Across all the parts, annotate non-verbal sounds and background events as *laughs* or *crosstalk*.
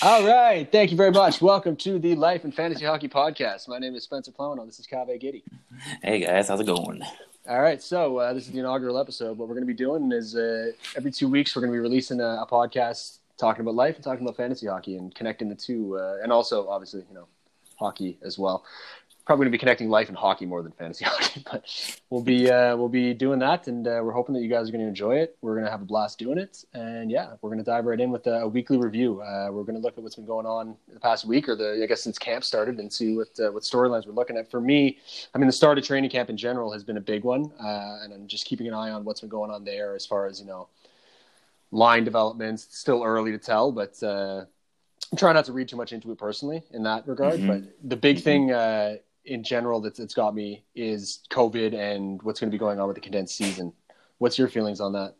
All right. Thank you very much. Welcome to the Life and Fantasy Hockey Podcast. My name is Spencer Plano. This is Kaveh Giddy. Hey guys, how's it going? All right. So, uh, this is the inaugural episode. What we're going to be doing is uh, every two weeks, we're going to be releasing a, a, podcast talking about life and talking about fantasy hockey and connecting the two. Uh, and also, obviously, you know, hockey as well probably going to be connecting life and hockey more than fantasy *laughs* hockey, but we'll be uh, we'll be doing that, and uh, we're hoping that you guys are going to enjoy it. We're going to have a blast doing it, and yeah, we're going to dive right in with a, a weekly review. Uh, we're going to look at what's been going on the past week, or the I guess since camp started, and see what uh, what storylines we're looking at. For me, I mean, the start of training camp in general has been a big one, uh, and I'm just keeping an eye on what's been going on there as far as you know line developments. It's still early to tell, but. Uh, I'm trying not to read too much into it personally in that regard, mm-hmm. but the big mm-hmm. thing uh, in general that's, that's got me is COVID and what's going to be going on with the condensed season. What's your feelings on that?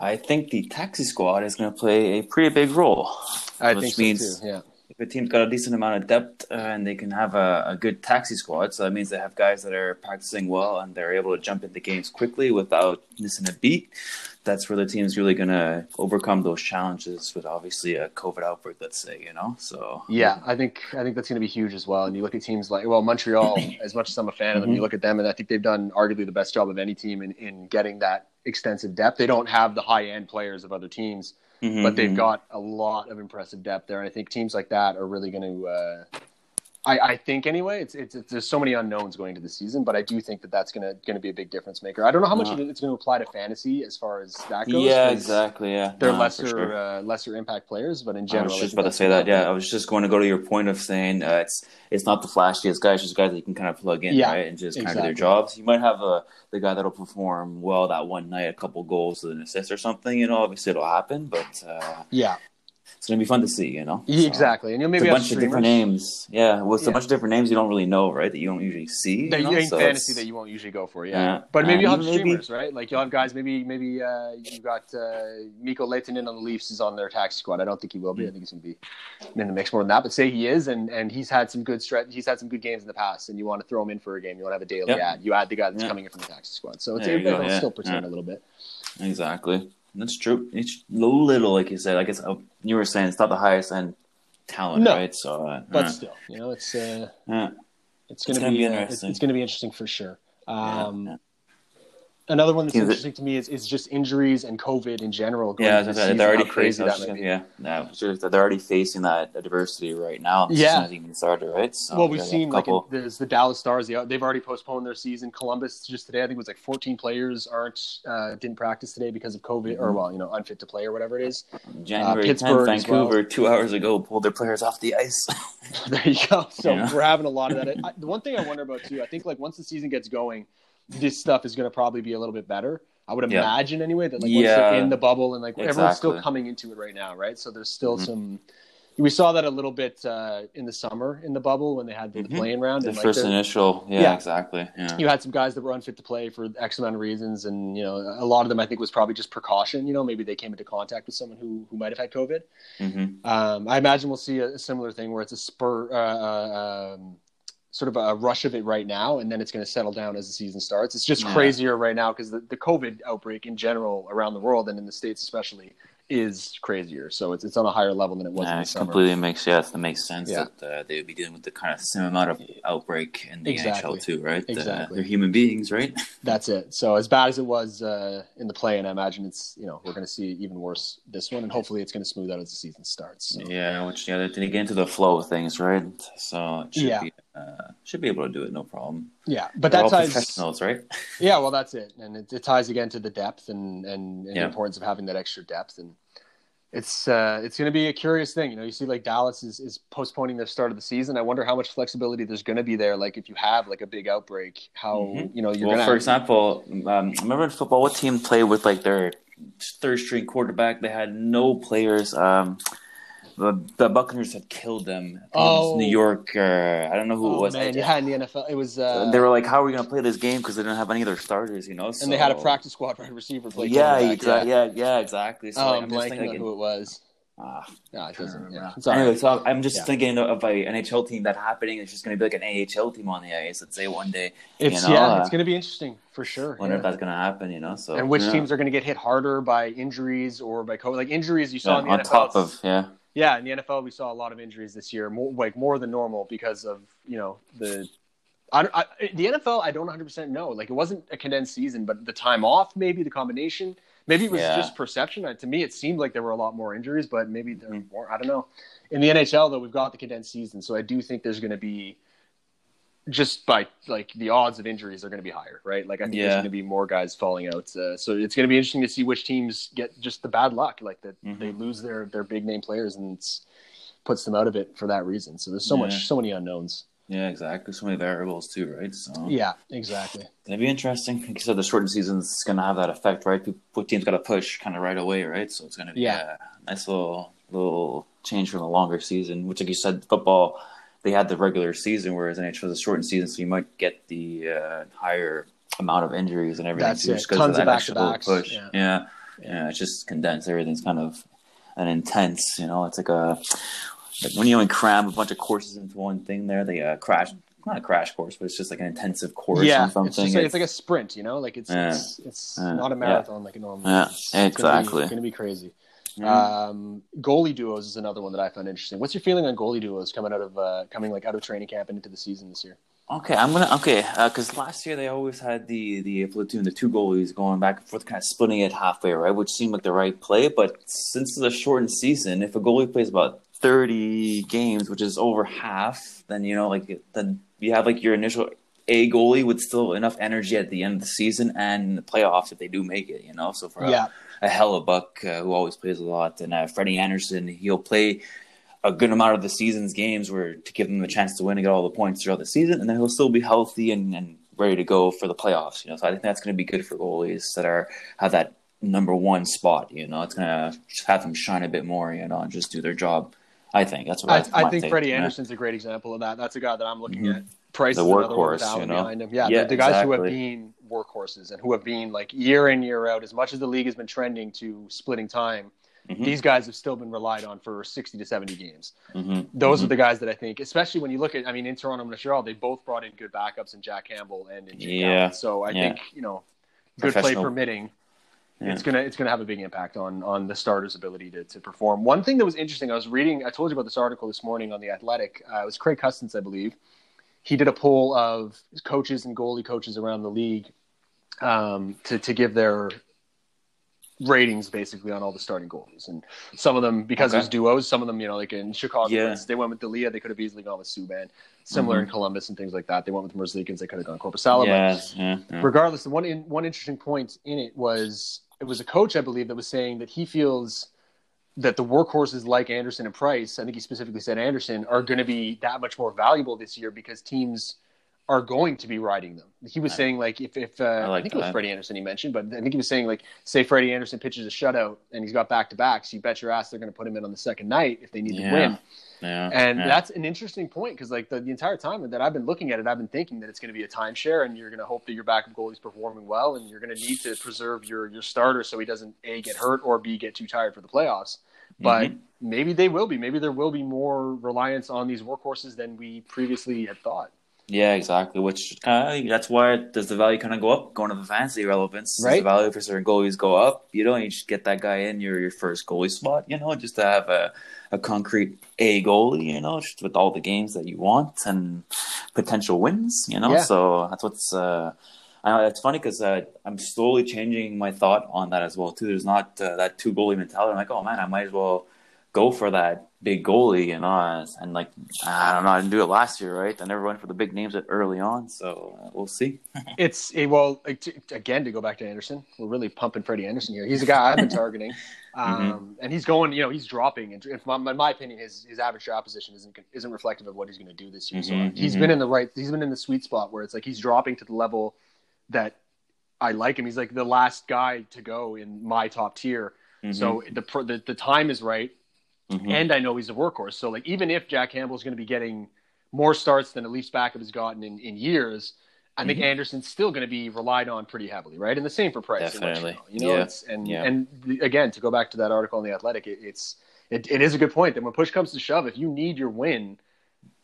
I think the taxi squad is going to play a pretty big role. I which think means so too. Yeah. If a team's got a decent amount of depth uh, and they can have a, a, good taxi squad, so that means they have guys that are practicing well and they're able to jump into games quickly without missing a beat that's where the team's really going to overcome those challenges with obviously a COVID outbreak, let's say, you know. So yeah, I think I think that's going to be huge as well. And you look at teams like well, Montreal. *clears throat* as much as I'm a fan of them, mm-hmm. you look at them, and I think they've done arguably the best job of any team in in getting that extensive depth. They don't have the high end players of other teams. Mm-hmm, but they've mm-hmm. got a lot of impressive depth there, and I think teams like that are really going to uh, I, I, think anyway, it's, it's, it's there's so many unknowns going into the season, but I do think that that's gonna gonna be a big difference maker. I don't know how much uh, it's going to apply to fantasy as far as that goes. Yeah, exactly. Yeah, they're lesser sure. uh, lesser impact players, but in general, I was just about to say that. Yeah, I was just going to go to your point of saying uh, it's it's not the flashiest guys, just guys that you can kind of plug in, yeah, right, and just exactly. kind of do their jobs. You might have a the guy that'll perform well that one night, a couple goals and an assist or something. You know, obviously it'll happen, but uh, yeah, it's gonna be fun to see, you know. So, exactly, and you'll maybe a bunch of different names. Yeah, well, it's yeah. a bunch of different names you don't really know, right? That you don't usually see. That you, know? so fantasy that you won't usually go for, yeah. yeah. But maybe you'll have streamers, maybe... right? Like you'll have guys. Maybe maybe uh, you got uh, Mikko Lehtonen on the Leafs is on their taxi squad. I don't think he will be. Mm. I think he's gonna be in the mix more than that. But say he is, and and he's had some good stretch. He's had some good games in the past, and you want to throw him in for a game. You want to have a daily yep. ad. You add the guy that's coming in from the taxi squad. So it's a, it'll still pretend a little bit. Exactly. That's true. It's little, like you said. I guess uh, you were saying it's not the highest end talent, no, right? So, uh, but uh, still, you know, it's uh, it's going to be, be interesting. It's, it's going to be interesting for sure. Um, yeah, yeah another one that's is interesting it, to me is, is just injuries and COVID in general. yeah, they're, they're already crazy that gonna, Yeah, no, they're already facing that adversity right now. Yeah, even started, right? So well, we've seen like in, there's the Dallas Stars. They, they've already postponed their season. Columbus just today, I think it was like 14 players aren't uh, didn't practice today because of COVID mm-hmm. or well, you know, unfit to play or whatever it is. January uh, Pittsburgh, 10th, Vancouver, well. two hours ago, pulled their players off the ice. *laughs* there you go. So yeah. we're having a lot of that. I, the one thing I wonder about too, I think like once the season gets going, this stuff is going to probably be a little bit better. I would imagine anyway that like once they're in the bubble and like exactly. everyone's still coming into it right now, right? So there's still mm-hmm. some. We saw that a little bit uh, in the summer in the bubble when they had the, mm-hmm. playing round. The and, like, first initial, yeah, yeah, exactly. Yeah. You had some guys that were unfit to play for X amount of reasons, and you know a lot of them I think was probably just precaution. You know, maybe they came into contact with someone who who might have had COVID. Mm-hmm. Um, I imagine we'll see a, a, similar thing where it's a spur. Uh, uh, um, sort of a rush of it right now, and then it's going to settle down as the season starts. It's just yeah. crazier right now because the, the COVID outbreak in general around the world and in the states especially is crazier. So it's it's on a higher level than it was. Yeah, in the summer. completely makes yes, that makes sense yeah. that uh, they would be dealing with the kind of same amount of outbreak in the exactly. NHL too, right? Exactly. Uh, they're human beings, right? *laughs* That's it. So as bad as it was uh, in the play, and I imagine it's you know we're going to see even worse this one, and hopefully it's going to smooth out as the season starts. So. Yeah, which yeah, to get into the flow of things, right? So it should yeah. be uh, should be able to do it no problem. Yeah, but They're that ties professionals, right? *laughs* yeah, well, that's it, and it, it, ties again to the depth and and, and yeah. the importance of having that extra depth and it's uh, it's going to be a curious thing. You know, you see like Dallas is, is postponing their start of the season. I wonder how much flexibility there's going to be there. Like if you have like a big outbreak, how mm-hmm. you know you're. Well, gonna for example, um, remember in football, what team played with like their third string quarterback? They had no players. Um, the, the Buccaneers had killed them. Oh, New York. Uh, I don't know who oh, it was. Man, yeah, in the NFL, it was. Uh, they were like, "How are we going to play this game?" Because they didn't have any of their starters, you know. So... And they had a practice squad right receiver play. Yeah, exactly. Yeah. yeah, yeah, exactly. So, oh, like, I'm blanking thinking, on who it was. Ah, No, it doesn't. Yeah. It's all right. Anyway, so I'm just Yeah. thinking of a NHL team that happening. It's just going to be like an AHL team on the ice. Let's say one day. It's you know, yeah, uh, it's going to be interesting for sure. Wonder yeah. if that's going to happen. You know, so and which teams are going to get hit harder by injuries or by COVID? Like injuries, you saw in the on NFL. top of yeah, yeah, in the NFL, we saw a lot of injuries this year, more like more than normal because of you know the. I, I, the NFL, I don't 100% know. Like, it wasn't a condensed season, but the time off, maybe the combination, maybe it was Yeah. just perception. Uh, To me, it seemed like there were a lot more injuries, but maybe there Mhm. were more. I don't know. In the NHL, though, we've got the condensed season, so I do think there's going to be just by like the odds of injuries are going to be higher, right? Like I think there's going to be more guys falling out. Uh, so it's going to be interesting to see which teams get just the bad luck, like that Mhm. they lose their their big name players and it's puts them out of it for that reason. So there's so Yeah. much, so many unknowns. yeah, exactly. So many variables too, right? So Yeah, exactly. Gonna be interesting. Like you said, the shortened season's gonna have that effect, right? People, teams got to push kind of right away, right? So it's gonna be Yeah. a nice little little change from the longer season. Which, like you said, football they had the regular season, whereas NHL was a shortened season, so you might get the uh, higher amount of injuries and everything. That's too, it. just 'cause Tons of that extra back-to-backs. push. Yeah. Yeah. yeah, It's just condensed. Everything's kind of an intense. You know, it's like a like when you only cram a bunch of courses into one thing. There, they uh, crash. Not a crash course, but it's just like an intensive course yeah, something. it's, just like, it's like a sprint, you know, like it's Yeah. it's, it's Yeah. not a Yeah. marathon like a normal. Yeah, it's, exactly. It's going to be crazy. Yeah. Um, goalie duos is another one that I found interesting. What's your feeling on goalie duos coming out of uh, coming like out of training camp and into the season this year? Okay, I'm gonna okay because last year they always had the the platoon, the two goalies going back and forth, kind of splitting it halfway, right? Which seemed like the right play. But since it's a shortened season, if a goalie plays about 30 games, which is over half, then you know, like then you have like your initial A goalie with still enough energy at the end of the season and the playoffs if they do make it, you know. So for Yeah, a Hellebuyck uh, who always plays a lot, and uh, Freddie Andersen. He'll play a good amount of the season's games where to give him a chance to win and get all the points throughout the season, and then he'll still be healthy and, and ready to go for the playoffs. You know, so I think that's going to be good for goalies that are have that number one spot. You know, it's going to have them shine a bit more. You know, and just do their job. I think that's what I, I my think take, Freddie. Andersen's a great example of that. That's a guy that I'm looking Mhm. at. Price The is another one workhorse, you know? behind him. Yeah, Yeah, the, the guys who have been workhorses and who have been like year in year out. As much as the league has been trending to splitting time, Mhm. these guys have still been relied on for 60 to 70 games. Mhm. Those Mhm. are the guys that I think, especially when you look at, I mean, in Toronto and Montreal, they both brought in good backups in Jack Campbell and in Jake Yeah. Allen. So I Yeah. think you know, good play permitting, Yeah. it's gonna it's gonna have a big impact on on the starter's ability to, to perform. One thing that was interesting, I was reading, I told you about this article this morning on the Athletic. Uh, it was Craig Custance, I believe. He did a poll of coaches and goalie coaches around the league um, to to give their ratings basically on all the starting goalies, and some of them because Okay. there's duos. Some of them, you know, like in Chicago, Yeah. they went with Delia. They could have easily gone with Subban. Similar Mhm. in Columbus and things like that. They went with Merzlikins. They could have gone Korpisalo. Yes, yeah, yeah. regardless, one in, one interesting point in it was it was a coach, I believe, that was saying that he feels that the workhorses like Andersen and Price, I think he specifically said Andersen, are going to be that much more valuable this year because teams are going to be riding them. He was I- saying like if if uh, I, like think it was that. Freddie Andersen he mentioned, but I think he was saying like say Freddie Andersen pitches a shutout and he's got back to backs, you bet your ass they're going to put him in on the second night if they need Yeah. to win. yeah, And yeah. that's an interesting point because, like, the, the entire time that I've been looking at it, I've been thinking that it's going to be a timeshare, and you're going to hope that your backup goalie's performing well, and you're going to need to preserve your your starter so he doesn't a get hurt or b get too tired for the playoffs. But Mhm. maybe they will be. Maybe there will be more reliance on these workhorses than we previously had thought. Yeah, exactly. Which uh, that's why does the value kind of go up going to the fantasy relevance? Does Right. The value for certain goalies go up. You don't you just get that guy in your your first goalie spot. You know, just to have a a concrete A goalie. You know, just with all the games that you want and potential wins. You know, Yeah. so that's what's. Uh, I know it's funny because uh, I'm slowly changing my thought on that as well too. There's not uh, that two goalie mentality. I'm like, oh man, I might as well go for that big goalie, you know. And like, I don't know, I didn't do it last year, right? I never went for the big names early on, so uh, we'll see. *laughs* It's a, well again to go back to Andersen. We're really pumping Freddie Andersen here. He's a guy I've been *laughs* targeting, um, and he's going. You know, he's dropping. And in my, in my opinion, his his average draft position isn't isn't reflective of what he's going to do this year. So Mhm, he's mhm. been in the right. He's been in the sweet spot where it's like he's dropping to the level that I like him. He's like the last guy to go in my top tier. So the, the the time is right mhm. and I know he's a workhorse. So like even if Jack Campbell is going to be getting more starts than at least backup has gotten in, in years, I think Mhm. Andersen's still going to be relied on pretty heavily, right? And the same for Price. Definitely. You know, Yeah. it's and Yeah. and again to go back to that article in the Athletic, it, it's it, it is a good point that when push comes to shove, if you need your win,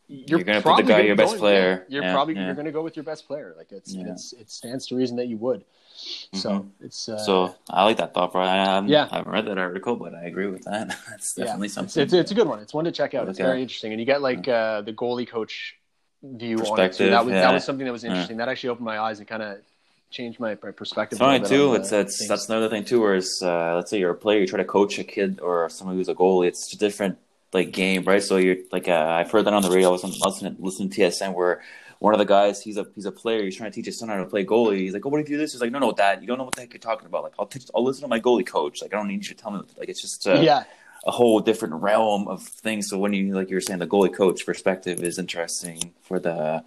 you're, You're gonna put the guy, your best player. You're Yeah, probably you're going to go with your best player. Like it's it's it stands to reason that you would. So Mhm. it's uh, So I like that thought, bro. I, haven't- Yeah. I haven't read that article, but I agree with that. *laughs* That's definitely it's, something. it's it's a good one. It's one to check out. It's very interesting, and you get like uh, the goalie coach view on it. Perspective, That was that was something that was interesting. That actually opened my eyes and kind of changed my, perspective. It's funny too. on, It's it's things. that's another thing too. Whereas uh, let's say you're a player, you try to coach a kid or someone who's a goalie. It's a different like game, right? So you're like uh, I've heard that on the radio. I was listening listening to TSN where one of the guys he's a he's a player. He's trying to teach his son how to play goalie. He's like, "Oh, what if you do this?" He's like, "No, no, Dad, you don't know what the heck you're talking about. Like, I'll teach, I'll listen to my goalie coach. Like, I don't need you to tell me. Like, it's just uh, yeah, a whole different realm of things. So when you like you're saying the goalie coach perspective is interesting for the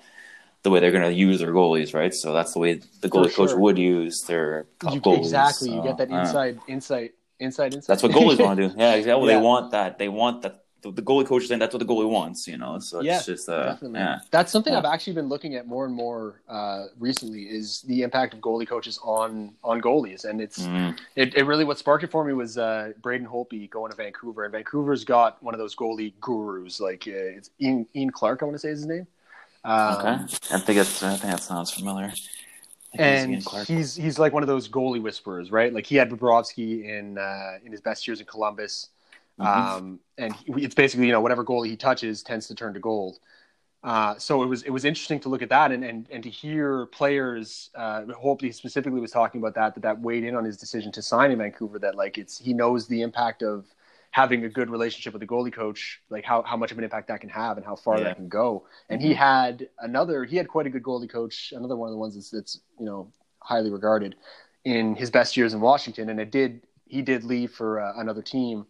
the way they're going to use their goalies, right? So that's the way the goalie coach would use their you, goalies. exactly. You get that uh, inside insight insight insight. That's what goalies want to do. *laughs* Yeah, exactly. Yeah. They want that. They want that. The, the goalie coach is saying that's what the goalie wants. You know, so it's Yeah, just uh, Definitely. yeah. That's something Yeah. I've actually been looking at more and more uh, recently is the impact of goalie coaches on on goalies, and it's Mm. it, it really what sparked it for me was uh, Braden Holtby going to Vancouver, and Vancouver's got one of those goalie gurus like uh, it's Ian, Ian Clark, I want to say is his name. Um, Okay, I think it's. I think that sounds familiar. I think it's And he's he's like one of those goalie whisperers, right? Like he had Bobrovsky in uh, in his best years in Columbus, Mhm. um, and he, it's basically you know whatever goalie he touches tends to turn to gold. Uh, so it was it was interesting to look at that and and, and to hear players. Uh, Holtby specifically was talking about that that that weighed in on his decision to sign in Vancouver. That like it's he knows the impact of having a good relationship with the goalie coach, like how, how much of an impact that can have and how far Yeah. that can go. And he had another, he had quite a good goalie coach, another one of the ones that's, that's you know highly regarded in his best years in Washington. And it did, he did leave for uh, another team,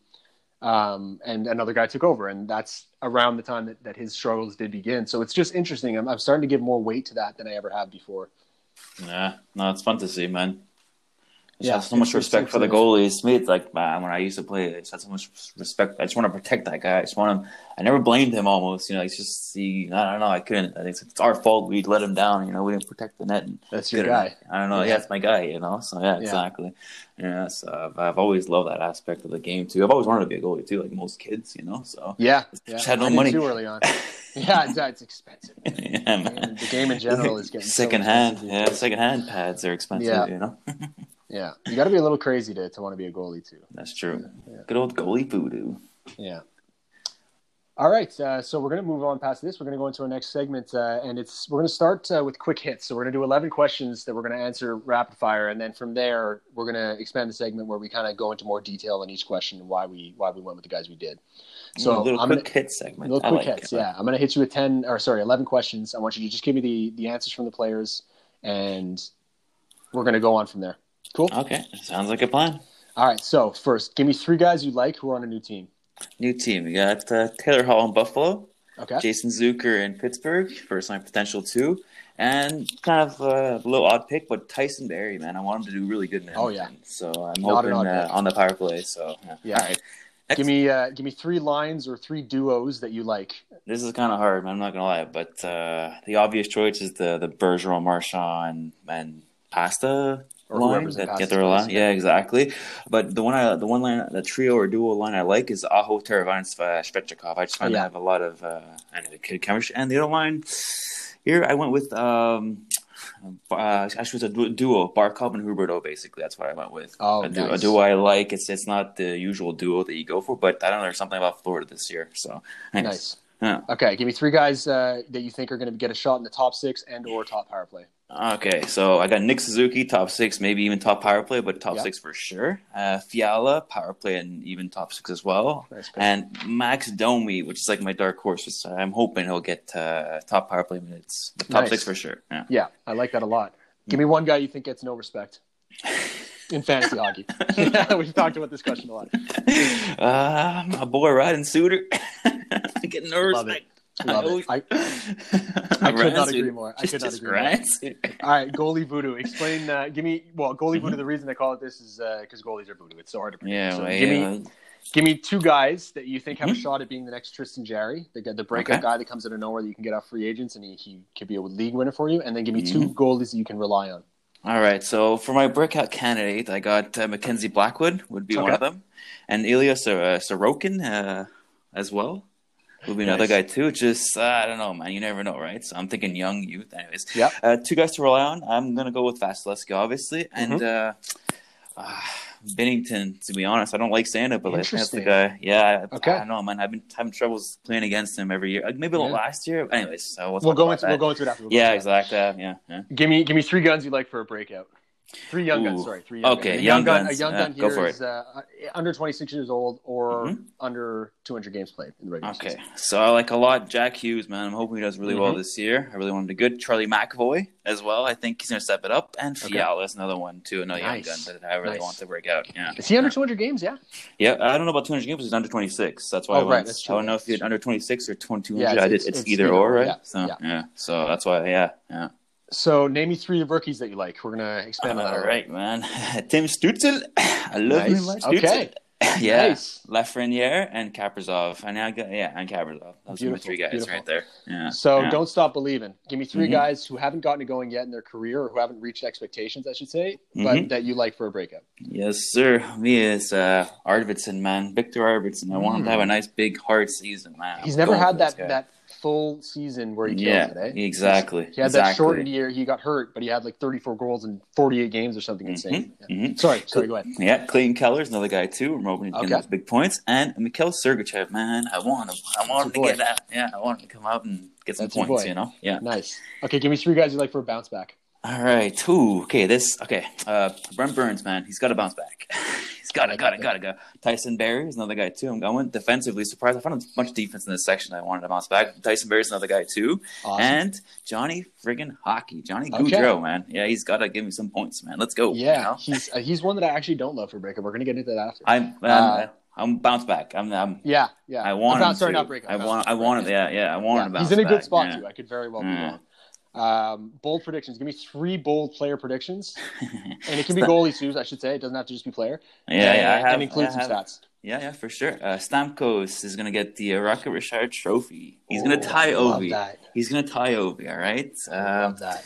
um, and another guy took over, and that's around the time that, that his struggles did begin. So it's just interesting. I'm, I'm starting to give more weight to that than I ever have before. Yeah, no, it's fun to see, man. Just Yeah, have so much it's- it's- respect for the amazing. goalies. Me, it's like man, when I used to play, I just had so much respect. I just want to protect that guy. I just want him. I never blamed him. Almost, you know, it's just he. I don't know. I couldn't. I think it's our fault. We let him down. You know, we didn't protect the net. And That's your guy. I don't know. Yeah. Yeah, it's my guy. You know. So yeah, Yeah. exactly. Yeah. So I've, I've always loved that aspect of the game too. I've always wanted to be a goalie too, like most kids. You know. So Yeah, yeah. Just had no I money. too early on. *laughs* Yeah, it's, uh, it's expensive. *laughs* yeah, man. the game in general is getting so second hand. Yeah, second hand pads are expensive. Yeah. You know. *laughs* Yeah, you got to be a little crazy to, to want to be a goalie too. That's true. Yeah. Good old goalie voodoo. Yeah. All right, uh, so we're going to move on past this. We're going to go into our next segment, uh, and it's we're going to start uh, with quick hits. So we're going to do eleven questions that we're going to answer rapid fire, and then from there we're going to expand the segment where we kind of go into more detail on each question and why we why we went with the guys we did. So a little I'm quick gonna, hit segment. little I quick like hits. it. Yeah, I'm going to hit you with ten or sorry, eleven questions. I want you to just give me the the answers from the players, and we're going to go on from there. Cool. Okay, sounds like a plan. All right. So first, give me three guys you like who are on a new team. New team. We got uh, Taylor Hall in Buffalo, Okay. Jason Zucker in Pittsburgh, first line potential too, and kind of a little odd pick, but Tyson Barrie, man, I want him to do really good in Oh, yeah. So I'm Not hoping uh, on the power play. So yeah. Yeah. All right. Next, Give me uh, give me three lines or three duos that you like. this is kind of hard, man. I'm not gonna lie, but uh, the obvious choice is the the Bergeron, Marchand, and, and Pasta Or line whoever's in that get their line. Yeah, exactly. But the one I the one line the trio or duo line I like is Aho Teravainen Svechnikov. I just find Oh, yeah. they have a lot of uh, I know, kid chemistry. And the other line here I went with um uh, actually it's a du- duo Barkov and Huberdeau. Basically, that's what I went with. Oh, a, du- a duo I like. It's it's not the usual duo that you go for, but I don't know. There's something about Florida this year. So Nice. Yeah. Okay, give me three guys uh, that you think are going to get a shot in the top six and or top power play. Okay, so I got Nick Suzuki, top six, maybe even top power play, but top Yeah. six for sure. Uh, Fiala, power play, and even top six as well. Nice. And Max Domi, which is like my dark horse. I'm hoping he'll get uh, top power play minutes. But top Nice. six for sure. Yeah. Yeah, I like that a lot. Give me one guy you think gets no respect *laughs* in fantasy hockey. *laughs* we've talked about this question a lot. uh, *laughs* my boy Ryan Suter. Getting no Love respect. it. Love it. I, *laughs* I could not agree more. I could not agree more. All right, goalie voodoo. Explain. Uh, give me well, goalie voodoo. The reason I call it this is because goalies are voodoo. It's so hard to predict. Yeah, So well, give me give me two guys that you think have a Mhm. shot at being the next Tristan Jarry, the the breakout Okay. guy that comes out of nowhere that you can get off free agents and he, he could be a league winner for you. And then give me two Mhm. goalies that you can rely on. All right. So for my breakout candidate, I got uh, Mackenzie Blackwood would be one of them, and Ilya Sor- uh, Sorokin uh, as well would be another Nice. guy too. Just uh, I don't know, man. You never know, right? So I'm thinking young youth. Anyways, yeah. Uh, two guys to rely on. I'm gonna go with Vasilevskiy, obviously, and Mm-hmm. uh, uh, Binnington. To be honest, I don't like it, but like, that's the guy. Yeah. I, Okay. I don't know, man. I've been having troubles playing against him every year. Like, maybe Yeah. last year. Anyways, so we'll, We'll go into that. we'll go into it after. We'll Yeah, exactly. Yeah, yeah. Give me give me three guns you like for a breakout. Three young guns. Sorry, three young Okay, guns. A young gun. guns. A young gun go here for is uh, under 26 years old or Mhm. under 200 games played in the regular Okay, season. Okay, so I like a lot Jack Hughes, man. I'm hoping he does really well Mhm. this year. I really want him to good. Charlie McAvoy as well. I think he's going to step it up. And Okay. Fiala is another one too, another Nice. young gun that I really Nice. want to break out. Yeah, Is he under 200 games? Yeah. yeah. I don't know about 200 games. He's under 26. That's why Oh, I right, that's I don't know if he's under 26 or 2200. Yeah, I it's- it's- it's, it's either either or, or, right? yeah, So yeah. yeah. So that's why. Yeah, yeah. So name me three rookies that you like. We're gonna expand on that. All right, man. *laughs* Tim Stützle. *laughs* I love Nice. him. Stutzel. Okay. *laughs* yeah. Nice. Lafreniere and Kaprizov. And I got yeah, and Kaprizov. Those are my three guys beautiful. right there. Yeah. So yeah. don't stop believing. Give me 3 Mhm. guys who haven't gotten it going yet in their career or who haven't reached expectations, I should say, but Mhm. that you like for a breakout. Yes, sir. Me is uh, Arvidsson, man. Viktor Arvidsson. I want him to have a nice big hard season, man. He's I'm never had that guy. that full season where he kills Yeah, it. Eh? exactly. He had that shortened year. He got hurt, but he had like 34 goals in 48 games or something insane. Yeah. Mhm. Sorry, sorry. Go ahead. Yeah, Clayton Keller's another guy too. We're hoping to get big points. And Mikhail Sergachev, man, I want him. I want him to get that. Yeah, I want him to come out and get some That's points. You know. Yeah. Nice. Okay, give me three guys you like for a bounce back. All right. Ooh, okay. This. Okay. Uh, Brent Burns, man, he's got to bounce back. *laughs* he's got to, got to, got to go. Tyson Barrie is another guy too. I'm going defensively. Surprised. I found a bunch of defense in this section. I wanted to bounce back. Tyson Barrie's another guy too. Awesome. And Johnny friggin' Hockey, Johnny Okay. Gaudreau, man. Yeah, he's got to give me some points, man. Let's go. yeah, you know? he's uh, he's one that I actually don't love for breakup. We're gonna get into that after. I'm. Uh, I'm bounce back. I'm. I'm yeah, yeah. I want About- him sorry, to. not breakup. I want. I want him. Yeah, yeah. I want Yeah, him to bounce he's in a good back, spot yeah. too. I could very well be wrong. Um, bold predictions. Give me three bold player predictions, *laughs* and it can be goalie too. I should say it doesn't have to just be player. Yeah, yeah. I have. and include I some have- stats. Yeah, yeah, for sure. Uh, Stamkos is gonna get the uh, Rocket Richard Trophy. He's gonna tie Ovi. He's gonna tie Ovi. All right. Um, love that.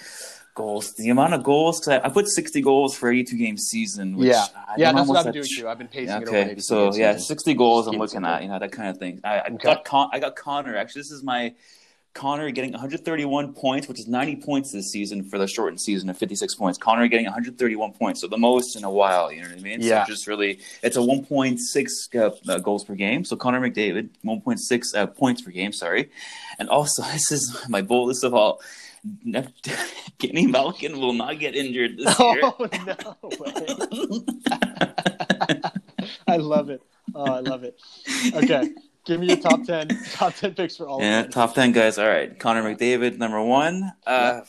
goals. The amount of goals. Cause I, I put sixty goals for eighty-two game season. Which yeah, I yeah. That's what I've been doing too. I've been pacing Yeah, it over. okay, so yeah, sixty goals. I'm looking at you know that kind of thing. I, I Okay. got Con- I got Connor. Actually, this is my Connor getting 131 points, which is 90 points this season for the shortened season of 56 points. Connor getting 131 points, so the most in a while. You know what I mean? Yeah. So just really, it's a 1.6 uh, uh, goals per game. So Connor McDavid 1.6 uh, points per game. Sorry, and also *laughs* this is my boldest of all. *laughs* Kenny Malkin will not get injured this *laughs* year. Oh no! I love it. Oh, I love it. Okay, give me your top ten. *laughs* Top ten picks for all. Yeah, of them. top ten guys. All right, Connor McDavid, number one. Uh,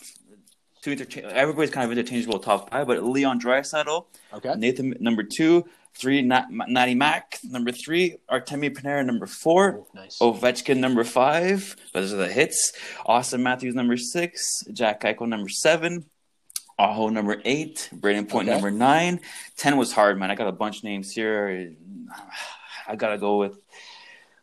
two intercha- everybody's kind of interchangeable top five, but Leon Draisaitl, Okay. Nathan number two, three Nat- Natty Mac number three, Artemi Panarin number four, Oh, nice. Ovechkin number five. Those are the hits. Auston Matthews number six, Jack Eichel number seven. Aho number eight, Brayden Point Okay. number nine. Ten was hard, man. I got a bunch of names here. I gotta go with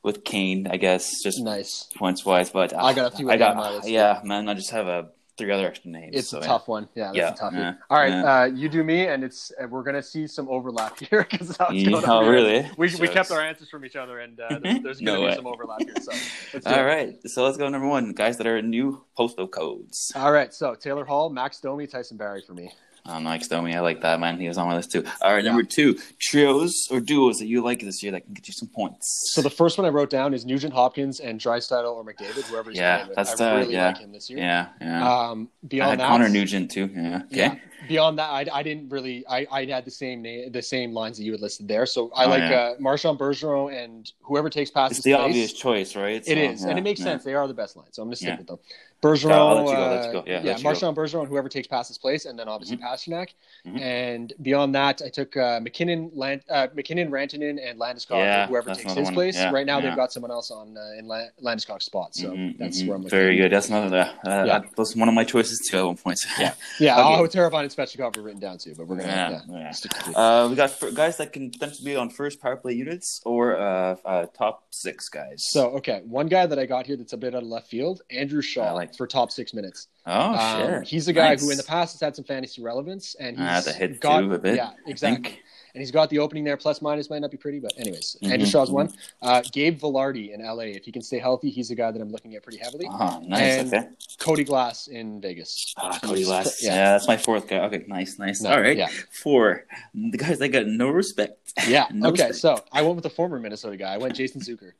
with Kane, I guess, just Nice. points wise. But I got a few I got my list, yeah, man. I just have a three other extra names. It's so, a yeah. tough one. Yeah, that's Yeah, a toughie. yeah, All right, yeah. uh, you do me, and it's we're gonna see some overlap *laughs* here because that's what's Yeah, going oh, on really? We, we kept our answers from each other, and uh, *laughs* there's, there's gonna way. be some overlap here. So *laughs* let's do All it. right, so let's go number one. Guys that are new postal codes. All right, so Taylor Hall, Max Domi, Tyson Barrie for me. Oh, Max Domi, I like that man. He was on my list too. All right, Yeah. number two, trios or duos that you like this year that can get you some points. So the first one I wrote down is Nugent Hopkins and Draisaitl or McDavid, whoever he's Yeah, playing with. that's I the- really yeah. like him this year. yeah, yeah. Um, I beyond that, Connor Nugent too. Yeah. Okay. Yeah. Beyond that, I, I didn't really. I, I had the same name, the same lines that you had listed there. So I Oh, like yeah. uh, Marchand Bergeron and whoever takes passes. It's the place. obvious choice, right? It is, and it makes yeah. sense. They are the best line, so I'm going to stick Yeah. with them. Bergeron, you go, let you go. uh, Yeah, yeah, go. Bergeron, whoever takes past his place, and then obviously Pastrnak. Mhm. And beyond that, I took uh, MacKinnon, Land, uh, MacKinnon, Rantanen, and Landeskog, Yeah, whoever takes his one. place. Yeah, right now, they've got someone else on uh, in La- Landeskog's spot, so Mhm, that's mhm. where I'm looking. Very good. That's another. Uh, Yeah. that was one of my choices too at one point. *laughs* Yeah. *laughs* Yeah, Okay. oh, Teravainen and Svechnikov are written down too, but we're gonna Yeah, yeah, yeah. stick to. Uh, we got f- guys that can potentially be on first power play units or uh, uh, top six guys. So okay, one guy that I got here that's a bit out of left field, Andrew Shaw. I like for top six minutes. Oh, Um, sure. He's a guy Nice. who in the past has had some fantasy relevance, and he's Ah, the hit got a bit, yeah, exactly. And he's got the opening there. Plus minus might not be pretty, but anyways, Mhm, Andrew Shaw's one. Uh, Gabe Vilardi in LA. If he can stay healthy, he's a guy that I'm looking at pretty heavily. Oh, nice. And- okay. Cody Glass in Vegas. Ah, Cody He's- Glass. Yeah. Yeah. that's my fourth guy. Okay, nice, nice. No, All right. yeah. Four. The guys that got no respect. Yeah. *laughs* No okay. respect. So I went with the former Minnesota guy. I went Jason Zucker.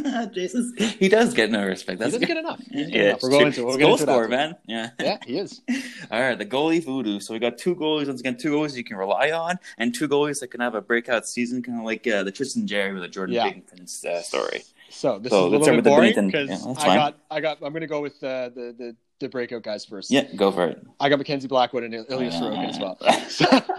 *laughs* Jason, he does get no respect. He That's doesn't good. get enough. He doesn't get Yeah, enough. We're going to into it. We're going goal into it scorer, man. Yeah. Yeah, he is. *laughs* All right, the goalie voodoo. So we got two goalies once again, two goalies you can rely on, and two goalies that can have a breakout season, kind of like uh, the Tristan Jarry with the Jordan Yeah. Binnington uh, story. So this So is a let's little start bit with the boring because Yeah, I fine. got I got I'm going to go with uh, the the the breakout guys first. Yeah, go for it. I got Mackenzie Blackwood and Ilya Sorokin as well. *laughs* *laughs*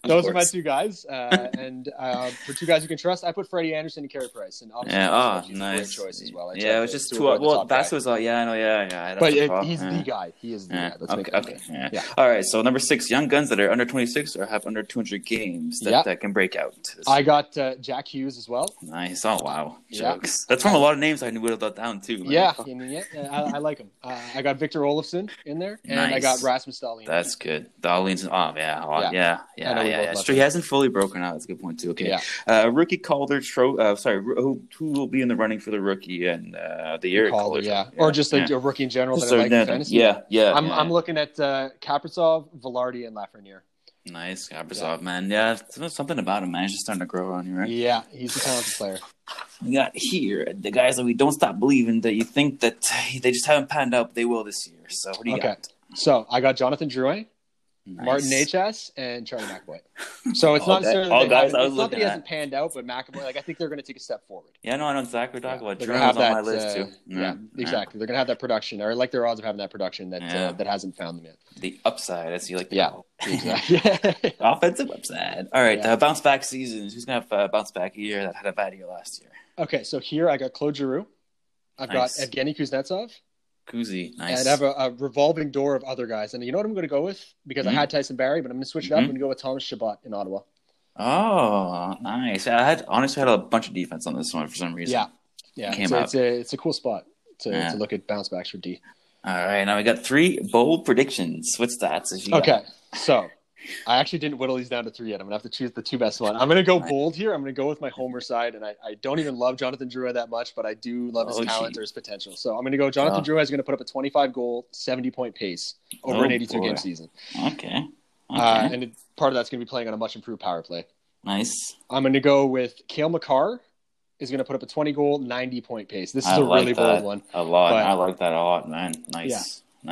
So, so those are my two guys. Uh, and uh, for two guys you can trust, I put Freddie Andersen and Carey Price. And obviously, Yeah, oh, nice. Choice as well. I yeah, it was just two. Well, that's was all. Yeah, I know. Yeah, yeah. But it, he's yeah. the guy. He is the Yeah. guy. Let's okay. make okay. Yeah. Yeah. All right. So number six, young guns that are under 26 or have under 200 games that, that can break out. I got uh, Jack Hughes as well. nice. Oh wow. Jokes. That's from a lot of names I knew whittled that down too. man. Yeah, I, mean, yeah, I, I like him. Uh, I got Victor Olofsson in there, and I got Rasmus Dahlin. That's good. Darlene's oh yeah, oh, Yeah. yeah, yeah, yeah. yeah, both It's love true. him. He hasn't fully broken out. That's a good point too. Okay. Yeah. Uh, rookie Calder, tro- uh, sorry, who, who will be in the running for the rookie and uh, the year? Calder, Calder, yeah. or just a, yeah. a rookie in general that So, I like yeah, in fantasy. yeah, yeah. I'm yeah. I'm looking at uh, Kaprizov, Vilardi, and Lafreniere. Nice, Kaprizov, man. Yeah, something about him, man. He's just starting to grow on you, right? Yeah, he's a talented *laughs* player. We got here the guys that we don't stop believing that you think that they just haven't panned out, but they will this year. So what do you Okay. got? So I got Jonathan Drouin, Nice. Martin Hs, and Charlie McAvoy. *laughs* So it's All not necessarily all guys I was not that he at. hasn't panned out, but McAvoy, like I think they're going to take a step forward. Yeah, no, I don't know exactly what you're talking about. They're Drew gonna have my that, list uh, too. Yeah, exactly. They're going to have that production, or like their odds of having that production that Yeah. uh, that hasn't found them yet. The upside, as you like Yeah. call Exactly. *laughs* Offensive upside. All right, Yeah. uh, bounce back seasons. Who's gonna have uh, bounce back year that had a bad year last year? okay, so here I got Claude Giroux. I've Nice. got Evgeny Kuznetsov. Kuzi, nice. And I have a, a revolving door of other guys. And you know what I'm going to go with? Because Mhm. I had Tyson Barrie, but I'm going to switch it up. Mhm. I'm go with Thomas Chabot in Ottawa. Oh, nice. I had honestly had a bunch of defense on this one for some reason. Yeah. Yeah. So up. it's a, it's a cool spot to, Yeah. to look at bounce backs for D. All right, now we got three bold predictions. What stats? If you got? Okay. So I actually didn't whittle these down to three yet. I'm going to have to choose the two best one. I'm going to go bold here. I'm going to go with my homer side. And I, I don't even love Jonathan Drouin that much, but I do love his Oh, talent gee. or his potential. So I'm going to go Jonathan Oh. Drouin is going to put up a 25 goal, 70 point pace over Oh, an 82 boy. game season. Okay. Okay. Uh, and it, part of that's going to be playing on a much improved power play. nice. I'm going to go with Cale Makar is going to put up a 20 goal, 90 point pace. This is I a like really that. bold one. A lot. But- I like that a lot, man. Nice. Yeah.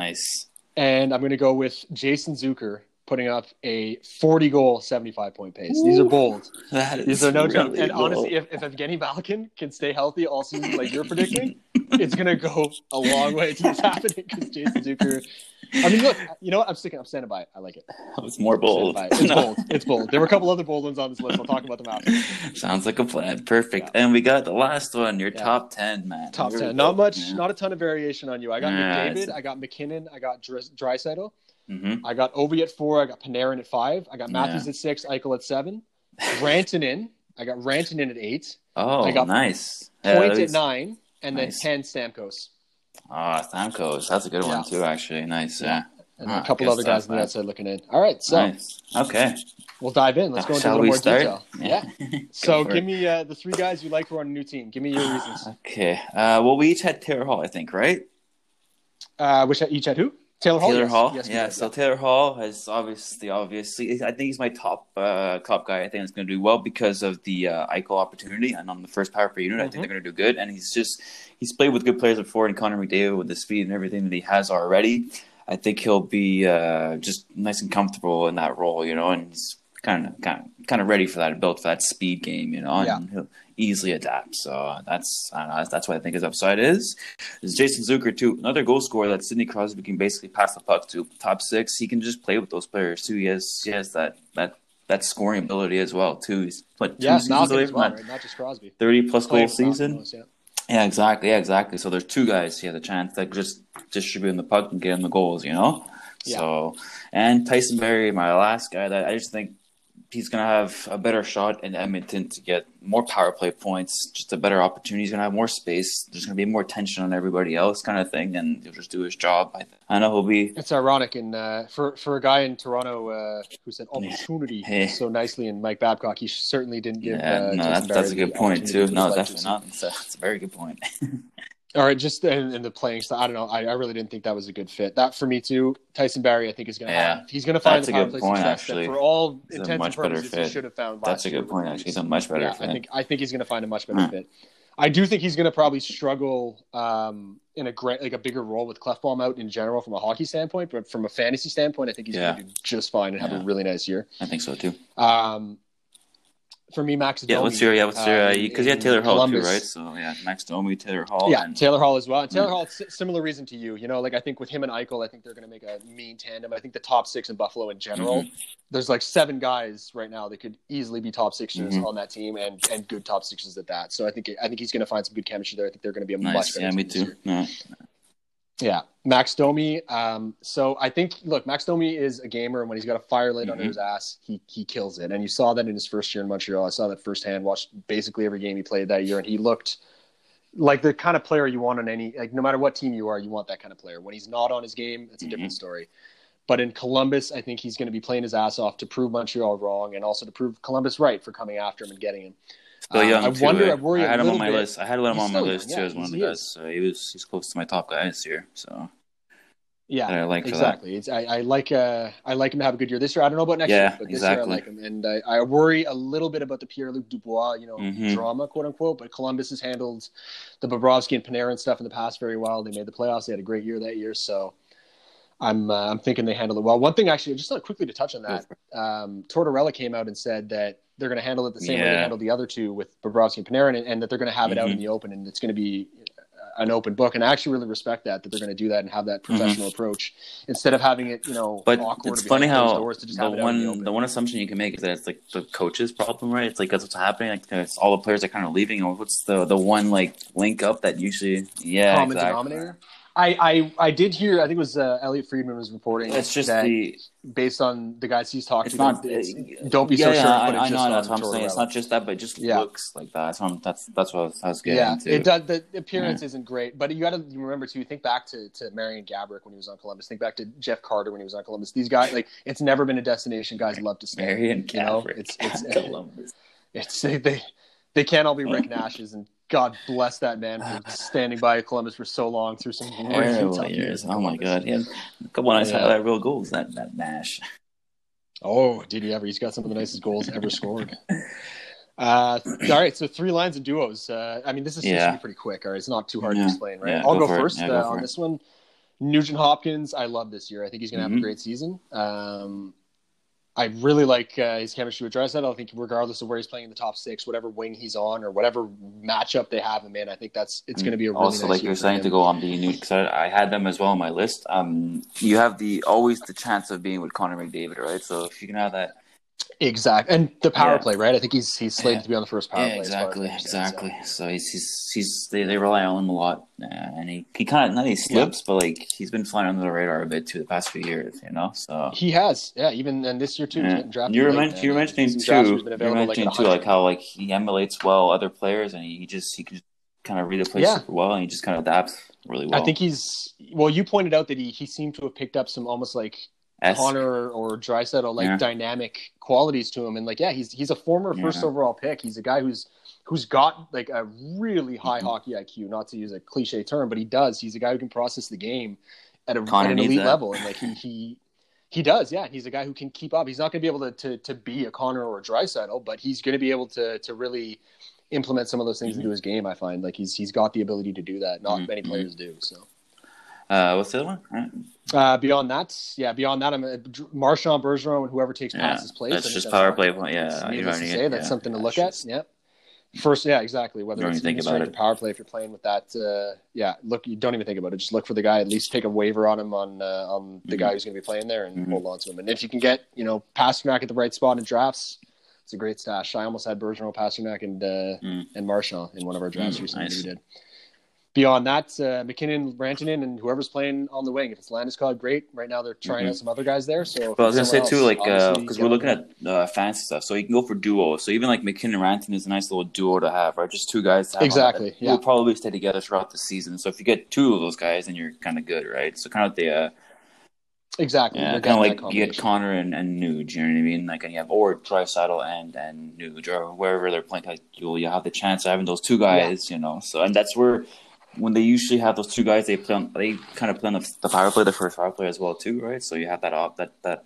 Nice. And I'm going to go with Jason Zucker putting up a 40 goal, 75 point pace. These are bold. That is These are no joke. And bold. honestly, if, if Evgeny Malkin can stay healthy all season like you're predicting, *laughs* it's going to go a long way to this happening because Jason Zucker. I mean, look, you know what? I'm sticking. I'm standing by it. I like it. it's more bold. it. It's *laughs* bold. It's bold. There were a couple other bold ones on this list. I'll talk about them after. *laughs* Sounds like a plan. Perfect. And we got the last one, your Yeah. top 10, man. Top Here we 10. go. Not much, Yeah. not a ton of variation on you. I got Yeah, McDavid, I got MacKinnon, I got Dr- Draisaitl, Mhm. I got Ovi at four, I got Panarin at five, I got Matthews Yeah. at six, Eichel at seven, *laughs* Rantanen, I got Rantanen at eight, Oh, I got nice. Point Yeah, at nine, and then 10 Stamkos. Oh, Stamkos. That's a good one, too, actually. Nice. Yeah. And Ah, a couple other guys on the outside looking in. All right, so nice. Okay. we'll dive in. Let's go into a little more start? detail. Yeah. *laughs* Go So give it. me uh, the three guys you like who are on a new team. Give me your reasons. Okay. Uh, well, we each had Taylor Hall, I think, right? Uh, which each had who? Taylor Hall. Taylor Yes. Hall. Yes, yeah. did, So Taylor Hall has obviously, obviously, I think he's my top uh, top guy. I think it's going to do well because of the uh, Eichel opportunity, and on the first power play unit, I Mhm. think they're going to do good. And he's just he's played with good players before, and Connor McDavid with the speed and everything that he has already. I think he'll be uh, just nice and comfortable in that role, you know, and he's kind of kind of kind of ready for that, built for that speed game, you know, and Yeah. he'll easily adapt. So that's I don't know, that's what I think his upside is. There's Jason Zucker too, another goal scorer that Sidney Crosby can basically pass the puck to. Top six, he can just play with those players too. He has he has that that that scoring ability as well too. He's what two Yeah, seasons away from well, that right? Not just Crosby. thirty plus goal season. yeah. Yeah, exactly. Yeah, exactly. So there's two guys he has a chance to just distributing the puck and getting the goals, you know? Yeah. So and Tyson Barrie, my last guy that I just think he's going to have a better shot in Edmonton to get more power play points, just a better opportunity. He's going to have more space. There's going to be more tension on everybody else, kind of thing, and he'll just do his job. I, I know he'll be. It's ironic, and uh, for for a guy in Toronto uh, who said opportunity *laughs* Hey. so nicely, and Mike Babcock, he certainly didn't give. Yeah, uh, no, that's, that's a good point too. No, definitely not. It's a, it's a very good point. *laughs* All right, just in, in the playing style, I don't know. I, I really didn't think that was a good fit. That for me too. Tyson Barrie, I think is going to Yeah. have. He's going to find That's the a power good play point, success actually. for all He's intents and purposes he should have found. That's a good point. Actually, he's a much better yeah, fit. I think I think he's going to find a much better Hmm. fit. I do think he's going to probably struggle um, in a great, like a bigger role with Klefbom out in general from a hockey standpoint, but from a fantasy standpoint, I think he's Yeah. going to do just fine and have Yeah. a really nice year. I think so too. Um, for me, Max. Yeah, Domi, what's your yeah? What's your uh, because you had Taylor Hall too, right? So yeah, Max Domi, Taylor Hall. Yeah, and, Taylor Hall as well. And Taylor Yeah. Hall, s- similar reason to you. You know, like I think with him and Eichel, I think they're going to make a mean tandem. I think the top six in Buffalo in general, Mm-hmm. there's like seven guys right now that could easily be top 6s Mhm. on that team and and good top sixes at that. So I think I think he's going to find some good chemistry there. I think they're going to be a much nice. better Yeah, me too. Yeah. Yeah, Max Domi. Um, so I think look, Max Domi is a gamer, and when he's got a fire lit under Mhm. his ass, he he kills it. And you saw that in his first year in Montreal. I saw that firsthand. Watched basically every game he played that year, and he looked like the kind of player you want on any like no matter what team you are, you want that kind of player. When he's not on his game, it's a different story. But in Columbus, I think he's going to be playing his ass off to prove Montreal wrong, and also to prove Columbus right for coming after him and getting him. Still young I too, wonder. I worry I had him on my bit. list. I had him on my young, list yeah, too as one of the guys. So he was he's close to my top guys this year. So Yeah, I like exactly. It's, I, I like uh, I like him to have a good year this year. I don't know about next Yeah, year, but this year I like him, and I, I worry a little bit about the Pierre Luc Dubois, you know, Mhm. drama, quote unquote. But Columbus has handled the Bobrovsky and Panarin stuff in the past very well. They made the playoffs. They had a great year that year, so I'm uh, I'm thinking they handled it well. One thing, actually, just quickly to touch on that, um, Tortorella came out and said that they're going to handle it the same way they Yeah. handled the other two with Bobrovsky and Panarin, and, and that they're going to have it out Mhm. in the open, and it's going to be an open book. And I actually really respect that that they're going to do that and have that professional approach instead of having it, you know, Mm-hmm. But awkward it's funny how the out the one the one assumption you can make is that it's like the coach's problem, right? It's like that's what's happening. Like it's all the players are kind of leaving, or what's the the one like link up that usually yeah common exactly. denominator. I, I I did hear. I think it was uh, Elliotte Friedman was reporting. It's just the based on the guys he's talking. it's to. not. it's- uh, don't be yeah, so yeah, sure. I, I just know that's what I'm saying. It's not just that, but it just Yeah. looks like that. That's what I'm, that's that's what I was getting Yeah, into. it does. The appearance isn't great, but you got to remember too. Think back to to Marian Gaborik when he was on Columbus. Think back to Jeff Carter when he was on Columbus. These guys, like, it's never been a destination guys love to stay. Marian you know, Gaborik. it's *laughs* it's Columbus. it's they they can't all be Rick *laughs* Nashes, and God bless that man for *sighs* standing by Columbus for so long through some Terrible years. Oh my god, he had a couple nice Yeah. highlight real goals. That that Nash. Oh, did he ever? He's got some of the nicest goals ever scored. Uh, all right, so three lines and duos. Uh, I mean, this is supposed to Yeah. be pretty quick. All right, it's not too hard Yeah. to explain, right? Yeah, I'll go go, first go uh, on it. this one. Nugent Hopkins, I love this year. I think he's going to have Mhm. a great season. Um, I really like uh, his chemistry with Draisaitl. I think regardless of where he's playing in the top six, whatever wing he's on or whatever matchup they have him in, I think that's it's going to be a really also nice like you're saying to go on the new because I, I had them as well on my list. Um, you have the always the chance of being with Connor McDavid, right? So if you can have that, Exactly, and the power Yeah. play, right? I think he's he's slated Yeah. to be on the first power yeah, play. as exactly, so. exactly. So he's he's, he's they, they rely on him a lot, uh, and he he kind of not he slips, but like he's been flying under the radar a bit too the past few years, you know. So He has, yeah, even and this year too. Yeah. You were, late, men- man. you were mentioning too. been drafted, he's been You were available, like, mentioning too, like how like he emulates well other players, and he just he can kind of read the Yeah. super well, and he just kind of adapts really well. I think he's well. You pointed out that he he seemed to have picked up some almost like Connor or Draisaitl like Yeah. dynamic qualities to him, and like yeah, he's he's a former Yeah. first overall pick. He's a guy who's who's got like a really high Mhm. hockey IQ. Not to use a cliche term, but he does. He's a guy who can process the game at, a, at an elite that. level, and like he he. He does, yeah. He's a guy who can keep up. He's not going to be able to, to to be a Connor or a Draisaitl, but he's going to be able to to really implement some of those things Mhm. into his game. I find like he's he's got the ability to do that. Not Mhm. many players do. So uh, what's the other one? Uh, beyond that, yeah, beyond that, I'm a, Marchand, Bergeron, and whoever takes Yeah, place. I that's just power play. Point. Yeah, you don't need- say, that's yeah, something to that's look just- at. Yep. First, yeah, exactly. Whether it's think about it. power play if you're playing with that, uh, yeah, look, you don't even think about it. Just look for the guy. At least take a waiver on him on uh, on the Mhm. guy who's going to be playing there and Mhm. hold on to him. And if you can get you know Pastrnak at the right spot in drafts, it's a great stash. I almost had Bergeron, Pastrnak, and uh, Mm. and Marchand in one of our drafts Mm, recently. nice. We did. Beyond that, uh, MacKinnon, Rantanen, and whoever's playing on the wing. If it's Landeskog, great. Right now they're trying Mhm. out some other guys there. So, But I was gonna say someone too, like because you we're looking at uh, fancy stuff, so you can go for duos. So even like MacKinnon and Ranton is a nice little duo to have, right? Just two guys. To have Exactly, yeah. will probably stay together throughout the season. So if you get two of those guys, then you're kind of good, right? So kind of the uh, exactly. yeah, kind of like you get. Connor and, and Nuge. You know what I mean? Like and you have or Draisaitl and and Nuge or wherever they're playing. Like you'll you have the chance of having those two guys, you know. So and that's where. When they usually have those two guys, they play on, they kind of play on the, the power play, the first power play as well too, right? So you have that op, that that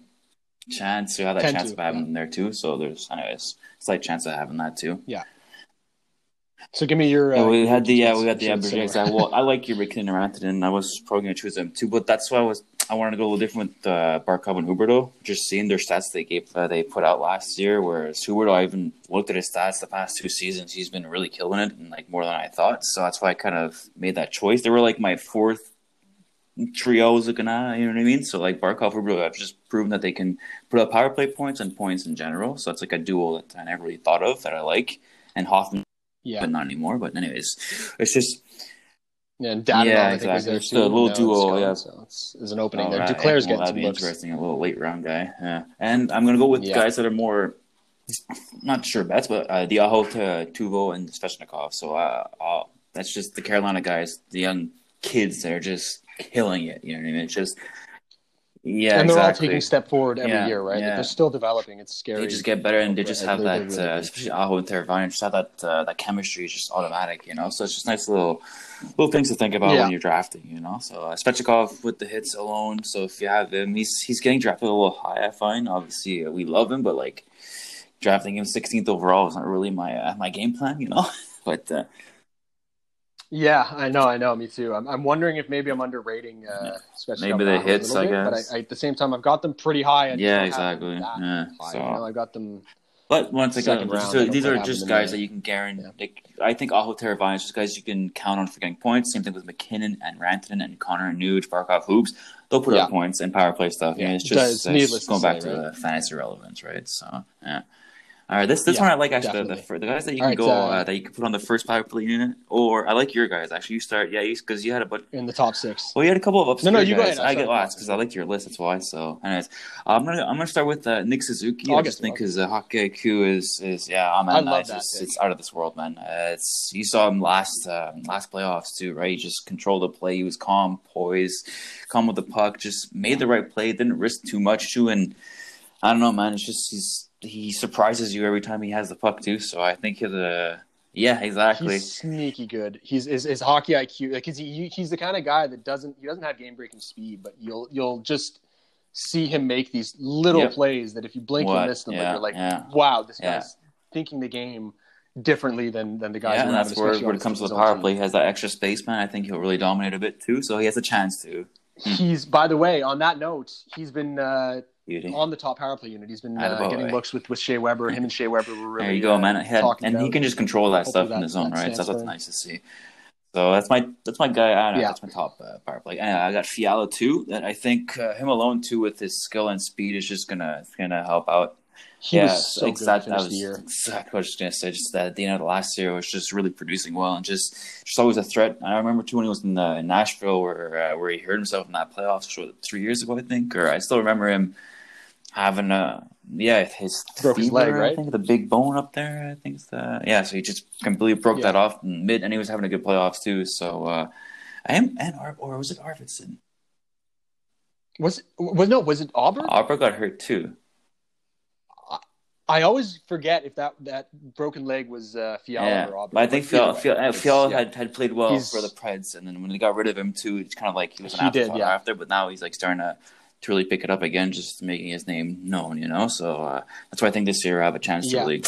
chance. You have that Tend chance to, of having yeah. them there too. So there's, anyways, slight chance of having that too. Yeah. So give me your. Yeah, Uh, we had the yeah, we had the Sure, average similar. exact. Well, I like your MacKinnon and Rantanen. I was probably gonna choose them too, but that's why I was I wanted to go a little different with uh, Barkov and Huberdeau. Just seeing their stats they gave uh, they put out last year. Whereas Huberdeau, I even looked at his stats the past two seasons. He's been really killing it and like more than I thought. So that's why I kind of made that choice. They were like my fourth trio I was looking at. You know what I mean? So like Barkov, Huberdeau have just proven that they can put up power play points and points in general. So it's like a duo that I never really thought of that I like. And Hoffman Yeah, but not anymore. But anyways, it's just yeah, and Dadonov, Yeah, exactly. It's the little duo, gone, yeah. So it's, there's an opening all there. right. Duclair's getting that'd be looks. interesting. A little late round guy. Yeah, and I'm gonna go with Yeah. guys that are more not sure bets, but uh, the Aho to Tuvo and Svechnikov. So uh, uh, that's just the Carolina guys, the young kids. They're just killing it. You know what I mean? It's just yeah, and they're exactly. all taking step forward every Yeah, year, right? yeah. They're still developing. It's scary. They just get better, and they just have that, really uh, especially Aho and Teravainen, just have that uh, that chemistry is just automatic, you know. So it's just nice little little things to think about Yeah. when you're drafting, you know. So uh, Svechnikov with the hits alone. So if you have him, he's he's getting drafted a little high. I find obviously uh, we love him, but like drafting him 16th overall is not really my uh, my game plan, you know. *laughs* but uh, Yeah, I know, I know. Me too. I'm, I'm wondering if maybe I'm underrating, uh, especially Maybe the hits, I But guess. I, I, at the same time, I've got them pretty high. I Yeah, don't have them exactly. Yeah, high, so- you know, I got them. But once again, Second these are- these are just guys that you can guarantee. Yeah. Like, I think Aho Teravainen is just guys you can count on for getting points. Same thing with MacKinnon and Rantanen and Connor and Nuge, Barkov, Hoops. They'll put Yeah. up points and power play stuff. Yeah, Yeah. it's It's just, needless it's to going back say, to right? the fantasy relevance, right? So yeah. All right, this this Yeah, one I like actually. The, the, the guys that you can right, go uh, uh, that you can put on the first power play unit, or I like your guys actually. You start, yeah, because you had a but in the top six. well, you had a couple of upstairs No, no, you go ahead. I I get started lost last. because I like your list. That's why. So, anyways, I'm gonna I'm gonna start with uh, Nick Suzuki. I I'll just think it. his uh, hockey IQ is is yeah. I'm I man, love it's, that just, it's out of this world, man. Uh, it's you saw him last uh, last playoffs too, right? He just controlled the play. He was calm, poised, calm with the puck. Just made the right play. Didn't risk too much too, and I don't know, man. It's just he's he surprises you every time he has the puck too. So I think he's uh, yeah, exactly. He's sneaky good. He's his, his hockey IQ. Like he's he, he's the kind of guy that doesn't he doesn't have game breaking speed, but you'll you'll just see him make these little Yep. plays that if you blink What? you miss them, Yeah, you're like, yeah. wow, this Yeah. guy's thinking the game differently than than the guys. Yeah, who and that's where when it comes to the power play, he has that extra space, man. I think he'll really dominate a bit too. So he has a chance to. He's by the way, on that note, he's been uh, Beauty. on the top power play unit. He's been uh, getting looks with with Shea Weber. Him and Shea Weber were really there you go, uh, man. Had- and he can just control that stuff in that- the zone, that right? So that's him. nice to see. So that's my that's my guy. I don't know, Yeah. That's my top uh, power play. And I got Fiala too. That I think uh, him alone too with his skill and speed is just gonna gonna help out. He yeah, was so exactly. That the was exactly what I was gonna say. Just that at the end of the last year was just really producing well and just just always a threat. I remember too when he was in, uh, Nashville where uh, where he hurt himself in that playoffs three years ago, I think. Or I still remember him having a yeah his Broke his leg, femur, I think the big bone up there. I think it's the yeah. So he just completely broke Yeah. that off in mid, and he was having a good playoffs too. So uh, I am and Ar- or was it Arvidsson? Was it was no was it Auburn? Arbor got hurt too. I always forget if that that broken leg was uh, Fiala Yeah, or Auburn. but I think Fiala, Fiala, it's- Fiala yeah. had, had played well He's- for the Preds, and then when they got rid of him too, it's kind of like he was an He did, yeah. after. But now he's like starting to, to really pick it up again, just making his name known, you know. So uh, that's why I think this year I have a chance to Yeah. really,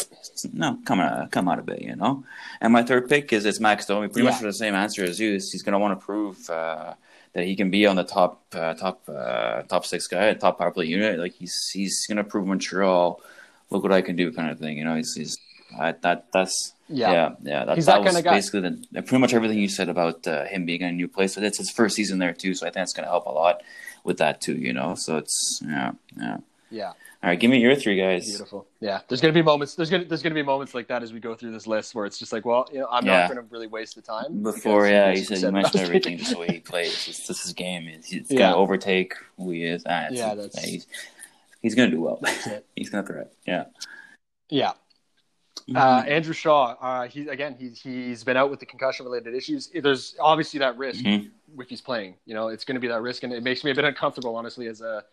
no, come out, come out of it, you know. And my third pick is it's Max Domi, pretty much for the same answer as you. He's going to want to prove uh, that he can be on the top, uh, top, uh, top six guy, top power play unit. Like he's he's going to prove Montreal, look what I can do, kind of thing. You know, he's, he's uh, that that's Yeah. yeah, yeah. That, He's that that was basically the, pretty much everything you said about uh, him being in a new place. But it's his first season there too, so I think it's going to help a lot with that too. You know, so it's yeah, yeah. Yeah. All right, give me your three guys. Beautiful. Yeah, there's gonna be moments. There's gonna there's gonna be moments like that as we go through this list where it's just like, well, you know, I'm Yeah. not gonna really waste the time. Before, yeah, he you said you mentioned everything, just the way he *laughs* plays. It's just his game. He's, he's Yeah. gonna overtake who he is. Ah, Yeah, that's- he's, he's gonna do well. *laughs* He's gonna threat. Yeah. Yeah. Uh, Andrew Shaw, uh, he again, he's he's been out with the concussion related issues. There's obviously that risk Mhm. if he's playing. You know, it's going to be that risk, and it makes me a bit uncomfortable, honestly, as a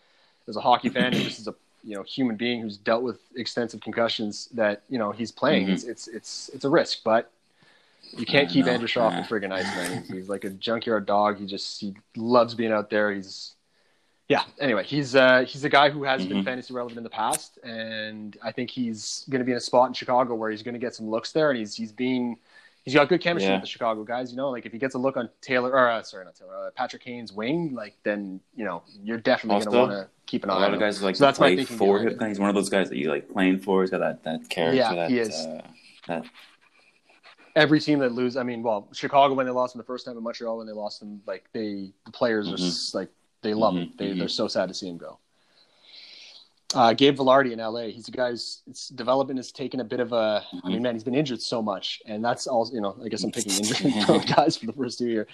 as a hockey fan, just as a you know human being who's dealt with extensive concussions. That you know he's playing. Mhm. It's it's it's it's a risk, but you can't keep know, Andrew Shaw yeah. the friggin' ice, man. He's, he's like a junkyard dog. He just he loves being out there. He's yeah. Anyway, he's uh, he's a guy who has been Mhm. fantasy relevant in the past, and I think he's going to be in a spot in Chicago where he's going to get some looks there, and he's he's being he's got good chemistry Yeah. with the Chicago guys. You know, like if he gets a look on Taylor or uh, sorry, not Taylor, uh, Patrick Kane's wing, like then you know you're definitely going to want to keep an eye. A lot on of him. guys like So that's my play thinking for him. He's one of those guys that you like playing for. He's got that, that character. Yeah, that, he is. Uh, that Every team that lose, I mean, well, Chicago when they lost him the first time, and Montreal when they lost him, like they the players are Mhm. s- like they love him. Mhm, They they're so sad to see him go. Uh, Gabe Vilardi in LA. He's a guy whose his development has taken a bit of a. I mean, man, he's been injured so much, and that's all. You know, I guess I'm *laughs* picking injured *laughs* guys for the first two years,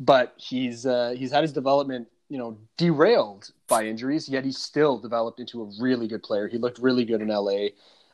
but he's uh, he's had his development, you know, derailed by injuries. Yet he's still developed into a really good player. He looked really good in LA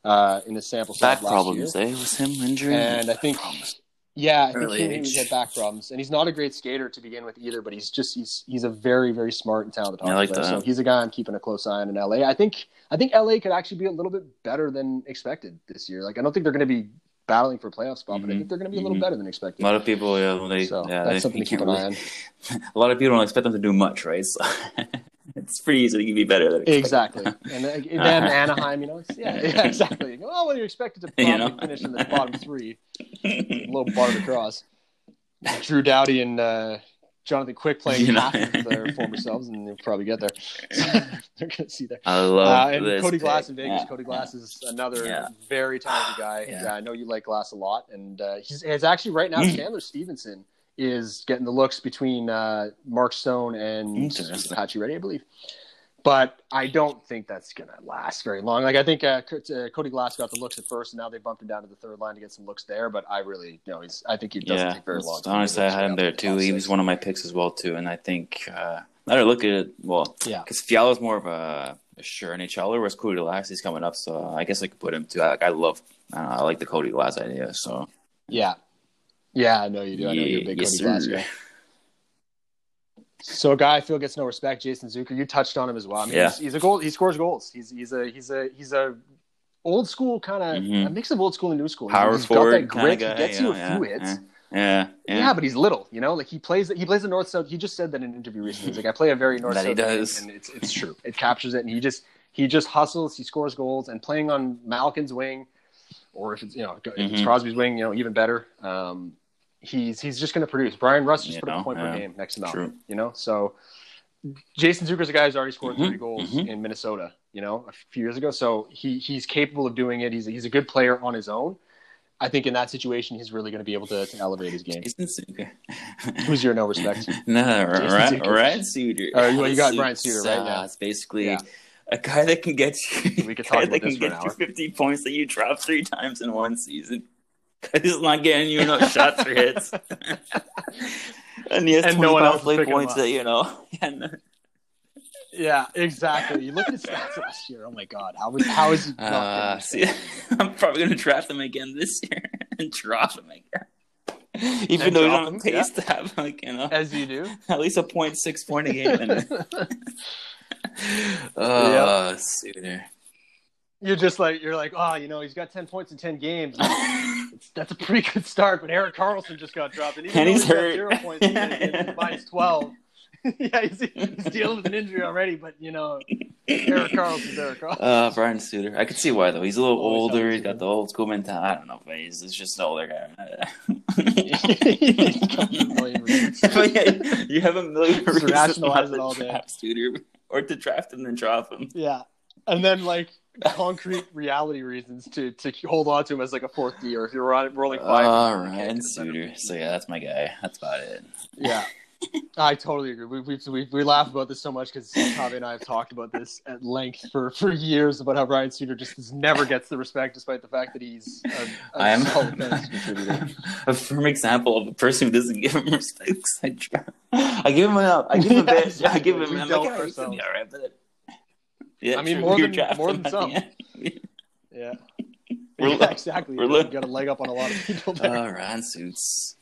uh, in his sample size back problems, year. eh? Was him injury? And I think- Problems. Yeah, I think he, he age. had back problems, and he's not a great skater to begin with either. But he's just he's he's a very very smart and talented I hockey like player. that. So he's a guy I'm keeping a close eye on in LA. I think I think LA could actually be a little bit better than expected this year. Like I don't think they're going to be battling for a playoff spot, but I Mhm. think they're going to be a little Mhm. better than expected. A lot of people, yeah, they, so yeah, that's they, something to keep an eye on. *laughs* A lot of people don't expect them to do much, right? So *laughs* it's pretty easy to be better than. Exactly, *laughs* and, uh, and then Anaheim, you know, yeah, yeah, *laughs* exactly. Well, when you're expected to *laughs* You know? finish in the bottom three, low bar to cross. Drew Doughty and uh, Jonathan Quick playing You know? half of their former selves, and they'll probably get there. They're going to see there. I love Uh, and this Cody Glass pick. in Vegas. Yeah. Cody Glass is another Yeah. very talented *gasps* guy. Yeah. I know you like Glass a lot, and uh, he's, he's actually right now. Chandler Stephenson is getting the looks between uh, Mark Stone and. Pacioretty, I believe. But I don't think that's going to last very long. Like I think uh, uh, Cody Glass got the looks at first, and now they bumped him down to the third line to get some looks there. But I really, you know, he's. I think he doesn't Yeah, take very long. honestly, I had him there too. He was one of my picks as well too, and I think uh, I look at it, well, Yeah. because Fiala's more of a, a sure NHLer, whereas Cody Glass is coming up, so I guess I could put him too. I, like, I love, I, don't know, I like the Cody Glass idea. So Yeah. Yeah, I know you do. I know you're a big yes, Cody Glass guy. So a guy I feel gets no respect, Jason Zucker. You touched on him as well. I mean, Yeah. he's, he's a goal. He scores goals. He's he's a he's a he's a old school kind of Mhm. a mix of old school and new school. Power he's got that forward grit. guy. He gets you know, a few yeah, hits. Yeah, yeah, Yeah. but he's little. You know, like he plays he plays the north south. He just said that in an interview recently. He's like, I play a very north That he does. and it's it's true. It captures it, and he just he just hustles. He scores goals, and playing on Malkin's wing, or if it's you know if it's Mhm. Crosby's wing, you know even better. Um, he's he's just going to produce. Bryan Rust just You put know, a point yeah. per game next to. True. You know, so Jason Zucker's a guy who's already scored Mhm, 30 goals mhm. in Minnesota. You know, a few years ago. So he he's capable of doing it. He's a, he's a good player on his own. I think in that situation, he's really going to be able to, to elevate his game. Jason Suter. *laughs* Who's your no respect? *laughs* No, Jason Ryan, Suter. Ryan Suter. Oh, you- you got Brian Suter, right? uh, Yeah. It's basically Yeah. a guy that can get you. We could *laughs* talk guy about that this can for get you 50 points that you drop three times in one season. *laughs* He's not getting you enough shots or hits. *laughs* and he has And 20 no one else play points that, you know. *laughs* Yeah, Yeah, exactly. You look at his stats last year. Oh my god, how was how is he? Uh, see, I'm probably going to draft him again this year and drop him again. Even And though he's drop on him, pace to have, like, you know, as you do. at least a point six point a game. And, oh, Suter. You're just like you're like, oh, you know, he's got ten points in ten games. That's a pretty good start. But Erik Karlsson just got dropped, and And he's hurt. zero points in, in, minus twelve. *laughs* yeah, he's, he's dealing with an injury already. But you know, Erik Karlsson's Erik Karlsson. Uh, Brian Suter. I could see why though. He's a little Always older. He's got the old school mentality. I don't know, but he's, he's just an older guy. He's got a million reasons. But yeah, you have a million reasons rationalize it all to day. draft Suter or to draft him and drop him. Yeah, and then like concrete reality reasons to to hold on to him as like a fourth D, or if you're rolling rolling five. Uh, all right, Suter. So yeah, that's my guy. That's about it. Yeah. *laughs* I totally agree. We we we, we laugh about this so much because Javi and I have talked about this at length for, for years about how Ryan Suter just never gets the respect, despite the fact that he's a, a I am *laughs* a firm example of a person who doesn't give him *laughs* respect. I. I give him enough. I give him a Yeah, bit. I give him. We I'm like, he's gonna ourselves. be all right, but yeah, I mean, more than- more than some. *laughs* Yeah, We're yeah, exactly. we're You got a leg up on a lot of people there. Uh, Ryan suits.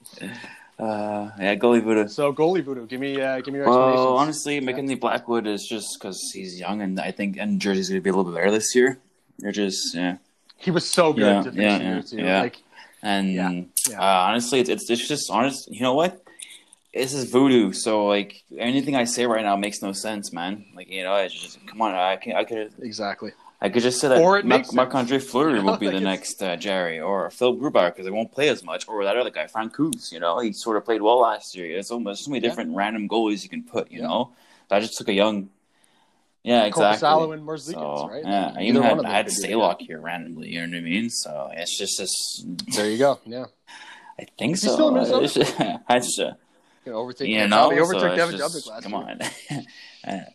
Uh, yeah, goalie Voodoo. so goalie voodoo, give me uh, give me your. Well, honestly, Mackenzie Blackwood is just because he's young, and I think and Jersey's going to be a little bit better this year. They're just yeah, he was so good Yeah, to yeah, yeah, too. yeah. Like and. Uh, honestly, it's, it's it's just honest. You know what? This is voodoo. So like anything I say right now makes no sense, man. Like you know, it's just come on. I can I could exactly. I could just say that Or it. Marc Andre Fleury will be the it's- next uh, Jarry or Phil Grubauer because they won't play as much, or that other guy, Frank Kuz. You know, he sort of played well last year. There's so much, so many Yeah. different random goalies you can put. You Yeah. know, I just took a young. Yeah, exactly. Korpisalo and Merzlikins, So, right? Yeah, I even had, I had Stalock here randomly. You know what I mean? So it's just this. There you go. Yeah, I think Is he so. still in Minnesota? *laughs* I just, uh, you know, overtake. you know, he overtook so Devin just- last Come year. on, *laughs*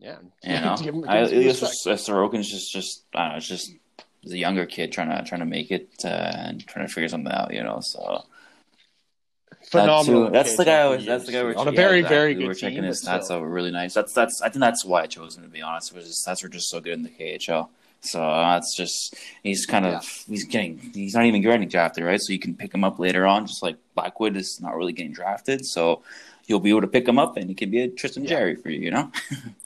Yeah, *laughs* you know. Give him- give I, him some just, uh, Sorokin's just, just, I don't know, it's just he's a younger kid trying to trying to make it uh, and trying to figure something out, you know. So phenomenal. That too- that's the guy. I was, that's the guy. We're on a yeah, very exactly. very We good checking team. his but stats still. out. Really nice. That's that's. I think that's why I chose him to be honest. Was his stats were just so good in the KHL. So that's just he's kind of Yeah. he's getting he's not even getting drafted, right? So you can pick him up later on, just like Blackwood is not really getting drafted. So you'll be able to pick him up, and he can be a Tristan Yeah. Jarry for you, you know,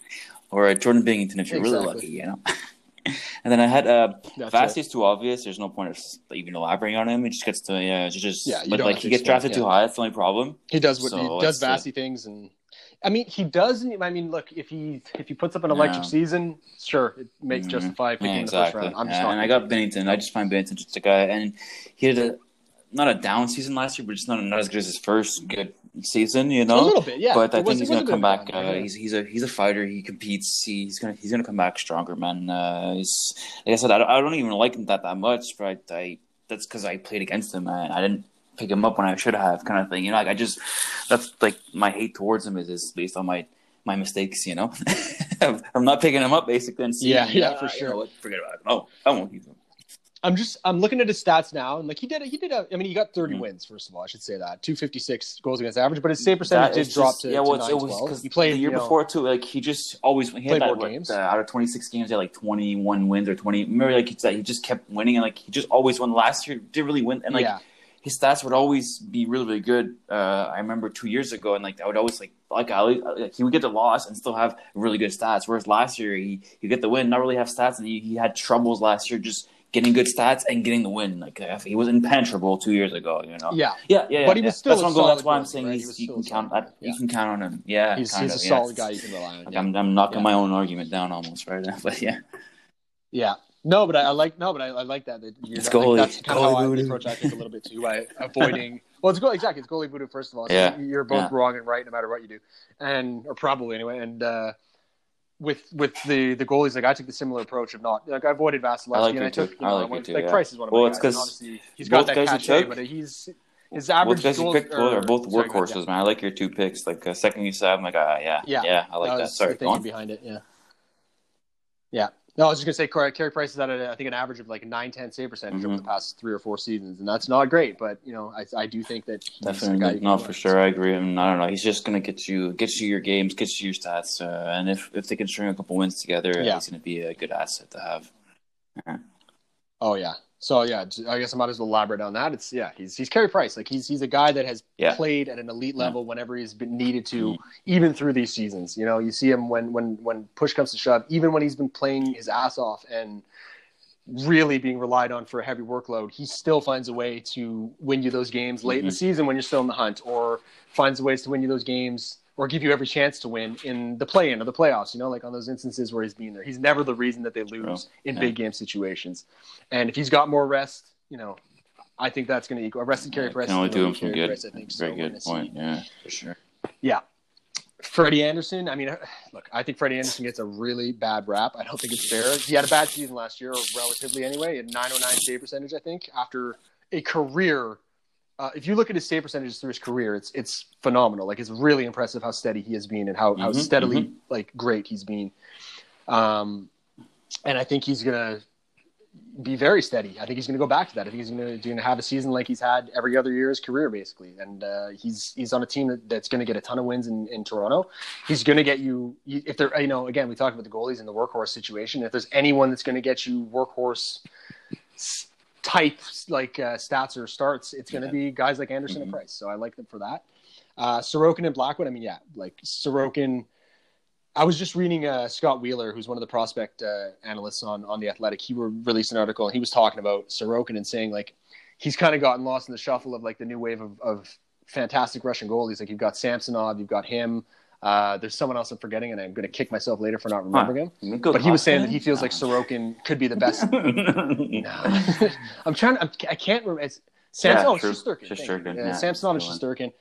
*laughs* or a Jordan Binnington if you're really lucky, you know. *laughs* and then I had uh, it. is too obvious. There's no point of even elaborating on him. He just gets to yeah, it's just Yeah, you but like he gets drafted too yeah. high. That's the only problem. He does what So he does, it's, uh, Vassy things, and I mean, he doesn't. I mean, look, if he if he puts up an electric Yeah. season, sure, it makes Mhm. justify picking Yeah, in the first round. I'm just Yeah, and I got Binnington. I just find Binnington just a guy, and he had a not a down season last year, but just not not as good as his first good season, you know. a little bit, yeah. but I It think he's gonna come back. Uh, he's he's a he's a fighter. He competes. He, he's gonna he's gonna come back stronger, man. Uh, he's like I said, I don't, I don't even like him that that much, but I, I that's because I played against him. and I didn't pick him up when I should have, kind of thing. You know, like I just that's like my hate towards him is is based on my my mistakes. You know, *laughs* I'm not picking him up basically. And seeing, Yeah, yeah, "Ah, for you sure. know what, Forget about it. Oh, I won't use him. I'm just I'm looking at his stats now, and like he did, he did. A, I mean, he got 30 Mhm. wins first of all. I should say that 256 goals against average, but his save percentage did is drop to, yeah. to Well, it's- it was because He played the year you know, before too. Like he just always he Played had that what, games. uh, out of twenty six games, he had like twenty one wins or twenty. Remember, like he, he just kept winning and like he just always won. Last year didn't really win and like yeah, his stats would always be really really good. Uh, I remember two years ago and like I would always like like I like he would get the loss and still have really good stats. Whereas last year he he get the win, not really have stats, and he, he had troubles last year just getting good stats and getting the win. Like uh, he was impenetrable two years ago. You know. yeah. Yeah, yeah, yeah. But he yeah. was still That's, a what I'm going- that's why I'm saying right? He he's, was you can count. that guy. You can count on him. Yeah, He's, he's of, a yeah. solid guy you can rely on. Like yeah. I'm, I'm knocking Yeah. my own argument down almost right now, *laughs* but yeah. Yeah. No, but I, I like no, but I, I like that. that you're, It's goalie- that's kind of how goalie I approach I think a little bit too by *laughs* avoiding. well, it's goalie exactly. It's goalie voodoo first of all. So Yeah. You're both Yeah. wrong and right no matter what you do, and or probably anyway. And uh, with with the the goalies, like I took the similar approach of not like I avoided Vasilevskiy I like and I took too. you I like too, like yeah. Price is one of Well, my it's guys. and honestly, he's got both that cachet, but he's his average Both guys you picked both are both sorry, go ahead, workhorses, man. I like your two picks. Like uh, second you said, I'm like, ah, yeah, Yeah. yeah, I like that that. Sorry, the thinking behind it. Yeah. Yeah. No, I was just gonna say Carey Price is at a, I think an average of like a 9-10 save percentage over Mhm. the past three or four seasons, and that's not great. But you know, I, I do think that he's guy Definitely, you no, for sure. I agree. I, mean, I don't know. He's just gonna get you, get you your games, get you your stats, uh, and if if they can string a couple wins together, Yeah. he's gonna be a good asset to have. Oh yeah. So yeah, I guess I might as well elaborate on that. It's yeah, he's he's Carey Price. Like he's he's a guy that has Yeah. played at an elite Yeah. level whenever he's been needed to, Mhm. even through these seasons. You know, you see him when when when push comes to shove, even when he's been playing his ass off and really being relied on for a heavy workload, he still finds a way to win you those games late in the Mhm. season when you're still in the hunt, or finds ways to win you those games or give you every chance to win in the play-in or the playoffs. You know, like on those instances where he's being there, he's never the reason that they lose in Yeah. big game situations. And if he's got more rest, you know, I think that's going to equal. Rested Carey Yeah, Price can only do him some good. I think. Very we're good gonna see- point. Yeah, for sure. Yeah. Freddie Andersen. I mean, *sighs* look, I think Freddie Andersen gets a really bad rap. I don't think it's fair. He had a bad season last year, relatively anyway, at 909 save percentage, I think, after a career uh, if you look at his save percentages through his career, it's it's phenomenal. Like it's really impressive how steady he has been and how how Mhm, steadily like great he's been. Um, and I think he's gonna be very steady. I think he's gonna go back to that. I think he's gonna gonna have a season like he's had every other year of his career, basically. And uh, he's he's on a team that, that's gonna get a ton of wins in, in Toronto. He's gonna get you if they're you know again we talked about the goalies and the workhorse situation. If there's anyone that's gonna get you workhorse type like uh, stats or starts, it's going to Yeah. be guys like Andersen Mhm. and Price. So I like them for that. Uh, Sorokin and Blackwood. I mean, yeah, like Sorokin. I was just reading uh, Scott Wheeler, who's one of the prospect uh, analysts on on the Athletic. He were released an article and he was talking about Sorokin and saying like he's kind of gotten lost in the shuffle of like the new wave of, of fantastic Russian goalies. Like you've got Samsonov, you've got him. Uh, there's someone else I'm forgetting, and I'm going to kick myself later for not remembering him. Good But he was saying that he feels like Sorokin could be the best *laughs* no. *laughs* I'm trying. I'm, I can't remember. It's Samson. Yeah, oh, true. Shesterkin. thank you. Shesterkin, Yeah, yeah, Samsonov and that's the Shesterkin.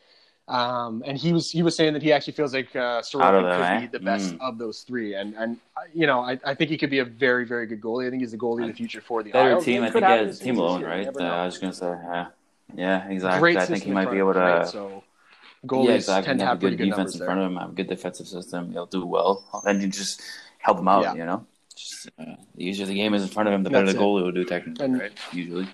Um, and he was he was saying that he actually feels like uh, Sorokin could eh? be the best Mm. of those three. And and uh, you know, I, I think he could be a very very good goalie. I think he's the goalie of the future for the Better Isles. team, I think. have Yeah, the team alone, right? Uh. I was gonna say, yeah, yeah, exactly. Great I think he might be able to. right? So goalies yeah, exactly. tend to have have a good good defense in front of him, have a good defensive system. He'll do well, and you just help him out. Yeah. You know, just uh, the easier the game is in front of him, the better That's the it. goalie will do. Technically, And- right? Usually,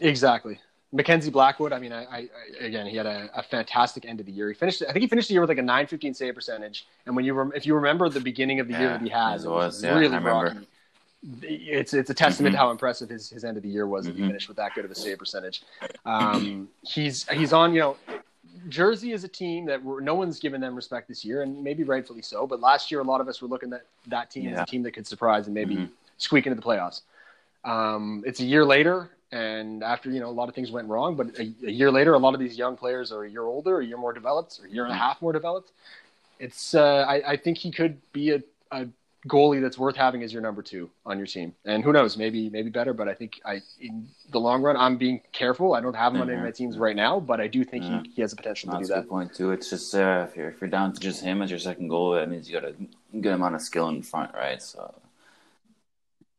Exactly. Mackenzie Blackwood. I mean, I, I again, he had a, a fantastic end of the year. He finished. I think he finished the year with like a 915 save percentage. And when you rem- if you remember the beginning of the year that he had, it it was yeah, I really remember. rocky. It's it's a testament Mhm. to how impressive his, his end of the year was that he Mhm. finished with that good of a save percentage. Um, he's he's on you know. Jersey is a team that no one's given them respect this year, and maybe rightfully so. But last year, a lot of us were looking at that team as a team that could surprise and maybe Mhm. squeak into the playoffs. Um, it's a year later, and after you know a lot of things went wrong, but a, a year later, a lot of these young players are a year older, a year more developed, or a year and a half more developed. It's uh, I, I think he could be a, a goalie that's worth having as your number two on your team, and who knows, maybe maybe better. But I think I in the long run, I'm being careful. I don't have him on any of my teams right now, but I do think Yeah. he, he has the potential to do that. good point too. It's just uh, if you're if you're down to just him as your second goal, that means you got a good amount of skill in front, right? So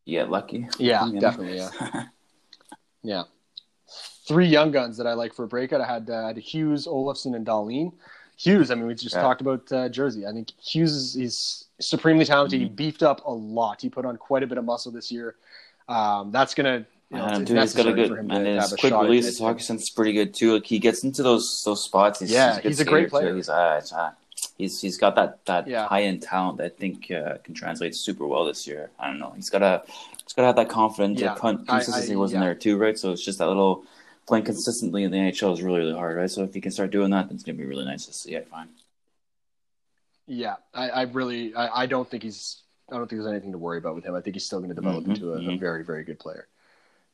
you get lucky. Yeah, *laughs* you know? definitely. Yeah. Yeah. Three young guns that I like for a breakout. I had, uh, I had Hughes, Olofsson, and Dahlin. Hughes, I mean, we just Yeah. talked about uh, Jersey. I think Hughes is he's supremely talented. He Mhm. beefed up a lot. He put on quite a bit of muscle this year. Um, that's gonna, you know, it's dude, he's got a good for him and his quick release. His hockey sense is pretty good too. Like he gets into those those spots. He's, Yeah, he's, a, he's a great skater, too. player. He's uh, uh, he's he's got that that Yeah. high end talent that I think uh, can translate super well this year. I don't know. He's got to he's got to have that confidence. Yeah. Con- I- I- consistency wasn't yeah. there too, right? So it's just that little playing consistently in the NHL is really really hard, right? So if he can start doing that, then it's gonna be really nice to see. I find. Yeah, I, I really, I, I don't think he's, I don't think there's anything to worry about with him. I think he's still going to develop Mhm, into a, a mhm. very, very good player.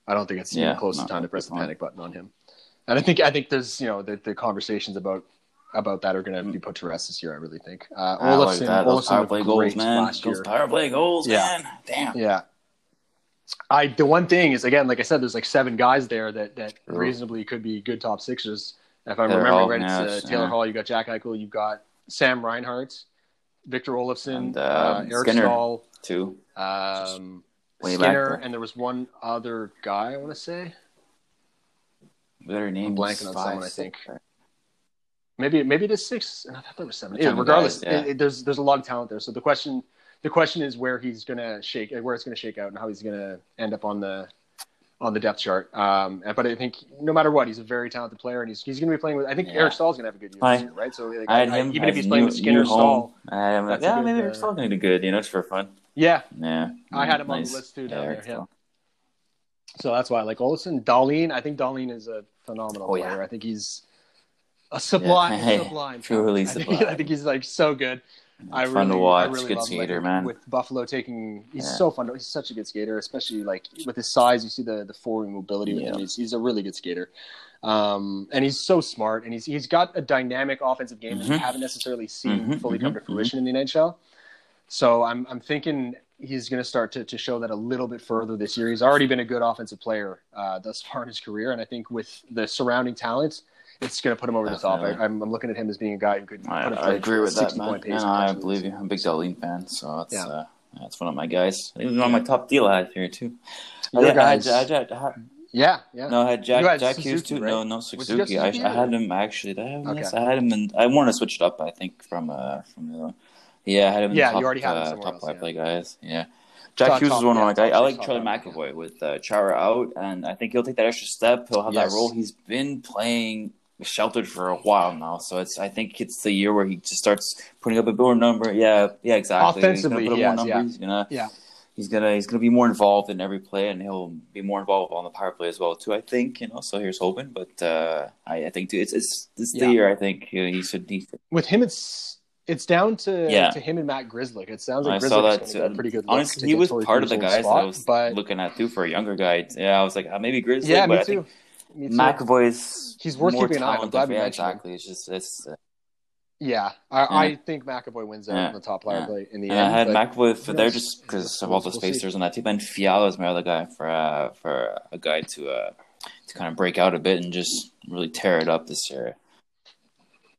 I don't think it's Yeah, even close to time to press the panic button on him. And I think, I think there's, you know, the, the conversations about about that are going to be put to rest this year. I really think. Uh, I like Olofsson, that. Olofsson power play goals, man. last Those year. power play goals, Yeah. man. Damn. Yeah. I the one thing is again, like I said, there's like seven guys there that that reasonably could be good top sixers. If I'm remembering right, it's uh, Taylor yeah. Hall. You got Jack Eichel. You've got Sam Reinhart, Victor Olofsson, And, uh, uh, Eric Skinner. Staal, Two. um, Skinner, and there was one other guy. I want to say Better name. blanking on someone, I think. maybe maybe it is six. I thought there was seven. Seven Yeah, regardless, guys, yeah. it- it- there's there's a lot of talent there. So the question the question is where he's gonna shake, where it's gonna shake out, and how he's gonna end up on the on the depth chart. Um, but I think no matter what, he's a very talented player, and he's he's gonna be playing with. I think Yeah. Eric Staal's gonna have a good year I- year, right? So like, I had I- him. even if he's playing with Skinner. Staal, I. Yeah, good, maybe uh, Eric's still gonna be good. You know, just for fun. yeah. Yeah, I had him on the list too down Yeah, there, yeah. So that's why I like Olsen. Dahlin, I think Dahlin is a phenomenal Oh, yeah. player. I think he's a sublime, Yeah. sublime, *laughs* Truly. I think, *laughs* sublime. I think he's like so good. I Fun to really, watch, I really good. Skater, think man. With Buffalo taking, he's Yeah. so fun. To, he's such a good skater, especially like with his size. You see the the forward mobility with Yeah. him. He's, he's a really good skater, um, and he's so smart. And he's he's got a dynamic offensive game that we haven't necessarily seen Mhm, fully come to mhm, fruition in the NHL. So I'm I'm thinking he's going to start to to show that a little bit further this year. He's already been a good offensive player uh, thus far in his career, and I think with the surrounding talents, it's going to put him over the top. I, I'm, I'm looking at him as being a guy who could. I, I agree with that, 60 man. And I believe you. I'm a big Dahlin fan, so that's Yeah. uh, that's one of my guys. He was on my top deal I here too. Your I, had, guys- I, had, I, Yeah, yeah. No, I had Jack had Jack Hughes too. right? No, no Suzuki. I, I had him actually. Did I have him? Okay. Yes, I had him, and I wanted to switch it up. I think from uh from the yeah, I had him. In Yeah, the top, you already had him uh, top five yeah. play guys. Yeah, Jack Hughes is one yeah, of my. I, top I like Charlie five, McAvoy with uh, Chara out, and I think he'll take that extra step. He'll have Yes. that role. He's been playing sheltered for a while now, so it's. I think it's the year where he just starts putting up a bit more number. Yeah, yeah, exactly. Offensively, he's gonna he has, yeah. You know, Yeah. he's gonna he's gonna be more involved in every play, and he'll be more involved on the power play as well too. I think you know. So here's hoping, but uh, I, I think too, it's it's this Yeah. the year. I think uh, he should. He, With him, it's it's down to Yeah. to him and Matt Grzelcyk. It sounds like I saw that too. pretty good. Honestly, he was part of the guys spot, that I was but looking at too for a younger guy. Yeah, I was like uh, maybe Grizzly. yeah, but I think. McAvoy's He's worth keeping an eye on. I'm glad we yeah, him. exactly. It's just it's. Uh, Yeah, I, Yeah. I think McAvoy wins out Yeah. on the top player Yeah. in the and end. I had McAvoy for there just because of all the we'll spacers on that team, and Fiala is my other guy for uh, for a guy to uh, to kind of break out a bit and just really tear it up this year.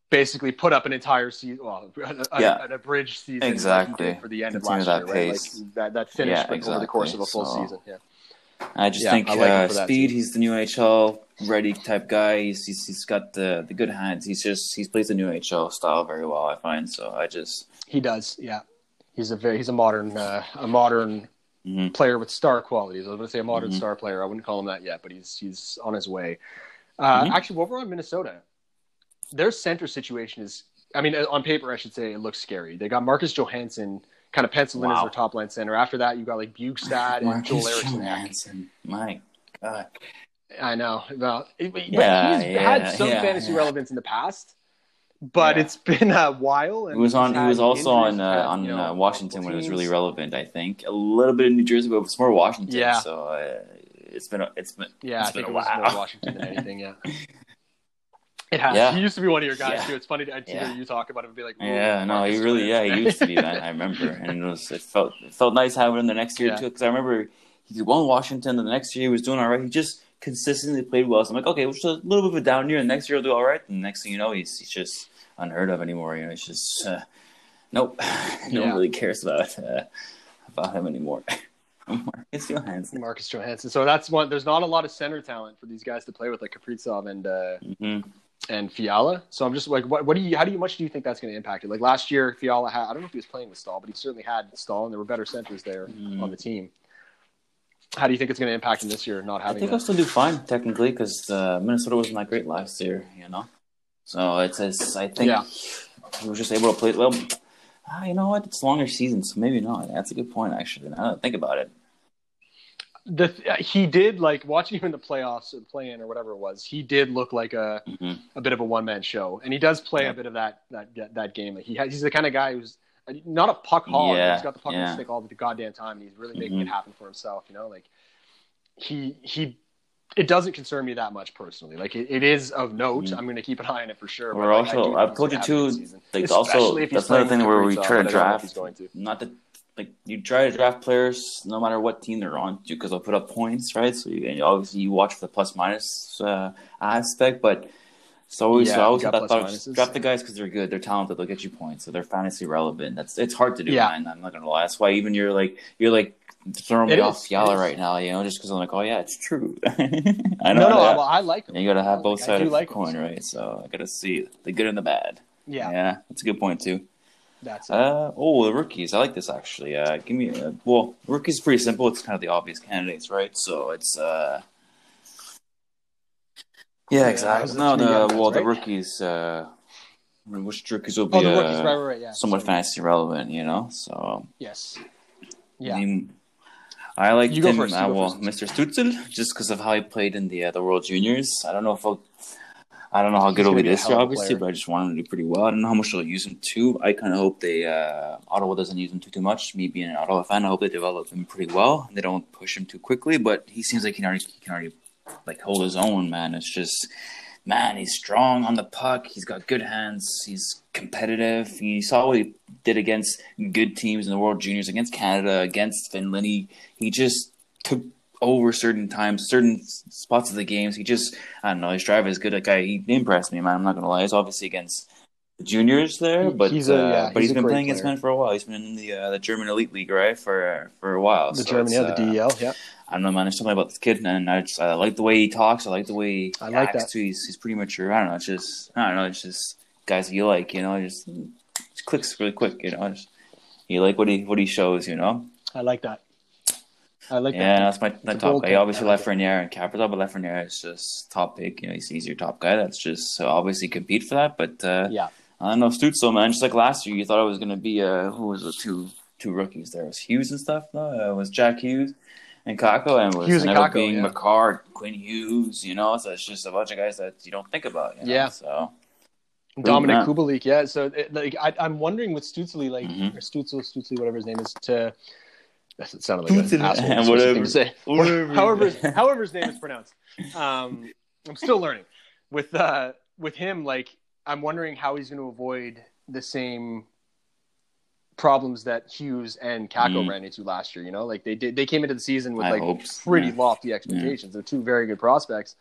basically put up an entire season, well, *laughs* a, Yeah. an abridged season Exactly. for the end Continue of last that year, right? Like that, that finish Yeah, but over the course of a full So- season. Yeah, I just Yeah, think I like uh, speed. too. He's the new NHL ready type guy. He's, he's he's got the the good hands. He's just he's plays the new NHL style very well. I find so. I just he does. Yeah, he's a very he's a modern uh, a modern mhm. player with star qualities. I was going to say a modern Mhm. star player. I wouldn't call him that yet, but he's he's on his way. Uh, Mhm. Actually, over on Minnesota, their center situation is. I mean, on paper, I should say it looks scary. They got Marcus Johansson kind of penciled in as their top line center. After that, you got like Bjugstad and Joel Marcus Eriksson. Johansson. My God. I know. Well, it- but Yeah, he's yeah, had some yeah, fantasy yeah. relevance in the past, but Yeah. it's been a while. And He was on. He was also injuries, on uh, on you know, uh, Washington when it was really relevant. I think a little bit in New Jersey, but it's more Washington. Yeah. So uh, it's been a, it's been Yeah, it's I think been it a was more while. Washington than anything. Yeah, *laughs* it has. Yeah. He used to be one of your guys Yeah. too. It's funny to, to Yeah. hear you talk about him and be like, Yeah, no, he really, yeah, he used to be, *laughs* man. I remember, and it was, it felt, it felt nice having him the next year too, because I remember he won Washington, and the next year he was doing all right. He just consistently played well. So I'm like, okay, was just a little bit of a down year, and next year he'll do all right. And next thing you know, he's he's just unheard of anymore. You know, it's just, uh, nope, *laughs* no one really cares about uh, about him anymore. *laughs* Marcus Johansson. Marcus Johansson. So that's one. There's not a lot of center talent for these guys to play with, like Kaprizov and uh, hmm and Fiala. So I'm just like, what, what do you? How do you much do you think that's going to impact it? Like last year, Fiala had. I don't know if he was playing with Staal, but he certainly had Staal, and there were better centers there Mm. on the team. How do you think it's going to impact him this year? Not having, I think that? I'll still do fine technically because uh, Minnesota wasn't that great last year, you know. So it's, it's I think Yeah. he was just able to play well. Ah, you know what? It's longer season, so maybe not. That's a good point, actually. Now that I think about it. The he did like watching him in the playoffs and playing or whatever it was. He did look like a hmm a bit of a one man show, and he does play Yeah. a bit of that that that game. Like he has, he's the kind of guy who's not a puck hog. Yeah, he's got the puck yeah. the stick all the goddamn time, and he's really making Mhm. it happen for himself. You know, like he he. It doesn't concern me that much personally. Like it, it is of note. Mhm. I'm going to keep an eye on it for sure. We're but, like, I also- I've told you too. Like Especially also, if that's another thing where we try to I don't know if draft. He's going to. Not that like you try to draft players no matter what team they're on because they'll put up points, right? So you, and obviously you watch for the plus minus uh, aspect, but it's always Yeah, so I always thought, got thought plus just minuses. draft the guys because they're good, they're talented, they'll get you points, so they're fantasy relevant. That's it's hard to do, Yeah. man. I'm not gonna lie. That's why even you're like you're like throwing It me off is, it Fiala right now, you know, just because I'm like, oh yeah, it's true. *laughs* I know. No, no, well, I like him. you gotta have both Like, sides of like the him. coin, right? So I gotta see the good and the bad. Yeah, yeah that's a good point too. That's. Uh, oh, the rookies. I like this actually. Uh, give me. Uh, well, rookies is pretty simple. It's kind of the obvious candidates, right? So it's. uh Yeah, Yeah, exactly. those are No, the three the young guys, well, the rookies. Uh, which rookies will be oh, the rookies, uh, right, right, right. Yeah, somewhat So- fantasy relevant, you know? So Yes. I Yeah. mean, I like You go him. first, you uh, go well, first. Mr. Stützle, just because of how he played in the uh, the World Juniors. I don't know if I'll. I don't know how good he'll be this year, obviously, player. but I just want him to do pretty well. I don't know how much they'll use him too. I kind of hope they uh, Ottawa doesn't use him too too much. Me being an Ottawa fan, I hope they develop him pretty well. They don't push him too quickly, but he seems like he can already he can already like hold his own. Man, it's just man, he's strong on the puck. He's got good hands. He's competitive. You saw what he did against good teams in the World Juniors, against Canada, against Finland. He he just took over certain times, certain spots of the games. He just I don't know. His drive is good. Like I, he impressed me, man. I'm not gonna lie. It's obviously against the juniors there, but he's a- uh, yeah, but he's been playing against player. men for a while. He's been in the uh, the German elite league, right, for for a while. The So German, yeah, the uh, DEL, yeah. I don't know, man. There's something about this kid, and I just I like the way he talks. I like the way he I like acts that. too. He's he's pretty mature. I don't know. It's just I don't know. It's just guys that you like, you know. It just, just clicks really quick, you know. Just, you like what he what he shows, you know. I like that. I like Yeah, that. that's my, my top guy. Obviously, like. Lafreniere and Kaprizov, but Lafreniere is just top pick. You know, he's, he's your top guy. That's just so obviously compete for that. But uh, Yeah. I don't know, Stützle, man. Just like last year, you thought it was going to be uh, who was the two two rookies there? It was Hughes and stuff. No, uh, it was Jack Hughes and Kakko, and it was Hughes and Kakko, being yeah. Makar, Quinn Hughes. You know, so it's just a bunch of guys that you don't think about. You know? Yeah. So Dominic. Kubalik, yeah. So, it, like, I, I'm wondering with Stutzley, like, Mhm. or Stutzel, Stutzley, whatever his name is, to. That sounded like an Stutzel, asshole. and whatever- thing to say. *laughs* whatever. however, however his name is pronounced. Um, I'm still learning. With uh, with him, like, I'm wondering how he's going to avoid the same problems that Hughes and Kakko Mm. ran into last year. You know, like they did, they came into the season with I like hope so. pretty Yeah. lofty expectations. They're two very good prospects,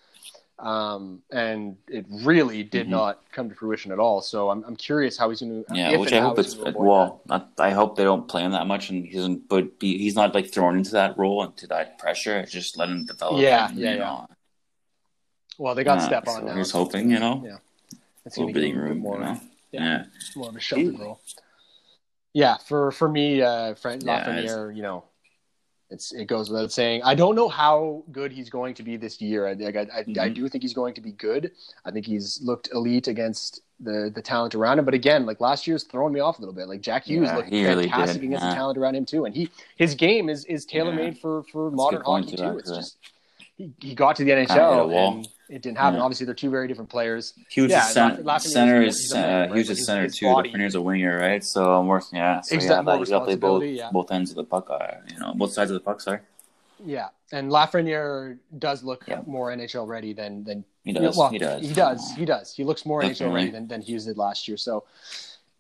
um, and it really did Mhm. not come to fruition at all. So I'm, I'm curious how he's going to. Yeah, which I hope it's well. Not, I hope they don't play him that much, and he doesn't. But be, he's not like thrown into that role, into that pressure. It's Just let him develop. Yeah, and, yeah, yeah. know, Well, they got uh, step on so now. Here's hoping, you know, Yeah, it's a going to breathing give him a bit room, more, you know. yeah. Yeah, more of a sheltered role. Yeah, for for me, uh, Frank Yeah, Lafreniere, you know, it's it goes without saying. I don't know how good he's going to be this year. I like, I, I, I do think he's going to be good. I think he's looked elite against the the talent around him. But again, like last year's throwing me off a little bit. Like Jack Hughes Yeah, looked really fantastic did, against yeah. the talent around him too. And he his game is is tailor made for for That's modern hockey too. It's just he, he got to the NHL and it didn't happen. Yeah. Obviously, they're two very different players. Hughes Yeah, is center. Center is uh, right? Hughes Like is center his too. Lafreniere's a winger, right? So I'm working. Yeah, so Exact- yeah, that, you got to play both yeah. both ends of the puck. Are, you know, both sides of the puck. Sorry, Yeah, and Lafreniere does look Yeah. more NHL ready than than he does. well, he does. He does. He does. He looks more NHL ready than, than Hughes did last year. So